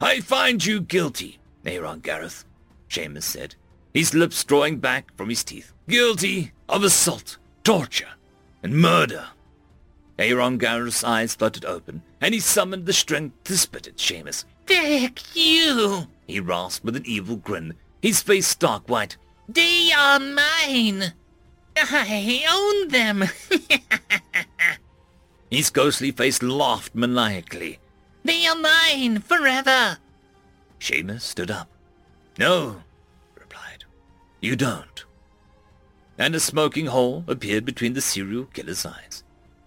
I find you guilty, Aaron Gareth, Seamus said, his lips drawing back from his teeth. Guilty of assault, torture, and murder. Aaron Gareth's eyes fluttered open, and he summoned the strength to spit at Seamus. Fuck you, he rasped with an evil grin, his face stark white. They are mine. I own them. his ghostly face laughed maniacally. They are mine forever. Seamus stood up. No, he replied. You don't. And a smoking hole appeared between the serial killer's eyes.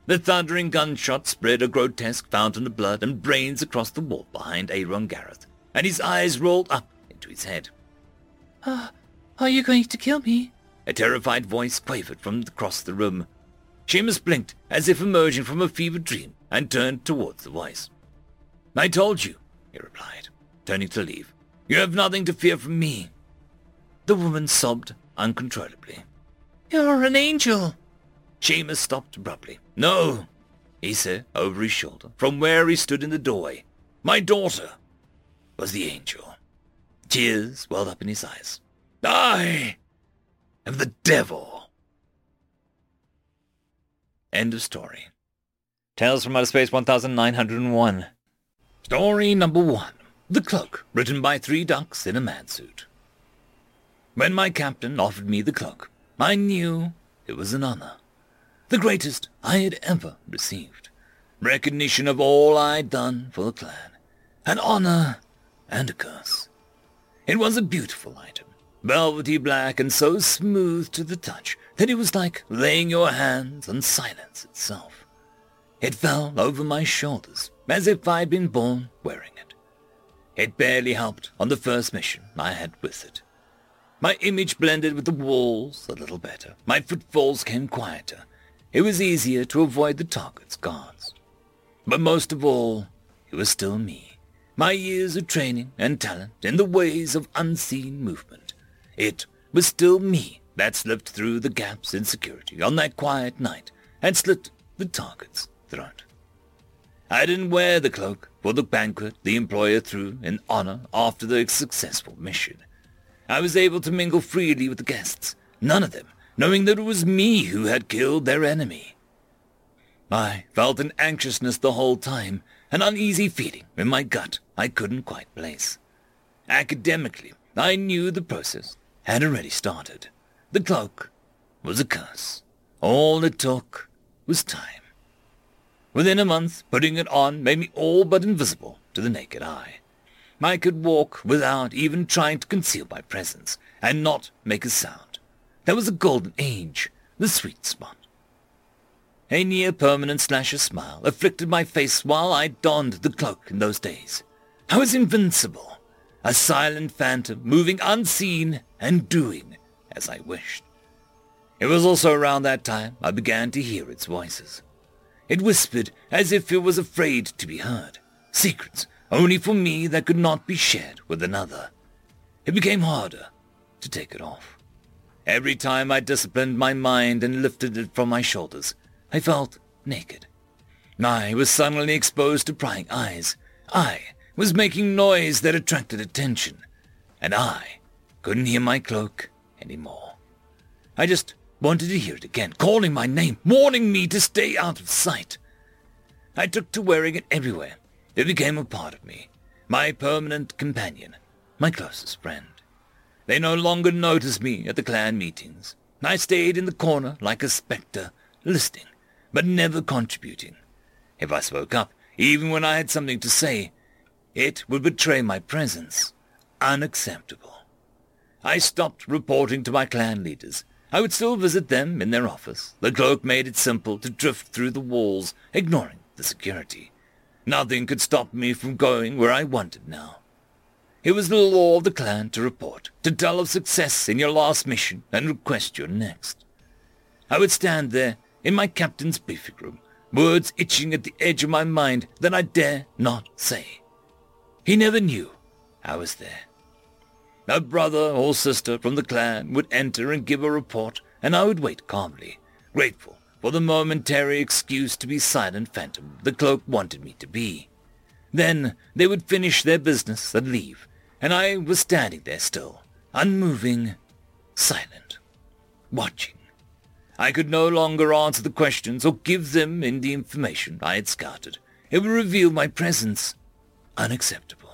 The thundering gunshot spread a grotesque fountain of blood and brains across the wall behind Aaron Gareth, and his eyes rolled up into his head. Uh, are you going to kill me? A terrified voice quavered from across the room. Seamus blinked as if emerging from a fevered dream and turned towards the voice. I told you, he replied, turning to leave. You have nothing to fear from me. The woman sobbed uncontrollably. You're an angel. Seamus stopped abruptly. No, he said over his shoulder, from where he stood in the doorway. My daughter was the angel. Tears welled up in his eyes. I am the devil. End of story. Tales from Outer Space 1901. Story number one. The Cloak, written by three ducks in a man suit. When my captain offered me the cloak, I knew it was an honor. The greatest I had ever received. Recognition of all I'd done for the clan. An honor and a curse. It was a beautiful item, velvety black and so smooth to the touch that it was like laying your hands on silence itself. It fell over my shoulders as if I'd been born wearing it. It barely helped on the first mission I had with it. My image blended with the walls a little better. My footfalls came quieter. It was easier to avoid the target's guards. But most of all, it was still me. My years of training and talent in the ways of unseen movement. It was still me that slipped through the gaps in security on that quiet night and slit the target's throat. I didn't wear the cloak for the banquet the employer threw in honor after the successful mission. I was able to mingle freely with the guests, none of them knowing that it was me who had killed their enemy. I felt an anxiousness the whole time, an uneasy feeling in my gut I couldn't quite place. Academically, I knew the process had already started. The cloak was a curse. All it took was time. Within a month, putting it on made me all but invisible to the naked eye. I could walk without even trying to conceal my presence, and not make a sound. That was the golden age, the sweet spot. A near-permanent slasher smile afflicted my face while I donned the cloak in those days. I was invincible, a silent phantom moving unseen and doing as I wished. It was also around that time I began to hear its voices. It whispered as if it was afraid to be heard, secrets only for me that could not be shared with another. It became harder to take it off. Every time I disciplined my mind and lifted it from my shoulders, I felt naked. I was suddenly exposed to prying eyes. I was making noise that attracted attention. And I couldn't hear my cloak anymore. I just wanted to hear it again, calling my name, warning me to stay out of sight. I took to wearing it everywhere. It became a part of me, my permanent companion, my closest friend. They no longer noticed me at the clan meetings. I stayed in the corner like a spectre, listening, but never contributing. If I spoke up, even when I had something to say, it would betray my presence. Unacceptable. I stopped reporting to my clan leaders. I would still visit them in their office. The cloak made it simple to drift through the walls, ignoring the security. Nothing could stop me from going where I wanted now. It was the law of the clan to report, to tell of success in your last mission, and request your next. I would stand there in my captain's briefing room, words itching at the edge of my mind that I dare not say. He never knew I was there. A brother or sister from the clan would enter and give a report, and I would wait calmly, grateful for the momentary excuse to be silent phantom the cloak wanted me to be. Then they would finish their business and leave, and I was standing there still, unmoving, silent, watching. I could no longer answer the questions or give them in the information I had scouted. It would reveal my presence. Unacceptable.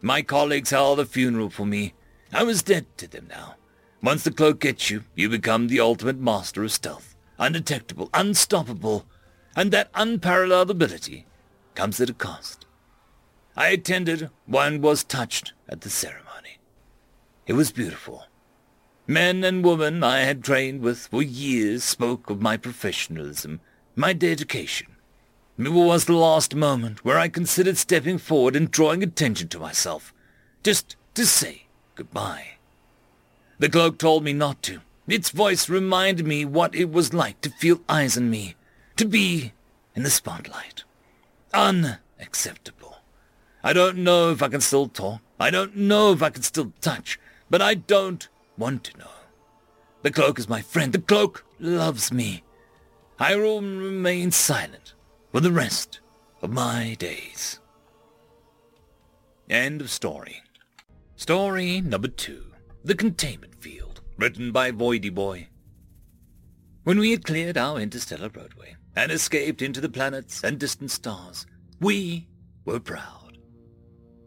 My colleagues held a funeral for me. I was dead to them now. Once the cloak gets you, you become the ultimate master of stealth undetectable, unstoppable, and that unparalleled ability comes at a cost. I attended one was touched at the ceremony. It was beautiful. Men and women I had trained with for years spoke of my professionalism, my dedication. It was the last moment where I considered stepping forward and drawing attention to myself, just to say goodbye. The cloak told me not to, its voice reminded me what it was like to feel eyes on me, to be in the spotlight. Unacceptable. I don't know if I can still talk. I don't know if I can still touch, but I don't want to know. The cloak is my friend. The cloak loves me. I will remain silent for the rest of my days. End of story. Story number two. The Containment Field written by Voidy Boy. When we had cleared our interstellar roadway and escaped into the planets and distant stars, we were proud.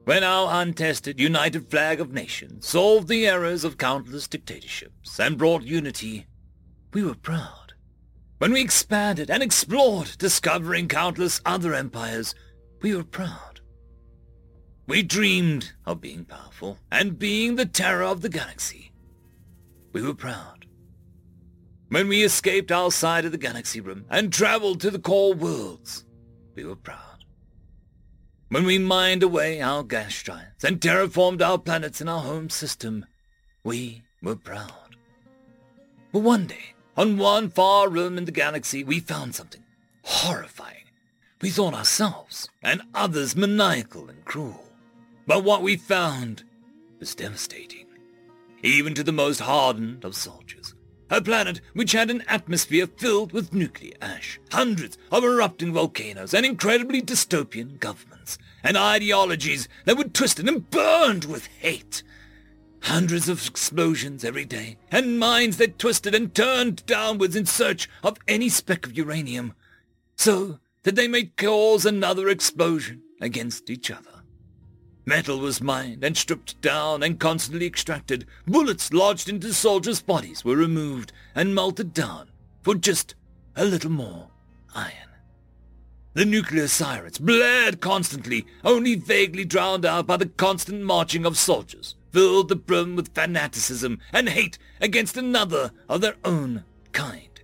When our untested united flag of nations solved the errors of countless dictatorships and brought unity, we were proud. When we expanded and explored, discovering countless other empires, we were proud. We dreamed of being powerful and being the terror of the galaxy we were proud. When we escaped our side of the galaxy rim and traveled to the core worlds, we were proud. When we mined away our gas giants and terraformed our planets in our home system, we were proud. But one day, on one far rim in the galaxy, we found something horrifying. We thought ourselves and others maniacal and cruel. But what we found was devastating even to the most hardened of soldiers. A planet which had an atmosphere filled with nuclear ash, hundreds of erupting volcanoes, and incredibly dystopian governments, and ideologies that were twisted and burned with hate. Hundreds of explosions every day, and mines that twisted and turned downwards in search of any speck of uranium, so that they might cause another explosion against each other. Metal was mined and stripped down and constantly extracted. Bullets lodged into soldiers' bodies were removed and melted down for just a little more iron. The nuclear sirens blared constantly, only vaguely drowned out by the constant marching of soldiers, filled the brim with fanaticism and hate against another of their own kind.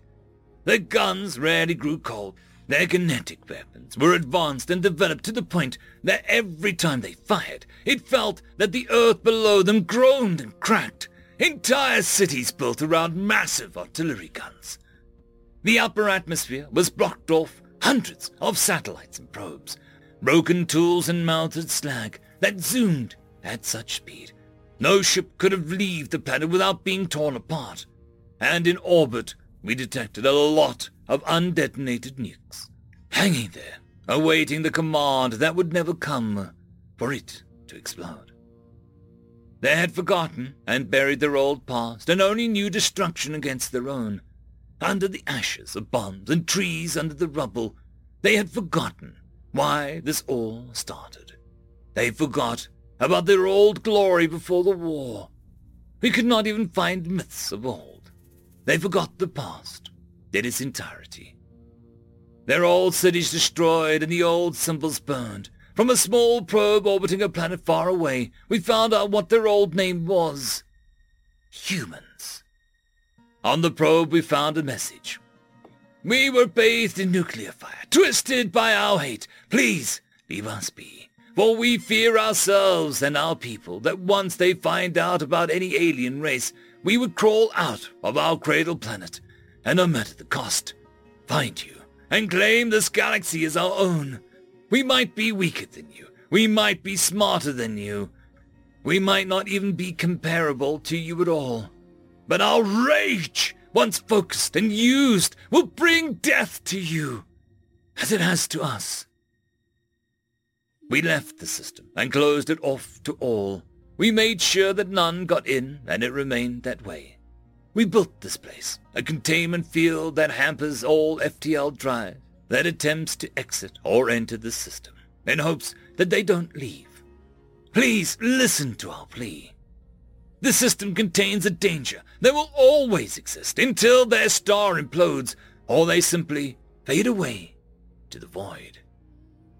Their guns rarely grew cold, their kinetic weapons were advanced and developed to the point that every time they fired, it felt that the earth below them groaned and cracked. Entire cities built around massive artillery guns. The upper atmosphere was blocked off hundreds of satellites and probes, broken tools and melted slag that zoomed at such speed. No ship could have left the planet without being torn apart. And in orbit we detected a lot of undetonated nukes, hanging there, awaiting the command that would never come for it to explode. They had forgotten and buried their old past and only knew destruction against their own. Under the ashes of bombs and trees under the rubble, they had forgotten why this all started. They forgot about their old glory before the war. We could not even find myths of old. They forgot the past in its entirety. Their old cities destroyed and the old symbols burned. From a small probe orbiting a planet far away, we found out what their old name was. Humans. On the probe we found a message. We were bathed in nuclear fire, twisted by our hate. Please, leave us be. For we fear ourselves and our people that once they find out about any alien race, we would crawl out of our cradle planet, and matter the cost, find you, and claim this galaxy as our own. We might be weaker than you. We might be smarter than you. We might not even be comparable to you at all. But our rage, once focused and used, will bring death to you, as it has to us. We left the system and closed it off to all. We made sure that none got in, and it remained that way. We built this place, a containment field that hampers all FTL drive that attempts to exit or enter the system, in hopes that they don't leave. Please listen to our plea. The system contains a danger that will always exist until their star implodes or they simply fade away to the void.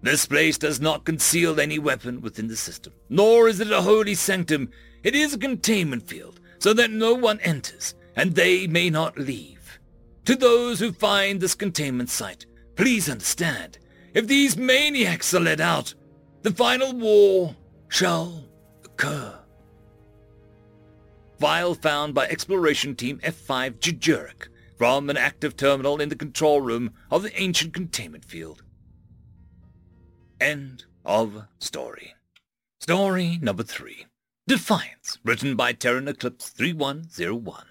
This place does not conceal any weapon within the system, nor is it a holy sanctum. It is a containment field, so that no one enters, and they may not leave. To those who find this containment site, please understand, if these maniacs are let out, the final war shall occur. File found by Exploration Team F5 Jujuric from an active terminal in the control room of the ancient containment field. End of story. Story number three. Defiance, written by Terran Eclipse 3101.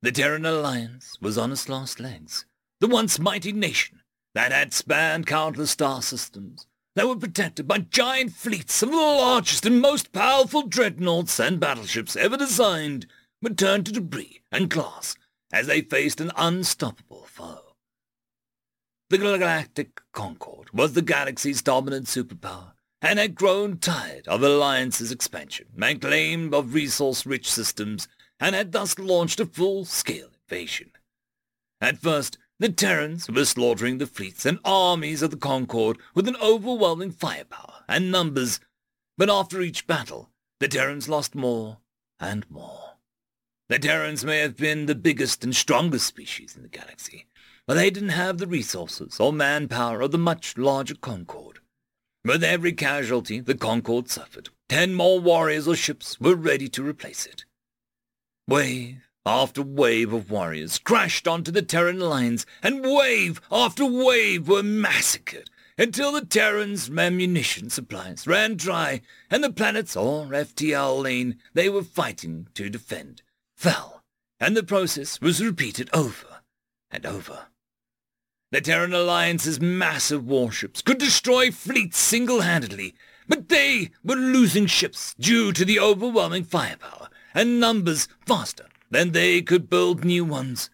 The Terran Alliance was on its last legs. The once mighty nation that had spanned countless star systems, that were protected by giant fleets of the largest and most powerful dreadnoughts and battleships ever designed, would turn to debris and glass as they faced an unstoppable foe. The Galactic Concord was the galaxy's dominant superpower, and had grown tired of Alliance's expansion and claim of resource-rich systems, and had thus launched a full-scale invasion. At first, the Terrans were slaughtering the fleets and armies of the Concord with an overwhelming firepower and numbers, but after each battle, the Terrans lost more and more. The Terrans may have been the biggest and strongest species in the galaxy, but they didn't have the resources or manpower of the much larger Concord. With every casualty the Concord suffered, ten more warriors or ships were ready to replace it. Wave after wave of warriors crashed onto the Terran lines, and wave after wave were massacred until the Terrans' ammunition supplies ran dry and the planet's or FTL lane they were fighting to defend fell, and the process was repeated over and over. The Terran Alliance's massive warships could destroy fleets single-handedly, but they were losing ships due to the overwhelming firepower and numbers faster than they could build new ones.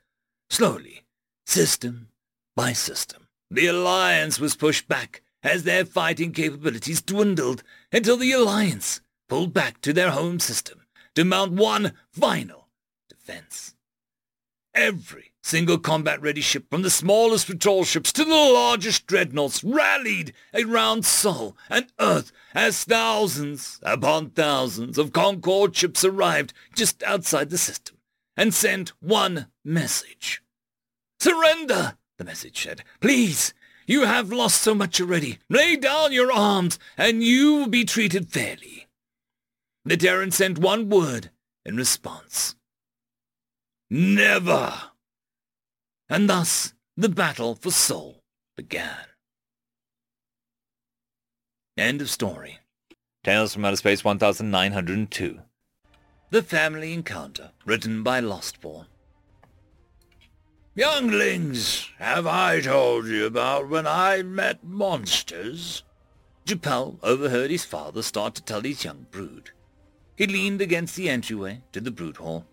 Slowly, system by system, the Alliance was pushed back as their fighting capabilities dwindled until the Alliance pulled back to their home system to mount one final defense. Every single combat-ready ship, from the smallest patrol ships to the largest dreadnoughts, rallied around Sol and Earth as thousands upon thousands of Concord ships arrived just outside the system and sent one message. Surrender, the message said. Please, you have lost so much already. Lay down your arms, and you will be treated fairly. The Terran sent one word in response. Never! And thus the battle for Sol began. End of story. Tales from Outer Space 1902. The Family Encounter, written by Lostborn. Younglings, have I told you about when I met monsters? Japal overheard his father start to tell his young brood. He leaned against the entryway to the brood hall.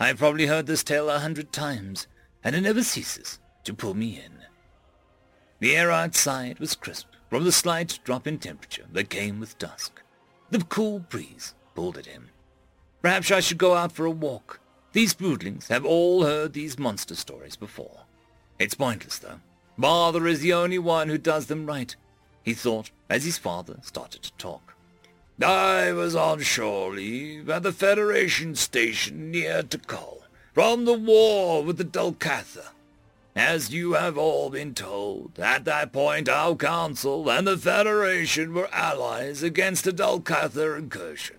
I've probably heard this tale a hundred times, and it never ceases to pull me in. The air outside was crisp from the slight drop in temperature that came with dusk. The cool breeze pulled at him. Perhaps I should go out for a walk. These broodlings have all heard these monster stories before. It's pointless, though. Father is the only one who does them right, he thought as his father started to talk. I was on shore leave at the Federation station near Tikal from the war with the Dulcatha. As you have all been told, at that point our council and the Federation were allies against the Dulcatha incursion.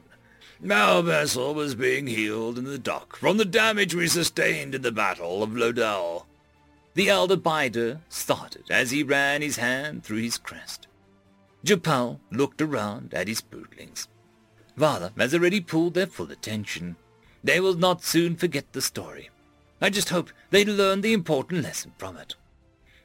Our vessel was being healed in the dock from the damage we sustained in the Battle of Lodell. The elder Bider started as he ran his hand through his crest. Japal looked around at his broodlings. Vala has already pulled their full attention. They will not soon forget the story. I just hope they learn the important lesson from it.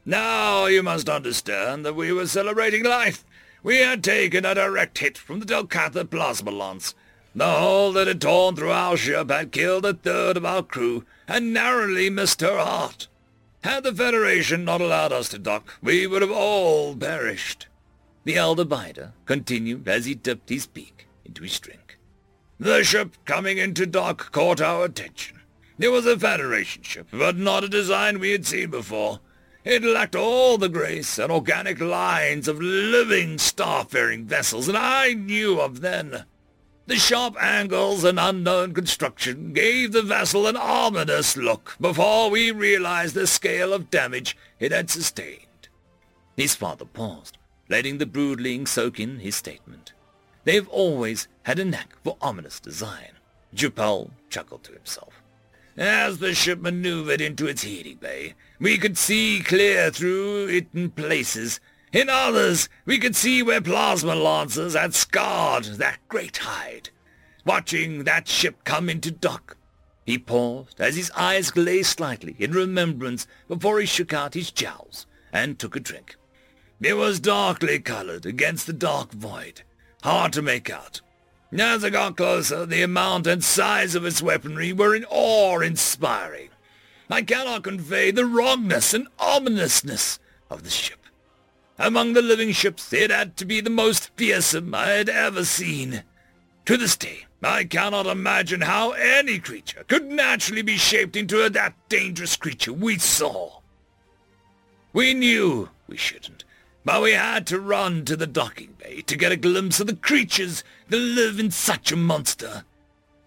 Now you must understand that we were celebrating life. We had taken a direct hit from the Dulcatha plasma lance. The hole that had torn through our ship had killed a third of our crew and narrowly missed her heart. Had the Federation not allowed us to dock, we would have all perished. The elder Bider continued as he dipped his beak into his drink. The ship coming into dock caught our attention. It was a Federation ship, but not a design we had seen before. It lacked all the grace and organic lines of living starfaring vessels that I knew of then. The sharp angles and unknown construction gave the vessel an ominous look before we realized the scale of damage it had sustained. His father paused, letting the broodling soak in his statement. They've always had a knack for ominous design. Japal chuckled to himself. As the ship maneuvered into its heating bay, we could see clear through it in places. In others, we could see where plasma lancers had scarred that great hide. Watching that ship come into dock, he paused as his eyes glazed slightly in remembrance before he shook out his jowls and took a drink. It was darkly colored against the dark void, hard to make out. As I got closer, the amount and size of its weaponry were in awe-inspiring. I cannot convey the wrongness and ominousness of the ship. Among the living ships, it had to be the most fearsome I had ever seen. To this day, I cannot imagine how any creature could naturally be shaped into that dangerous creature we saw. We knew we shouldn't, but we had to run to the docking bay to get a glimpse of the creatures that live in such a monster.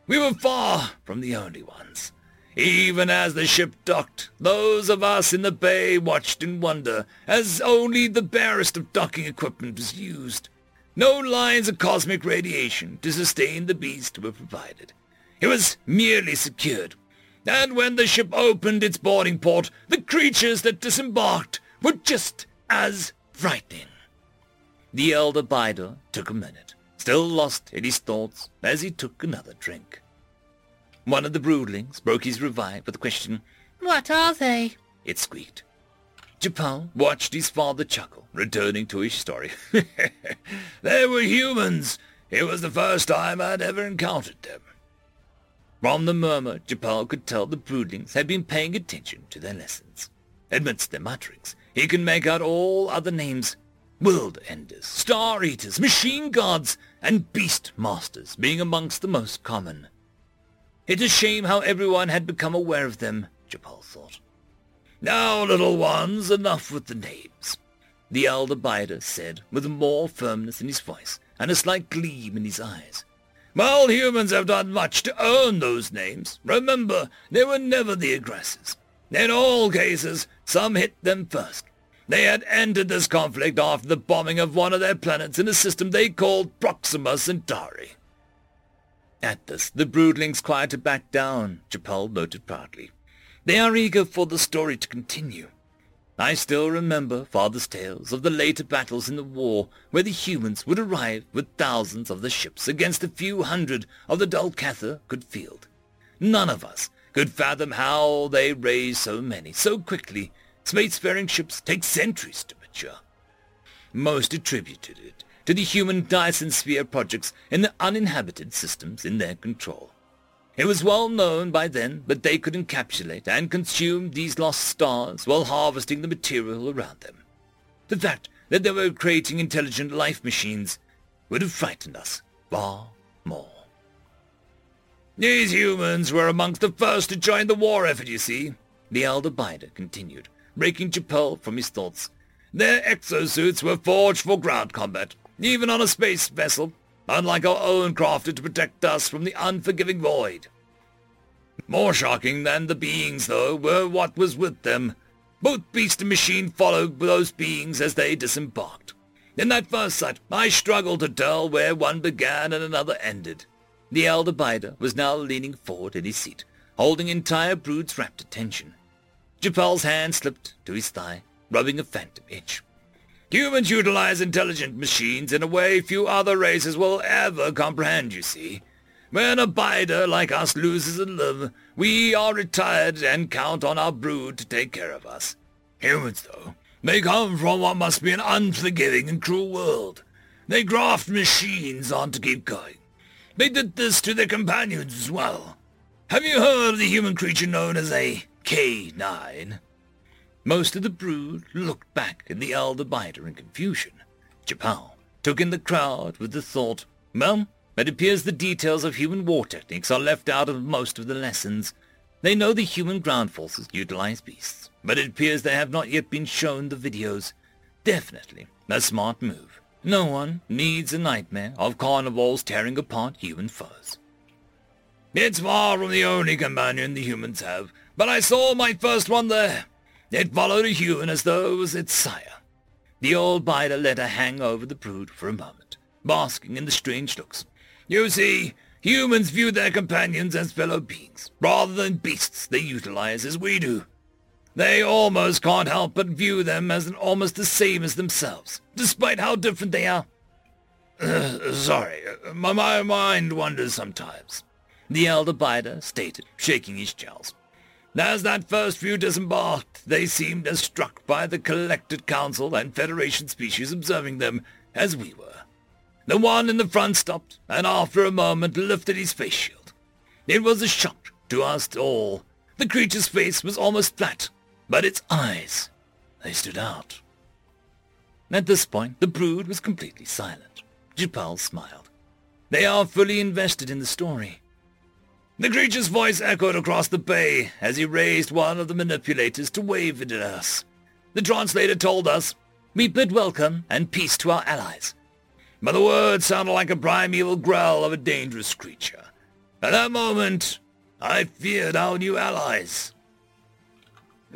We were far from the only ones. Even as the ship docked, those of us in the bay watched in wonder, as only the barest of docking equipment was used. No lines of cosmic radiation to sustain the beast were provided. It was merely secured. And when the ship opened its boarding port, the creatures that disembarked were just as frightening. The elder Bider took a minute, still lost in his thoughts as he took another drink. One of the broodlings broke his revive with the question, What are they? It squeaked. Japal watched his father chuckle, returning to his story. they were humans. It was the first time I'd ever encountered them. From the murmur, Japal could tell the broodlings had been paying attention to their lessons. Amidst their mutterings, he could make out all other names. World Enders, Star Eaters, Machine Gods, and Beast Masters being amongst the most common. It's a shame how everyone had become aware of them, Japal thought. Now, little ones, enough with the names, the elder Bider said, with more firmness in his voice and a slight gleam in his eyes. While humans have done much to earn those names, remember, they were never the aggressors. In all cases, some hit them first. They had entered this conflict after the bombing of one of their planets in a system they called Proxima Centauri. At this, the broodlings quieted back down, Japal noted proudly. They are eager for the story to continue. I still remember father's tales of the later battles in the war where the humans would arrive with thousands of the ships against a few hundred of the Dulcatha could field. None of us could fathom how they raised so many, so quickly. Spacefaring ships take centuries to mature. Most attributed it to the human Dyson Sphere projects in the uninhabited systems in their control. It was well known by then that they could encapsulate and consume these lost stars while harvesting the material around them. The fact that they were creating intelligent life machines would have frightened us far more. These humans were amongst the first to join the war effort, you see, the elder Bida continued, breaking Japal from his thoughts. Their exosuits were forged for ground combat, even on a space vessel, unlike our own crafted to protect us from the unforgiving void. More shocking than the beings, though, were what was with them. Both beast and machine followed those beings as they disembarked. In that first sight, I struggled to tell where one began and another ended. The elder Bida was now leaning forward in his seat, holding entire brood's rapt attention. Japal's hand slipped to his thigh, rubbing a phantom itch. Humans utilize intelligent machines in a way few other races will ever comprehend, you see. When a Bida like us loses a limb, we are retired and count on our brood to take care of us. Humans, though, they come from what must be an unforgiving and cruel world. They graft machines on to keep going. They did this to their companions as well. Have you heard of the human creature known as a K9? Most of the brood looked back at the elder Bida in confusion. Japal took in the crowd with the thought, well, it appears the details of human war techniques are left out of most of the lessons. They know the human ground forces utilize beasts, but it appears they have not yet been shown the videos. Definitely a smart move. No one needs a nightmare of carnivores tearing apart human foes. It's far from the only companion the humans have, but I saw my first one there. It followed a human as though it was its sire. The old Bida let her hang over the brood for a moment, basking in the strange looks. You see, humans view their companions as fellow beings, rather than beasts they utilize as we do. They almost can't help but view them as almost the same as themselves, despite how different they are. Uh, sorry, my, my mind wanders sometimes, the elder Bida stated, shaking his jowls. As that first few disembarked, they seemed as struck by the collected council and Federation species observing them as we were. The one in the front stopped, and after a moment lifted his face shield. It was a shock to us all. The creature's face was almost flat, but its eyes, they stood out. At this point, the brood was completely silent. Japal smiled. They are fully invested in the story. The creature's voice echoed across the bay as he raised one of the manipulators to wave it at us. The translator told us, We bid welcome and peace to our allies. But the words sounded like a primeval growl of a dangerous creature. At that moment, I feared our new allies.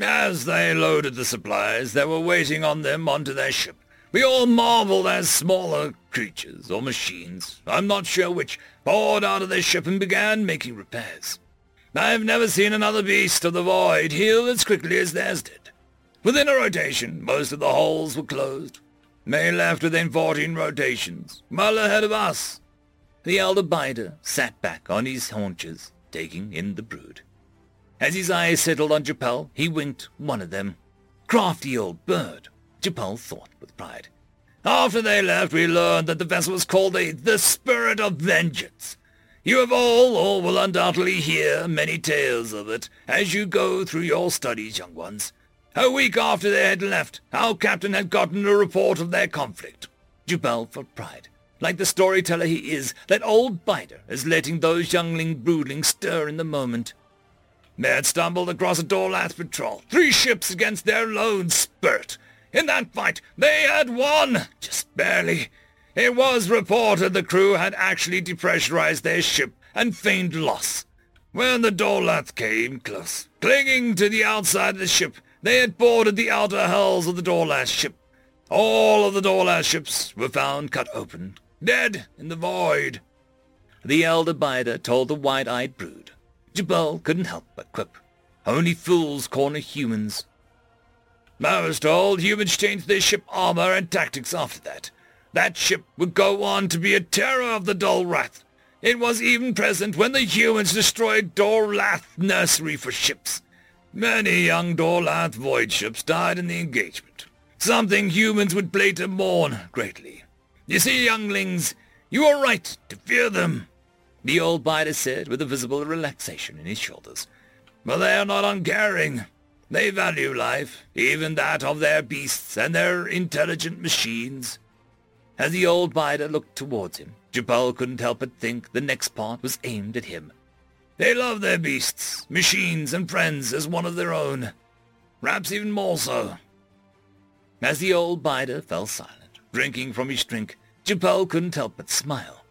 As they loaded the supplies that were waiting on them onto their ship, we all marveled as smaller creatures or machines, I'm not sure which, poured out of their ship and began making repairs. I've never seen another beast of the void heal as quickly as theirs did. Within a rotation, most of the holes were closed. They left within fourteen rotations, well ahead of us. The elder Bida sat back on his haunches, taking in the brood. As his eyes settled on Japal, he winked one of them. Crafty old bird. Japal thought pride. After they left, we learned that the vessel was called the, the Spirit of Vengeance. You have all, or will undoubtedly hear, many tales of it as you go through your studies, young ones. A week after they had left, our captain had gotten a report of their conflict. Japal felt pride. Like the storyteller he is, that old Bida is letting those youngling broodlings stir in the moment. They had stumbled across a Dorlath patrol, three ships against their lone spirit, in that fight, they had won, just barely. It was reported the crew had actually depressurized their ship and feigned loss. When the Dorlath came close, clinging to the outside of the ship, they had boarded the outer hulls of the Dorlath ship. All of the Dorlath ships were found cut open, dead in the void. The elder Bida told the wide-eyed brood. Japal couldn't help but quip. Only fools corner humans. Was told humans changed their ship armor and tactics after that. That ship would go on to be a terror of the Dorlath. It was even present when the humans destroyed Dorlath nursery for ships. Many young Dorlath void ships died in the engagement, something humans would later mourn greatly. You see, younglings, you are right to fear them, the old Bida said with a visible relaxation in his shoulders. But they are not uncaring. They value life, even that of their beasts and their intelligent machines. As the old Bida looked towards him, Japal couldn't help but think the next part was aimed at him. They love their beasts, machines, and friends as one of their own. Perhaps even more so. As the old Bida fell silent, drinking from his drink, Japal couldn't help but smile.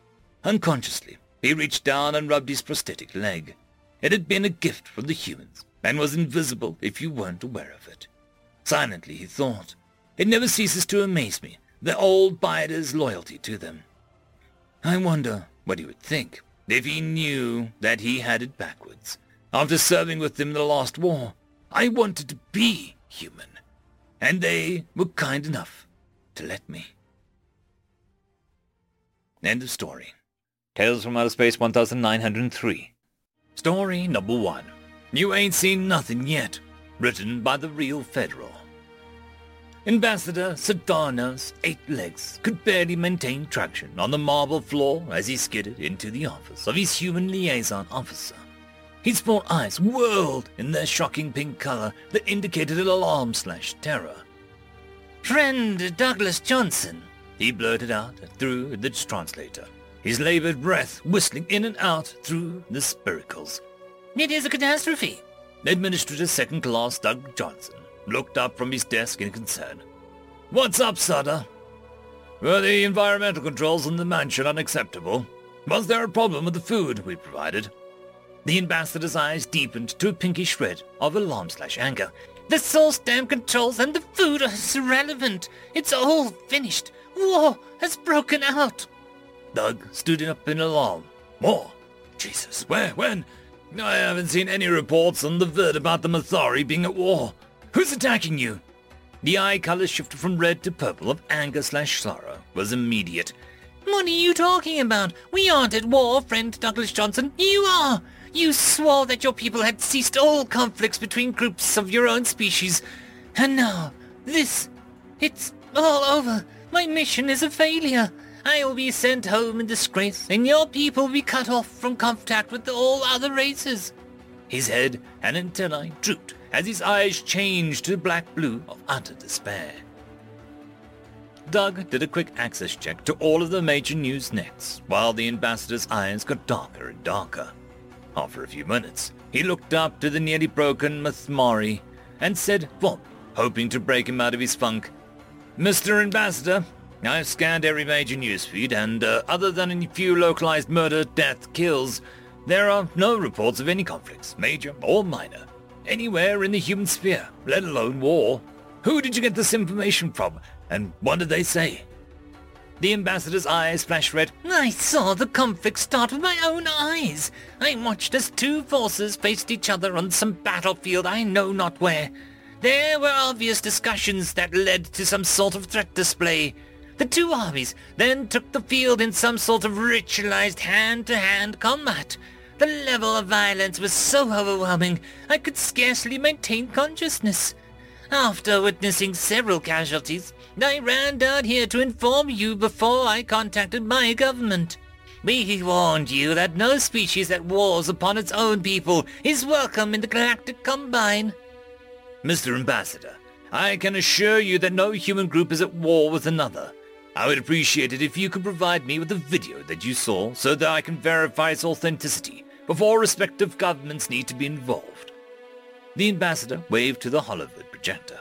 Unconsciously, he reached down and rubbed his prosthetic leg. It had been a gift from the humans, and was invisible if you weren't aware of it. Silently he thought, It never ceases to amaze me, the old Bida's loyalty to them. I wonder what he would think if he knew that he had it backwards. After serving with them in the last war, I wanted to be human, and they were kind enough to let me. End of story. Tales from Outer Space 1903. Story number one. You ain't seen nothing yet. Written by the real Federal. Ambassador Sedano's eight legs could barely maintain traction on the marble floor as he skidded into the office of his human liaison officer. His four eyes whirled in their shocking pink color that indicated an alarm slash terror. Friend Douglas Johnson, he blurted out through the translator, his labored breath whistling in and out through the spiracles. It is a catastrophe, Administrator Second Class Doug Johnson looked up from his desk in concern. What's up, Sutter? Were the environmental controls in the mansion unacceptable? Was there a problem with the food we provided? The ambassador's eyes deepened to a pinkish red of alarm slash anger. The source dam controls and the food are irrelevant. It's all finished. War has broken out. Doug stood up in alarm. War? Jesus, where, when? I haven't seen any reports on the vid about the Mathari being at war. Who's attacking you? The eye color shifted from red to purple of anger slash sorrow was immediate. What are you talking about? We aren't at war, friend Douglas Johnson. You are! You swore that your people had ceased all conflicts between groups of your own species. And now, this... It's all over. My mission is a failure. I will be sent home in disgrace, and your people will be cut off from contact with all other races. His head and antennae drooped as his eyes changed to the black-blue of utter despair. Doug did a quick access check to all of the major news nets, while the ambassador's eyes got darker and darker. After a few minutes, he looked up to the nearly broken Mathmari and said, "Bob," hoping to break him out of his funk, Mr. Ambassador, I've scanned every major newsfeed, and uh, other than a few localized murder, death, kills, there are no reports of any conflicts, major or minor anywhere in the human sphere, let alone war. Who did you get this information from, and what did they say? The ambassador's eyes flashed red. I saw the conflict start with my own eyes. I watched as two forces faced each other on some battlefield I know not where. There were obvious discussions that led to some sort of threat display. The two armies then took the field in some sort of ritualized hand-to-hand combat. The level of violence was so overwhelming, I could scarcely maintain consciousness. After witnessing several casualties, I ran down here to inform you before I contacted my government. We warned you that no species that wars upon its own people is welcome in the Galactic Combine. Mr. Ambassador, I can assure you that no human group is at war with another. I would appreciate it if you could provide me with a video that you saw so that I can verify its authenticity before respective governments need to be involved. The ambassador waved to the holovid projector.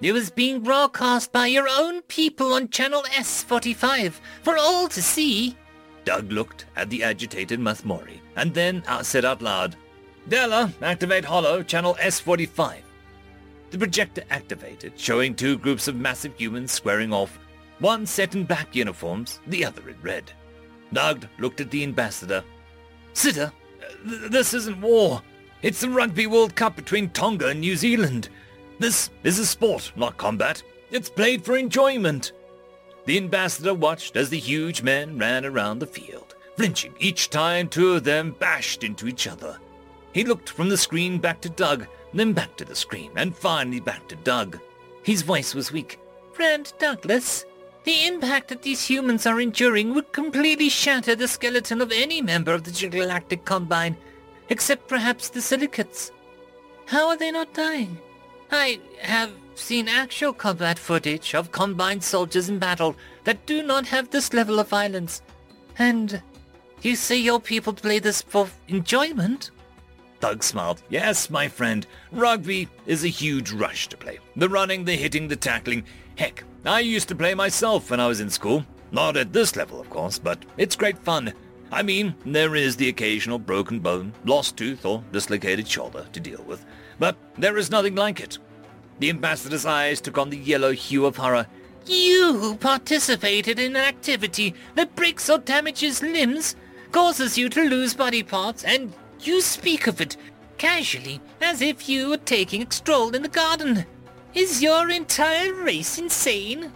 It was being broadcast by your own people on channel S45 for all to see. Doug looked at the agitated Mathmori and then said out loud, Della, activate Hollow, channel S45. The projector activated, showing two groups of massive humans squaring off, one set in black uniforms, the other in red. Doug looked at the ambassador. Sitter, this isn't war. It's the Rugby World Cup between Tonga and New Zealand. This is a sport, not combat. It's played for enjoyment. The ambassador watched as the huge men ran around the field, flinching each time two of them bashed into each other. He looked from the screen back to Doug, then back to the screen, and finally back to Doug. His voice was weak. Friend Douglas, the impact that these humans are enduring would completely shatter the skeleton of any member of the Galactic Combine, except perhaps the silicates. How are they not dying? I have seen actual combat footage of Combine soldiers in battle that do not have this level of violence. And you say your people play this for enjoyment? Doug smiled. Yes, my friend, rugby is a huge rush to play. The running, the hitting, the tackling. Heck, I used to play myself when I was in school. Not at this level, of course, but it's great fun. I mean, there is the occasional broken bone, lost tooth, or dislocated shoulder to deal with, but there is nothing like it. The ambassador's eyes took on the yellow hue of horror. You participated in an activity that breaks or damages limbs, causes you to lose body parts, and you speak of it casually as if you were taking a stroll in the garden. Is your entire race insane?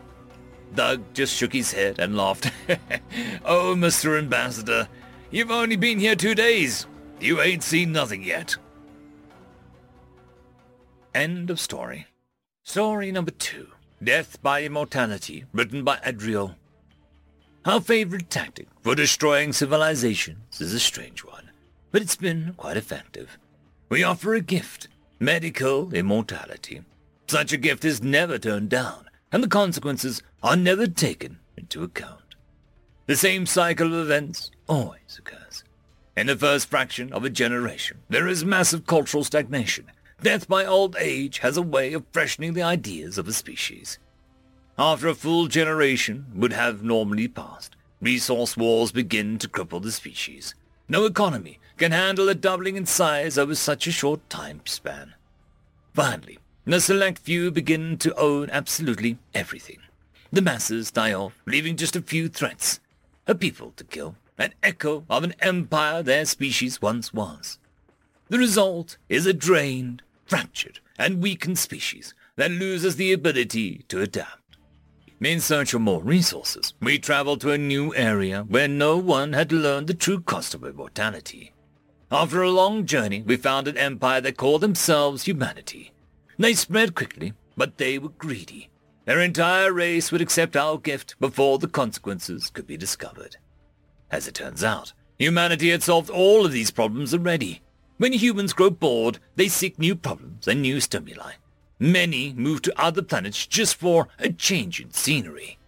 Doug just shook his head and laughed. oh, Mr. Ambassador, you've only been here two days. You ain't seen nothing yet. End of story. Story number two. Death by Immortality, written by Adriel. Our favorite tactic for destroying civilizations is a strange one, but it's been quite effective. We offer a gift, medical immortality. Such a gift is never turned down, and the consequences are never taken into account. The same cycle of events always occurs. In the first fraction of a generation, there is massive cultural stagnation. Death by old age has a way of freshening the ideas of a species. After a full generation would have normally passed, resource wars begin to cripple the species. No economy can handle a doubling in size over such a short time span. Finally, the select few begin to own absolutely everything. The masses die off, leaving just a few threats. A people to kill, an echo of an empire their species once was. The result is a drained, fractured, and weakened species that loses the ability to adapt. In search of more resources, we traveled to a new area where no one had learned the true cost of immortality. After a long journey, we found an empire that called themselves humanity. They spread quickly, but they were greedy. Their entire race would accept our gift before the consequences could be discovered. As it turns out, humanity had solved all of these problems already. When humans grow bored, they seek new problems and new stimuli. Many move to other planets just for a change in scenery.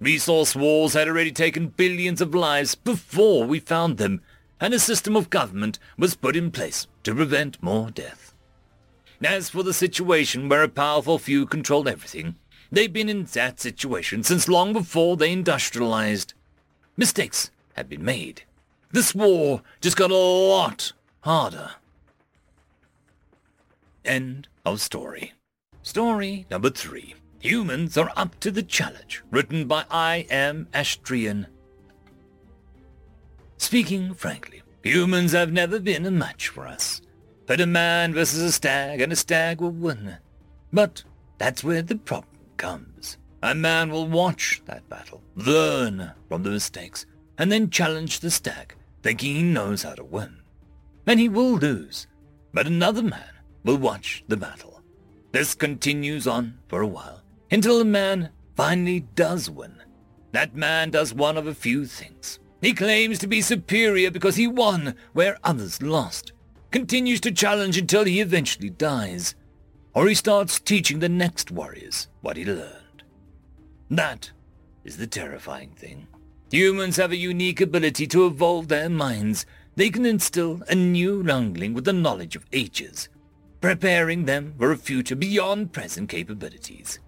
Resource wars had already taken billions of lives before we found them, and a system of government was put in place to prevent more death. As for the situation where a powerful few controlled everything, they've been in that situation since long before they industrialized. Mistakes had been made. This war just got a lot harder. End of story. Story number three. Humans are up to the challenge, written by I. M. Astrian. Speaking frankly, humans have never been a match for us. Put a man versus a stag, and a stag will win. But that's where the problem comes. A man will watch that battle, learn from the mistakes, and then challenge the stag, thinking he knows how to win. And he will lose. But another man will watch the battle. This continues on for a while, until a man finally does win. That man does one of a few things. He claims to be superior because he won where others lost continues to challenge until he eventually dies, or he starts teaching the next warriors what he learned. That is the terrifying thing. Humans have a unique ability to evolve their minds. They can instill a new youngling with the knowledge of ages, preparing them for a future beyond present capabilities.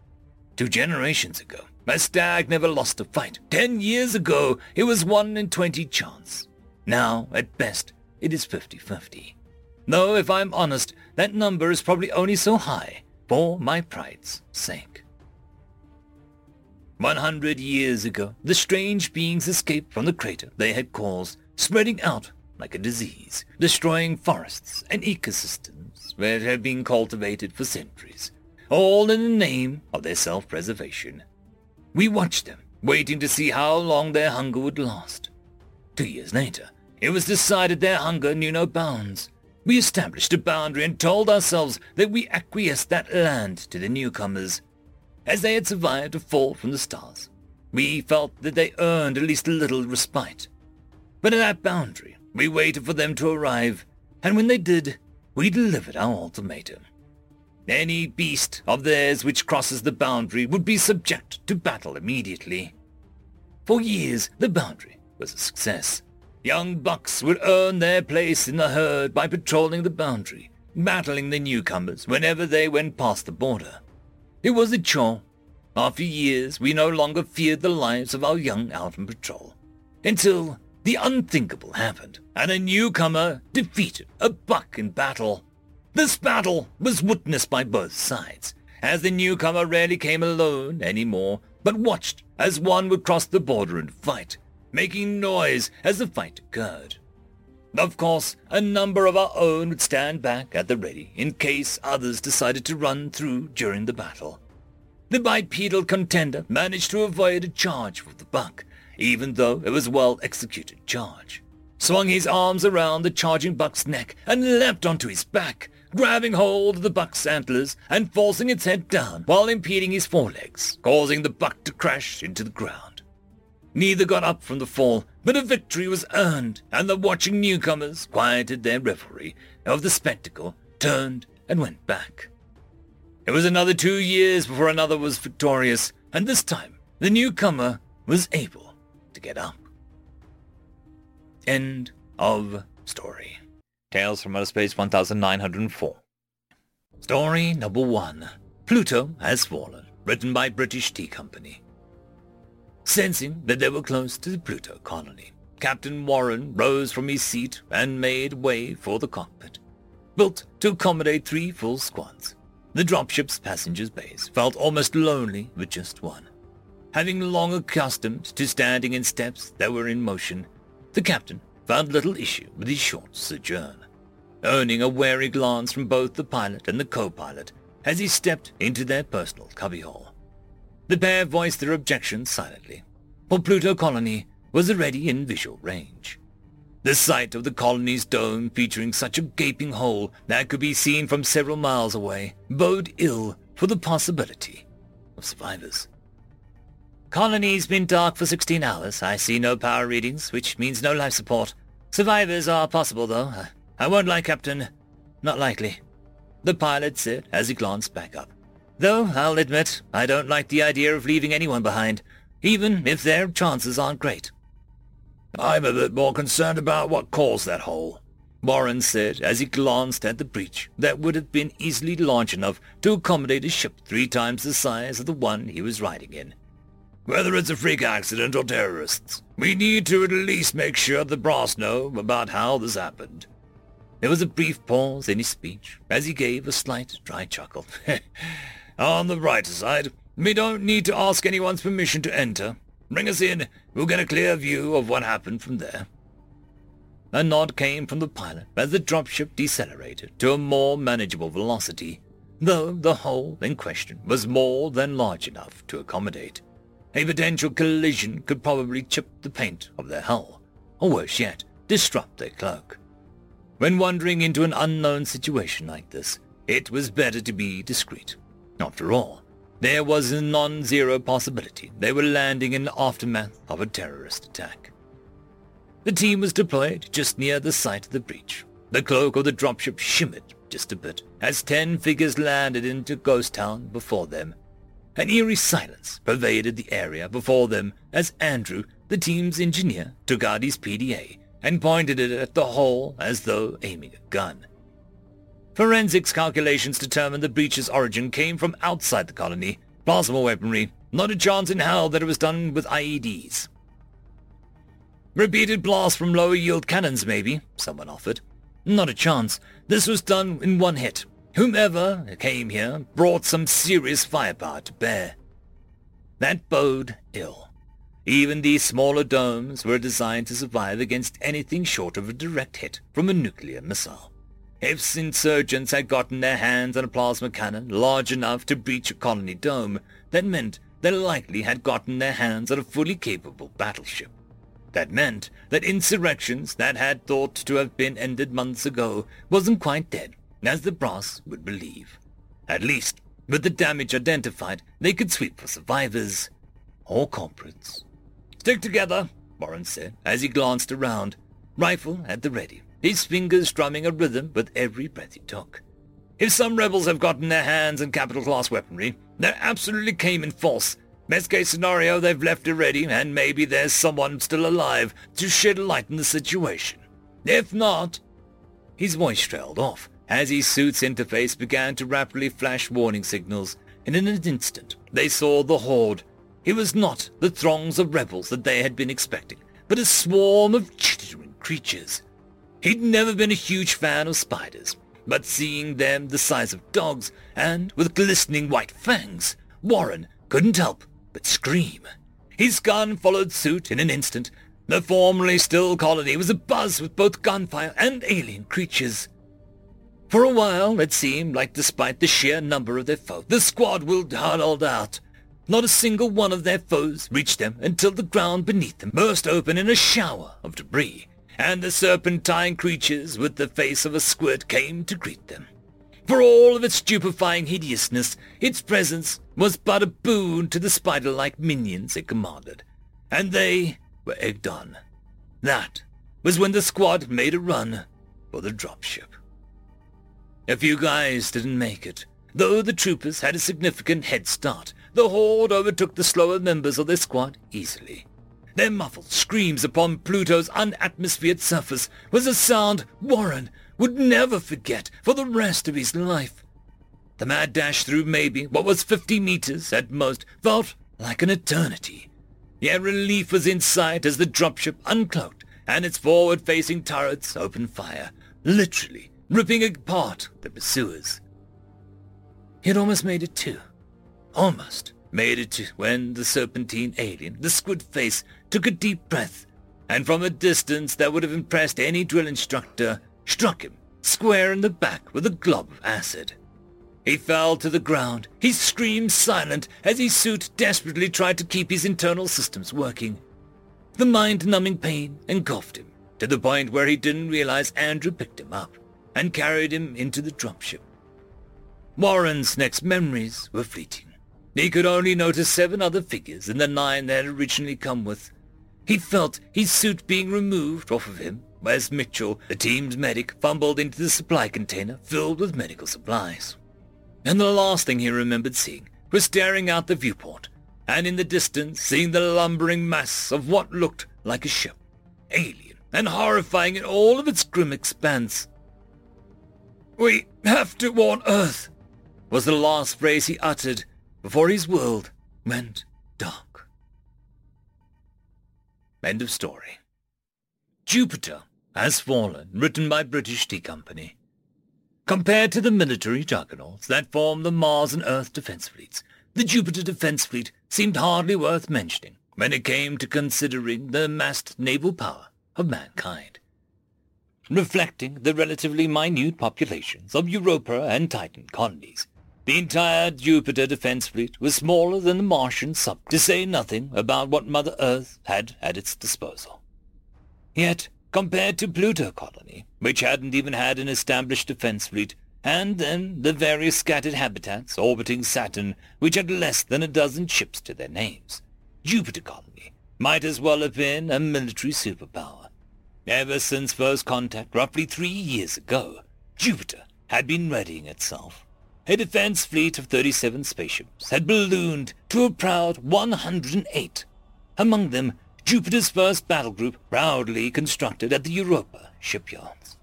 Two generations ago, a stag never lost a fight. Ten years ago, it was one in twenty chance. Now, at best, it is fifty-fifty. Though, if I'm honest, that number is probably only so high for my pride's sake. 100 years ago, the strange beings escaped from the crater they had caused, spreading out like a disease, destroying forests and ecosystems it had been cultivated for centuries, all in the name of their self-preservation. We watched them, waiting to see how long their hunger would last. Two years later, it was decided their hunger knew no bounds. We established a boundary and told ourselves that we acquiesced that land to the newcomers. As they had survived a fall from the stars, we felt that they earned at least a little respite. But at that boundary, we waited for them to arrive, and when they did, we delivered our ultimatum. Any beast of theirs which crosses the boundary would be subject to battle immediately. For years, the boundary was a success. Young bucks would earn their place in the herd by patrolling the boundary, battling the newcomers whenever they went past the border. It was a chore. After years, we no longer feared the lives of our young out on patrol. Until the unthinkable happened, and a newcomer defeated a buck in battle. This battle was witnessed by both sides, as the newcomer rarely came alone anymore, but watched as one would cross the border and fight, making noise as the fight occurred. Of course, a number of our own would stand back at the ready in case others decided to run through during the battle. The bipedal contender managed to avoid a charge with the buck, even though it was a well-executed charge. Swung his arms around the charging buck's neck and leapt onto his back, grabbing hold of the buck's antlers and forcing its head down while impeding his forelegs, causing the buck to crash into the ground. Neither got up from the fall, but a victory was earned, and the watching newcomers quieted their revelry of the spectacle, turned, and went back. It was another two years before another was victorious, and this time the newcomer was able to get up. End of story. Tales from Outer Space 1904. Story number one. Pluto has fallen. Written by British Tea Company. Sensing that they were close to the Pluto colony, Captain Warren rose from his seat and made way for the cockpit, built to accommodate three full squads. The dropship's passengers' bays felt almost lonely with just one. Having long accustomed to standing in steps that were in motion, the captain found little issue with his short sojourn, earning a wary glance from both the pilot and the co-pilot as he stepped into their personal cubbyhole. The pair voiced their objections silently, for Pluto Colony was already in visual range. The sight of the colony's dome featuring such a gaping hole that could be seen from several miles away bode ill for the possibility of survivors. Colony's been dark for 16 hours. I see no power readings, which means no life support. Survivors are possible, though. I won't lie, Captain. Not likely. The pilot said as he glanced back up. Though, I'll admit, I don't like the idea of leaving anyone behind, even if their chances aren't great. I'm a bit more concerned about what caused that hole, Warren said as he glanced at the breach that would have been easily large enough to accommodate a ship three times the size of the one he was riding in. Whether it's a freak accident or terrorists, we need to at least make sure the brass know about how this happened. There was a brief pause in his speech as he gave a slight dry chuckle. On the brighter side, we don't need to ask anyone's permission to enter. Bring us in. We'll get a clear view of what happened from there. A nod came from the pilot as the dropship decelerated to a more manageable velocity, though the hole in question was more than large enough to accommodate. A potential collision could probably chip the paint of their hull, or worse yet, disrupt their cloak. When wandering into an unknown situation like this, it was better to be discreet. After all, there was a non-zero possibility they were landing in the aftermath of a terrorist attack. The team was deployed just near the site of the breach. The cloak of the dropship shimmered just a bit as ten figures landed into Ghost Town before them. An eerie silence pervaded the area before them as Andrew, the team's engineer, took out his PDA and pointed it at the hole as though aiming a gun. Forensics calculations determined the breach's origin came from outside the colony. Plasma weaponry. Not a chance in hell that it was done with IEDs. Repeated blasts from lower yield cannons, maybe, someone offered. Not a chance. This was done in one hit. Whomever came here brought some serious firepower to bear. That bode ill. Even these smaller domes were designed to survive against anything short of a direct hit from a nuclear missile. If insurgents had gotten their hands on a plasma cannon large enough to breach a colony dome, that meant they likely had gotten their hands on a fully capable battleship. That meant that insurrections that had thought to have been ended months ago wasn't quite dead, as the brass would believe. At least, with the damage identified, they could sweep for survivors or culprits. Stick together, Warren said as he glanced around, rifle at the ready, his fingers strumming a rhythm with every breath he took. If some rebels have gotten their hands on capital-class weaponry, they absolutely came in force. Best case scenario, they've left it ready, and maybe there's someone still alive to shed light on the situation. If not... His voice trailed off as his suit's interface began to rapidly flash warning signals, and in an instant they saw the horde. It was not the throngs of rebels that they had been expecting, but a swarm of chittering creatures. He'd never been a huge fan of spiders, but seeing them the size of dogs and with glistening white fangs, Warren couldn't help but scream. His gun followed suit in an instant. The formerly still colony was abuzz with both gunfire and alien creatures. For a while, it seemed like despite the sheer number of their foes, the squad will huddled out. Not a single one of their foes reached them until the ground beneath them burst open in a shower of debris, and the serpentine creatures with the face of a squid came to greet them. For all of its stupefying hideousness, its presence was but a boon to the spider-like minions it commanded, and they were egged on. That was when the squad made a run for the dropship. A few guys didn't make it, though the troopers had a significant head start. The horde overtook the slower members of their squad easily. Their muffled screams upon Pluto's unatmosphered surface was a sound Warren would never forget for the rest of his life. The mad dash through maybe what was fifty meters at most felt like an eternity. Yet relief was in sight as the dropship uncloaked and its forward-facing turrets opened fire, literally ripping apart the pursuers. He had almost made it too. Almost made it to when the serpentine alien, the squid face, took a deep breath, and from a distance that would have impressed any drill instructor, struck him square in the back with a glob of acid. He fell to the ground, his screams silent as his suit desperately tried to keep his internal systems working. The mind-numbing pain engulfed him to the point where he didn't realize Andrew picked him up and carried him into the dropship. Warren's next memories were fleeting. He could only notice seven other figures in the nine they had originally come with. He felt his suit being removed off of him Wes Mitchell, the team's medic, fumbled into the supply container filled with medical supplies. And the last thing he remembered seeing was staring out the viewport, and in the distance seeing the lumbering mass of what looked like a ship, alien and horrifying in all of its grim expanse. We have to warn Earth, was the last phrase he uttered before his world went End of story. Jupiter has fallen, written by British Tea Company. Compared to the military juggernauts that form the Mars and Earth defense fleets, the Jupiter defense fleet seemed hardly worth mentioning when it came to considering the amassed naval power of mankind. Reflecting the relatively minute populations of Europa and Titan colonies, the entire Jupiter defense fleet was smaller than the Martian sub, to say nothing about what Mother Earth had at its disposal. Yet, compared to Pluto colony, which hadn't even had an established defense fleet, and then the various scattered habitats orbiting Saturn, which had less than a dozen ships to their names. Jupiter colony might as well have been a military superpower. Ever since first contact roughly three years ago, Jupiter had been readying itself. A defense fleet of 37 spaceships had ballooned to a proud 108. Among them, Jupiter's first battle group proudly constructed at the Europa shipyards.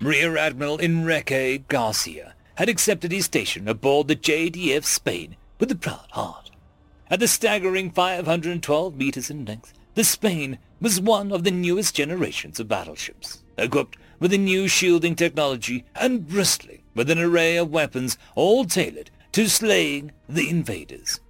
Rear Admiral Enrique Garcia had accepted his station aboard the JDF Spain with a proud heart. At the staggering 512 meters in length, the Spain was one of the newest generations of battleships, equipped with a new shielding technology and bristling with an array of weapons all tailored to slaying the invaders.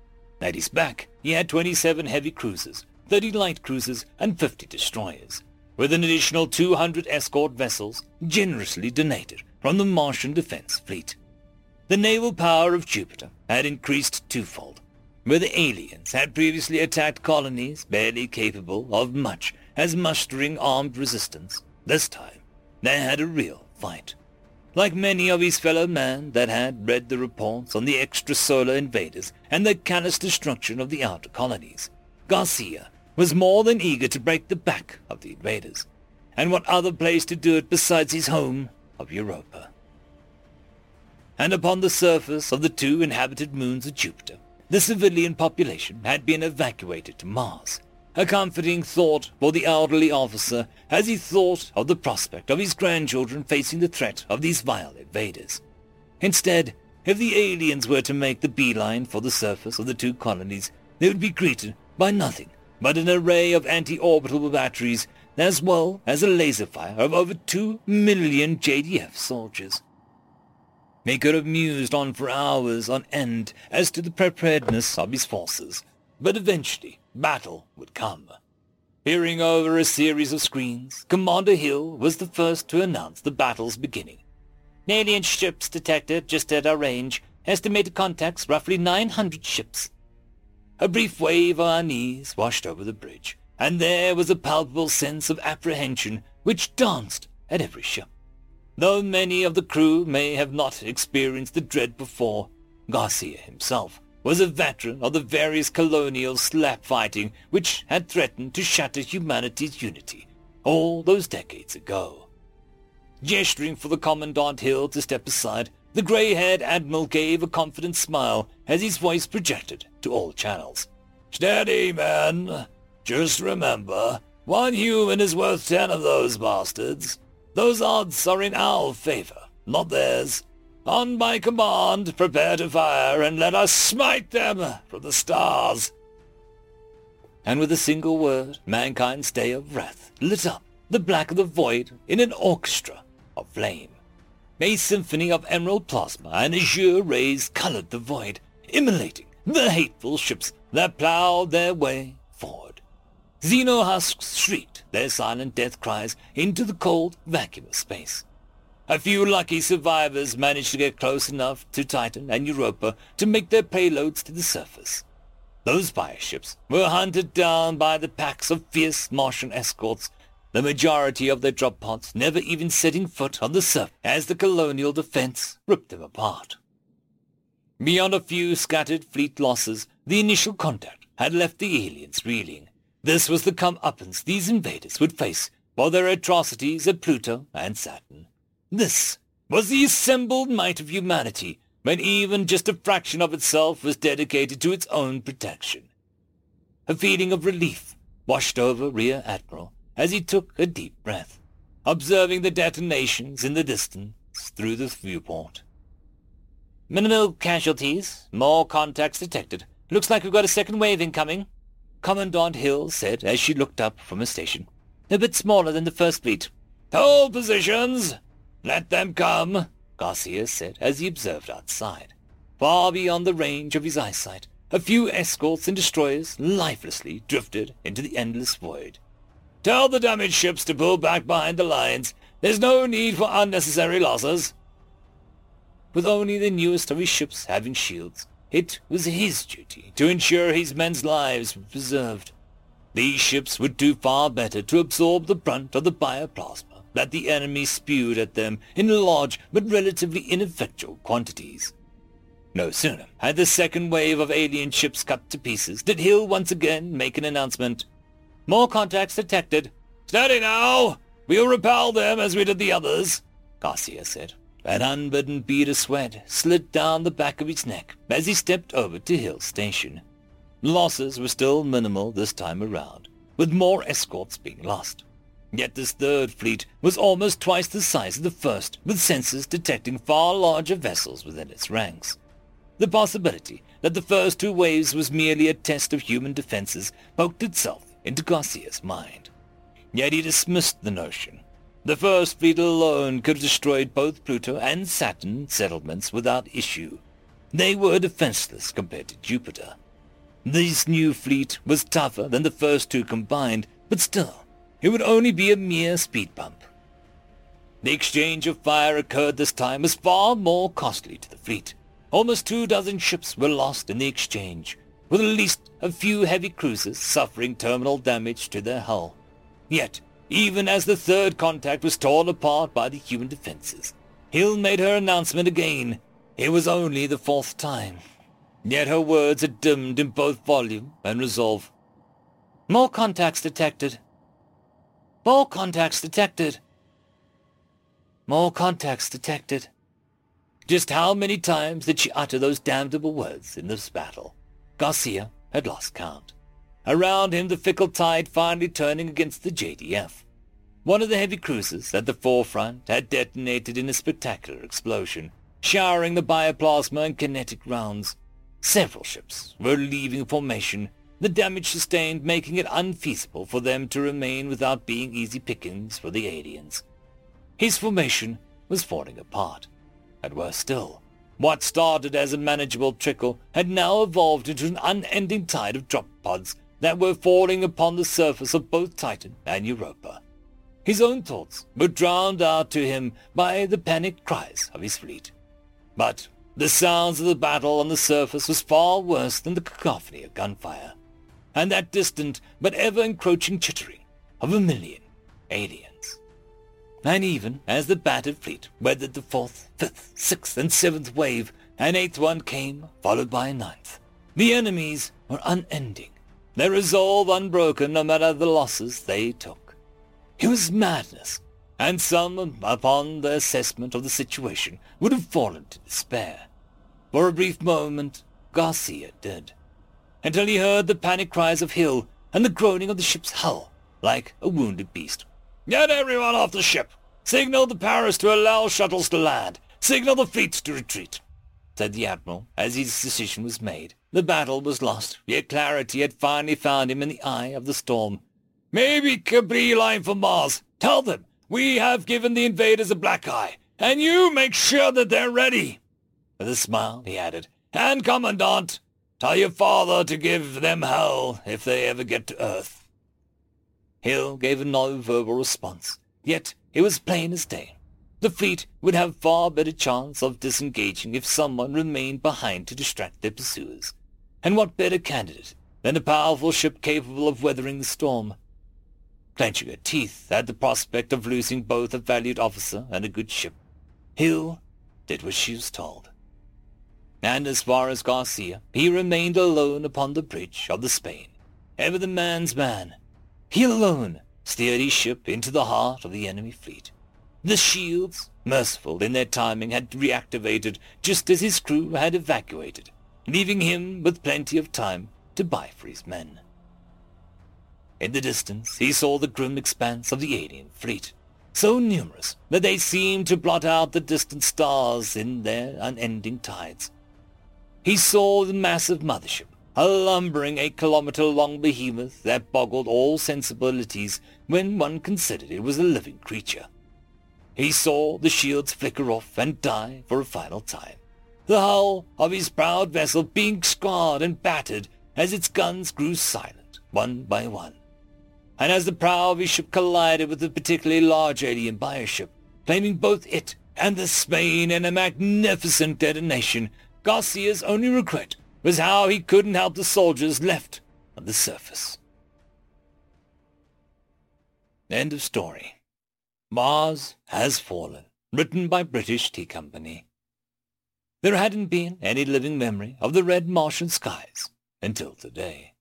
At his back, he had 27 heavy cruisers, 30 light cruisers, and 50 destroyers, with an additional 200 escort vessels generously donated from the Martian Defense Fleet. The naval power of Jupiter had increased twofold, where the aliens had previously attacked colonies barely capable of much as mustering armed resistance. This time, they had a real fight. Like many of his fellow men that had read the reports on the extrasolar invaders and the callous destruction of the outer colonies, Garcia was more than eager to break the back of the invaders. And what other place to do it besides his home of Europa? And upon the surface of the two inhabited moons of Jupiter, the civilian population had been evacuated to Mars, a comforting thought for the elderly officer as he thought of the prospect of his grandchildren facing the threat of these vile invaders. Instead, if the aliens were to make the beeline for the surface of the two colonies, they would be greeted by nothing but an array of anti-orbital batteries as well as a laser fire of over two million JDF soldiers. He could have mused on for hours on end as to the preparedness of his forces, but eventually battle would come. Peering over a series of screens, Commander Hill was the first to announce the battle's beginning. Alien ships detected just at our range. Estimated contacts roughly 900 ships. A brief wave of unease washed over the bridge, and there was a palpable sense of apprehension which danced at every ship. Though many of the crew may have not experienced the dread before, Garcia himself was a veteran of the various colonial slap fighting which had threatened to shatter humanity's unity all those decades ago. Gesturing for the Commandant Hill to step aside, the grey-haired Admiral gave a confident smile as his voice projected to all channels. Steady, men. Just remember, one human is worth ten of those bastards. Those odds are in our favor, not theirs. On my command, prepare to fire, and let us smite them from the stars. And with a single word, mankind's day of wrath lit up the black of the void in an orchestra of flame. A symphony of emerald plasma and azure rays colored the void, immolating the hateful ships that plowed their way forward. Xenohusks shrieked their silent death cries into the cold vacuum of space. A few lucky survivors managed to get close enough to Titan and Europa to make their payloads to the surface. Those ships were hunted down by the packs of fierce Martian escorts, the majority of their drop pods never even setting foot on the surface as the colonial defense ripped them apart. Beyond a few scattered fleet losses, the initial contact had left the aliens reeling. This was the comeuppance these invaders would face for their atrocities at Pluto and Saturn. This was the assembled might of humanity, when even just a fraction of itself was dedicated to its own protection. A feeling of relief washed over Rear Admiral as he took a deep breath, observing the detonations in the distance through the viewport. Minimal casualties, more contacts detected. Looks like we've got a second wave incoming, Commandant Hill said as she looked up from her station. A bit smaller than the first fleet. Hold positions! Let them come, Garcia said as he observed outside. Far beyond the range of his eyesight, a few escorts and destroyers lifelessly drifted into the endless void. Tell the damaged ships to pull back behind the lines. There's no need for unnecessary losses. With only the newest of his ships having shields, it was his duty to ensure his men's lives were preserved. These ships would do far better to absorb the brunt of the bioplasma that the enemy spewed at them in large but relatively ineffectual quantities. No sooner had the second wave of alien ships cut to pieces did Hill once again make an announcement. More contacts detected. Steady now! We'll repel them as we did the others, Garcia said. An unbidden bead of sweat slid down the back of his neck as he stepped over to Hill's station. Losses were still minimal this time around, with more escorts being lost. Yet this third fleet was almost twice the size of the first, with sensors detecting far larger vessels within its ranks. The possibility that the first two waves was merely a test of human defenses poked itself into Garcia's mind. Yet he dismissed the notion. The first fleet alone could have destroyed both Pluto and Saturn settlements without issue. They were defenseless compared to Jupiter. This new fleet was tougher than the first two combined, but still, it would only be a mere speed bump. The exchange of fire occurred this time was far more costly to the fleet. Almost two dozen ships were lost in the exchange, with at least a few heavy cruisers suffering terminal damage to their hull. Yet, even as the third contact was torn apart by the human defenses, Hill made her announcement again. It was only the fourth time. Yet her words had dimmed in both volume and resolve. More contacts detected. More contacts detected. More contacts detected. Just how many times did she utter those damnable words in this battle? Garcia had lost count. Around him the fickle tide finally turning against the JDF. One of the heavy cruisers at the forefront had detonated in a spectacular explosion, showering the bioplasma and kinetic rounds. Several ships were leaving formation, the damage sustained making it unfeasible for them to remain without being easy pickings for the aliens. His formation was falling apart. And worse still, what started as a manageable trickle had now evolved into an unending tide of drop pods that were falling upon the surface of both Titan and Europa. His own thoughts were drowned out to him by the panicked cries of his fleet. But the sounds of the battle on the surface was far worse than the cacophony of gunfire, and that distant but ever-encroaching chittering of a million aliens. And even as the battered fleet weathered the fourth, fifth, sixth, and seventh wave, an eighth one came, followed by a ninth. The enemies were unending, their resolve unbroken no matter the losses they took. It was madness, and some, upon the assessment of the situation, would have fallen to despair. For a brief moment, Garcia did, until he heard the panic cries of Hill and the groaning of the ship's hull, like a wounded beast Get everyone off the ship. Signal the Paris to allow shuttles to land. Signal the fleets to retreat, said the Admiral as his decision was made. The battle was lost, yet clarity had finally found him in the eye of the storm. Maybe Cabri line for Mars. Tell them we have given the invaders a black eye, and you make sure that they're ready. With a smile, he added, And, Commandant, tell your father to give them hell if they ever get to Earth. Hill gave no-verbal response, yet it was plain as day. The fleet would have far better chance of disengaging if someone remained behind to distract their pursuers. And what better candidate than a powerful ship capable of weathering the storm? Clenching her teeth at the prospect of losing both a valued officer and a good ship, Hill did what she was told. And as far as Garcia, he remained alone upon the bridge of the Spain, ever the man's man, he alone steered his ship into the heart of the enemy fleet. The shields, merciful in their timing, had reactivated just as his crew had evacuated, leaving him with plenty of time to buy for his men. In the distance, he saw the grim expanse of the alien fleet, so numerous that they seemed to blot out the distant stars in their unending tides. He saw the massive mothership, a lumbering eight-kilometer-long behemoth that boggled all sensibilities when one considered it was a living creature. He saw the shields flicker off and die for a final time, the hull of his proud vessel being scarred and battered as its guns grew silent, one by one. And as the prow of his ship collided with a particularly large alien bioship, claiming both it and the Spain in a magnificent detonation, Garcia's only regret was how he couldn't help the soldiers left on the surface. End of story. Mars has fallen, written by British Tea Company. There hadn't been any living memory of the red Martian skies until today,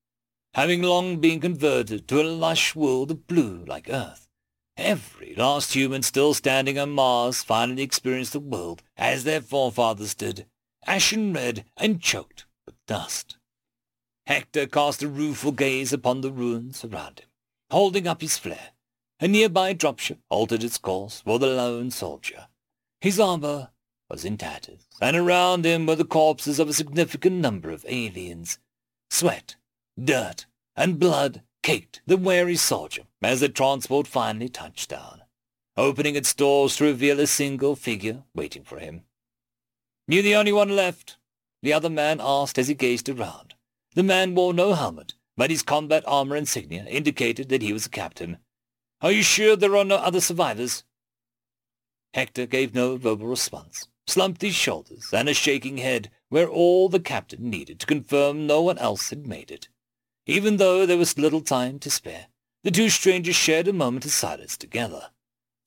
having long been converted to a lush world of blue like Earth. Every last human still standing on Mars finally experienced the world as their forefathers did, ashen red and choked with dust. Hector cast a rueful gaze upon the ruins around him, holding up his flare. A nearby dropship altered its course for the lone soldier. His armor was in tatters, and around him were the corpses of a significant number of aliens. Sweat, dirt, and blood caked the wary soldier as the transport finally touched down, opening its doors to reveal a single figure waiting for him. You the only one left, the other man asked as he gazed around. The man wore no helmet, but his combat armor insignia indicated that he was a captain. Are you sure there are no other survivors? Hector gave no verbal response, slumped his shoulders, and a shaking head were all the captain needed to confirm no one else had made it. Even though there was little time to spare, The two strangers shared a moment of silence together.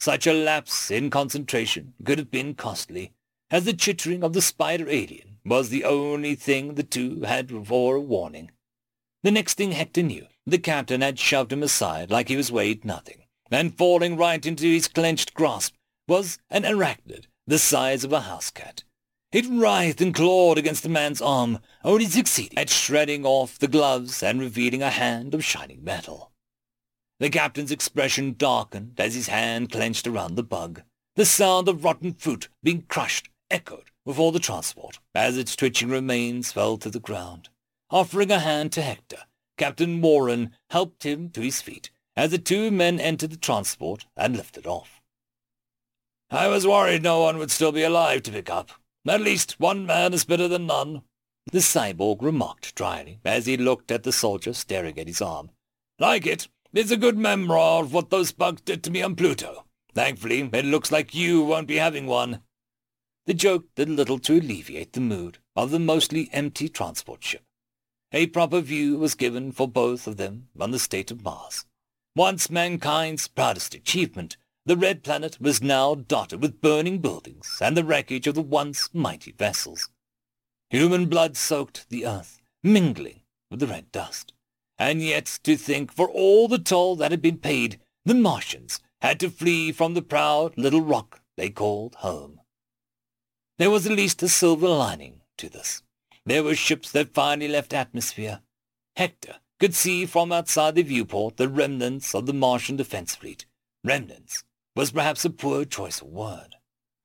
Such a lapse in concentration could have been costly, as the chittering of the spider alien was the only thing the two had for a warning. The next thing Hector knew, the captain had shoved him aside like he was weighed nothing, and falling right into his clenched grasp was an arachnid the size of a house cat. It writhed and clawed against the man's arm, only succeeding at shredding off the gloves and revealing a hand of shining metal. The captain's expression darkened as his hand clenched around the bug. The sound of rotten fruit being crushed echoed before the transport as its twitching remains fell to the ground. Offering a hand to Hector, Captain Warren helped him to his feet as the two men entered the transport and lifted off. I was worried no one would still be alive to pick up. At least one man is better than none, the cyborg remarked dryly as he looked at the soldier staring at his arm. Like it, it's a good memoir of what those bugs did to me on Pluto. Thankfully, it looks like you won't be having one. The joke did little to alleviate the mood of the mostly empty transport ship. A proper view was given for both of them on the state of Mars. Once mankind's proudest achievement, the red planet was now dotted with burning buildings and the wreckage of the once mighty vessels. Human blood soaked the earth, mingling with the red dust. And yet to think for all the toll that had been paid, the Martians had to flee from the proud little rock they called home. There was at least a silver lining to this. There were ships that finally left atmosphere. Hector could see from outside the viewport the remnants of the Martian defense fleet. Remnants was perhaps a poor choice of word.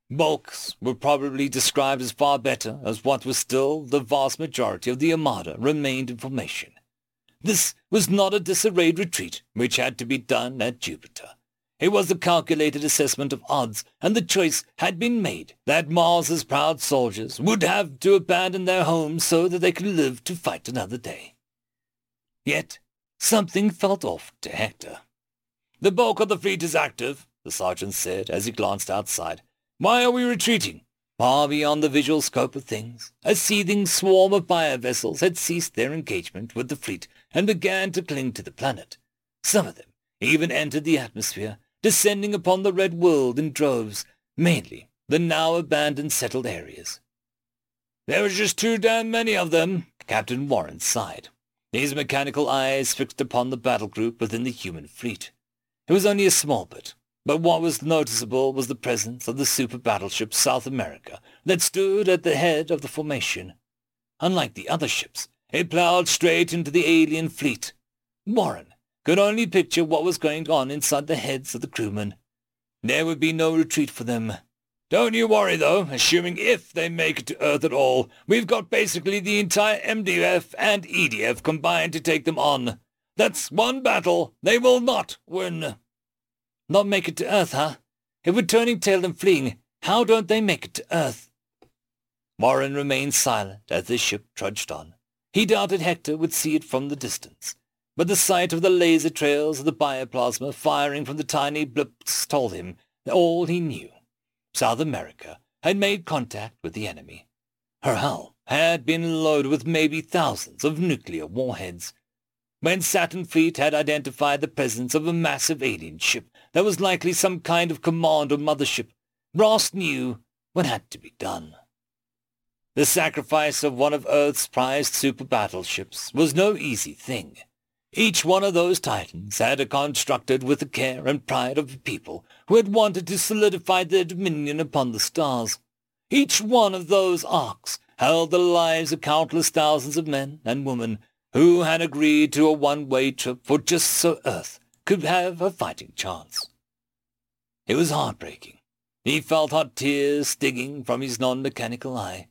Bulks were probably described as far better as what was still the vast majority of the Armada remained in formation. This was not a disarrayed retreat which had to be done at Jupiter. It was a calculated assessment of odds, and the choice had been made that Mars's proud soldiers would have to abandon their homes so that they could live to fight another day. Yet something felt off to Hector. The bulk of the fleet is active, the sergeant said as he glanced outside. Why are we retreating? Far beyond the visual scope of things, a seething swarm of fire vessels had ceased their engagement with the fleet and began to cling to the planet. Some of them even entered the atmosphere, descending upon the red world in droves, mainly the now abandoned settled areas. There was just too damn many of them, Captain Warren sighed, his mechanical eyes fixed upon the battle group within the human fleet. It was only a small bit, but what was noticeable was the presence of the super battleship South America that stood at the head of the formation. Unlike the other ships, it plowed straight into the alien fleet. Warren could only picture what was going on inside the heads of the crewmen. There would be no retreat for them. Don't you worry, though, assuming if they make it to Earth at all, we've got basically the entire MDF and EDF combined to take them on. That's one battle they will not win. Not make it to Earth, huh? If we're turning tail and fleeing, how don't they make it to Earth? Warren remained silent as the ship trudged on. He doubted Hector would see it from the distance, but the sight of the laser trails of the bioplasma firing from the tiny blips told him all he knew. South America had made contact with the enemy. Her hull had been loaded with maybe thousands of nuclear warheads. When Saturn Fleet had identified the presence of a massive alien ship that was likely some kind of command or mothership. Ross knew what had to be done. The sacrifice of one of Earth's prized super battleships was no easy thing. Each one of those titans had constructed with the care and pride of a people who had wanted to solidify their dominion upon the stars. Each one of those arcs held the lives of countless thousands of men and women who had agreed to a one-way trip for just so Earth could have a fighting chance. It was heartbreaking. He felt hot tears stinging from his non-mechanical eye.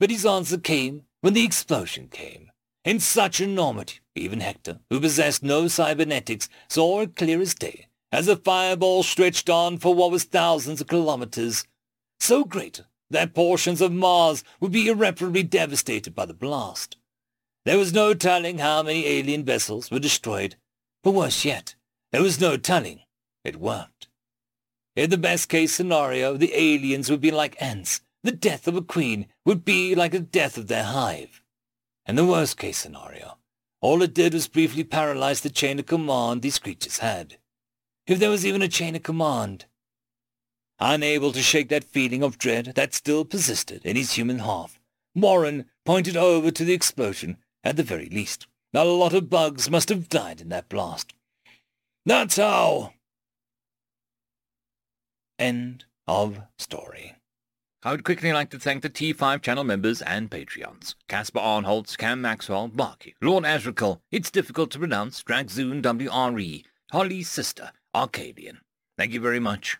But his answer came when the explosion came. In such enormity, even Hector, who possessed no cybernetics, saw it clear as day, as the fireball stretched on for what was thousands of kilometers. So great that portions of Mars would be irreparably devastated by the blast. There was no telling how many alien vessels were destroyed, but worse yet, there was no telling. It worked. In the best-case scenario, the aliens would be like ants. The death of a queen would be like the death of their hive. In the worst-case scenario, All it did was briefly paralyze the chain of command these creatures had. If there was even a chain of command. Unable to shake that feeling of dread that still persisted in his human half, Warren pointed over to the explosion at the very least. A lot of bugs must have died in that blast. That's how. End of story. I would quickly like to thank the T5 channel members and Patreons. Caspar Arnholtz, Cam Maxwell, Barky, Lord Azrakal, It's Difficult to Pronounce, Dragzoon WRE, Holly's Sister, Arcadian. Thank you very much.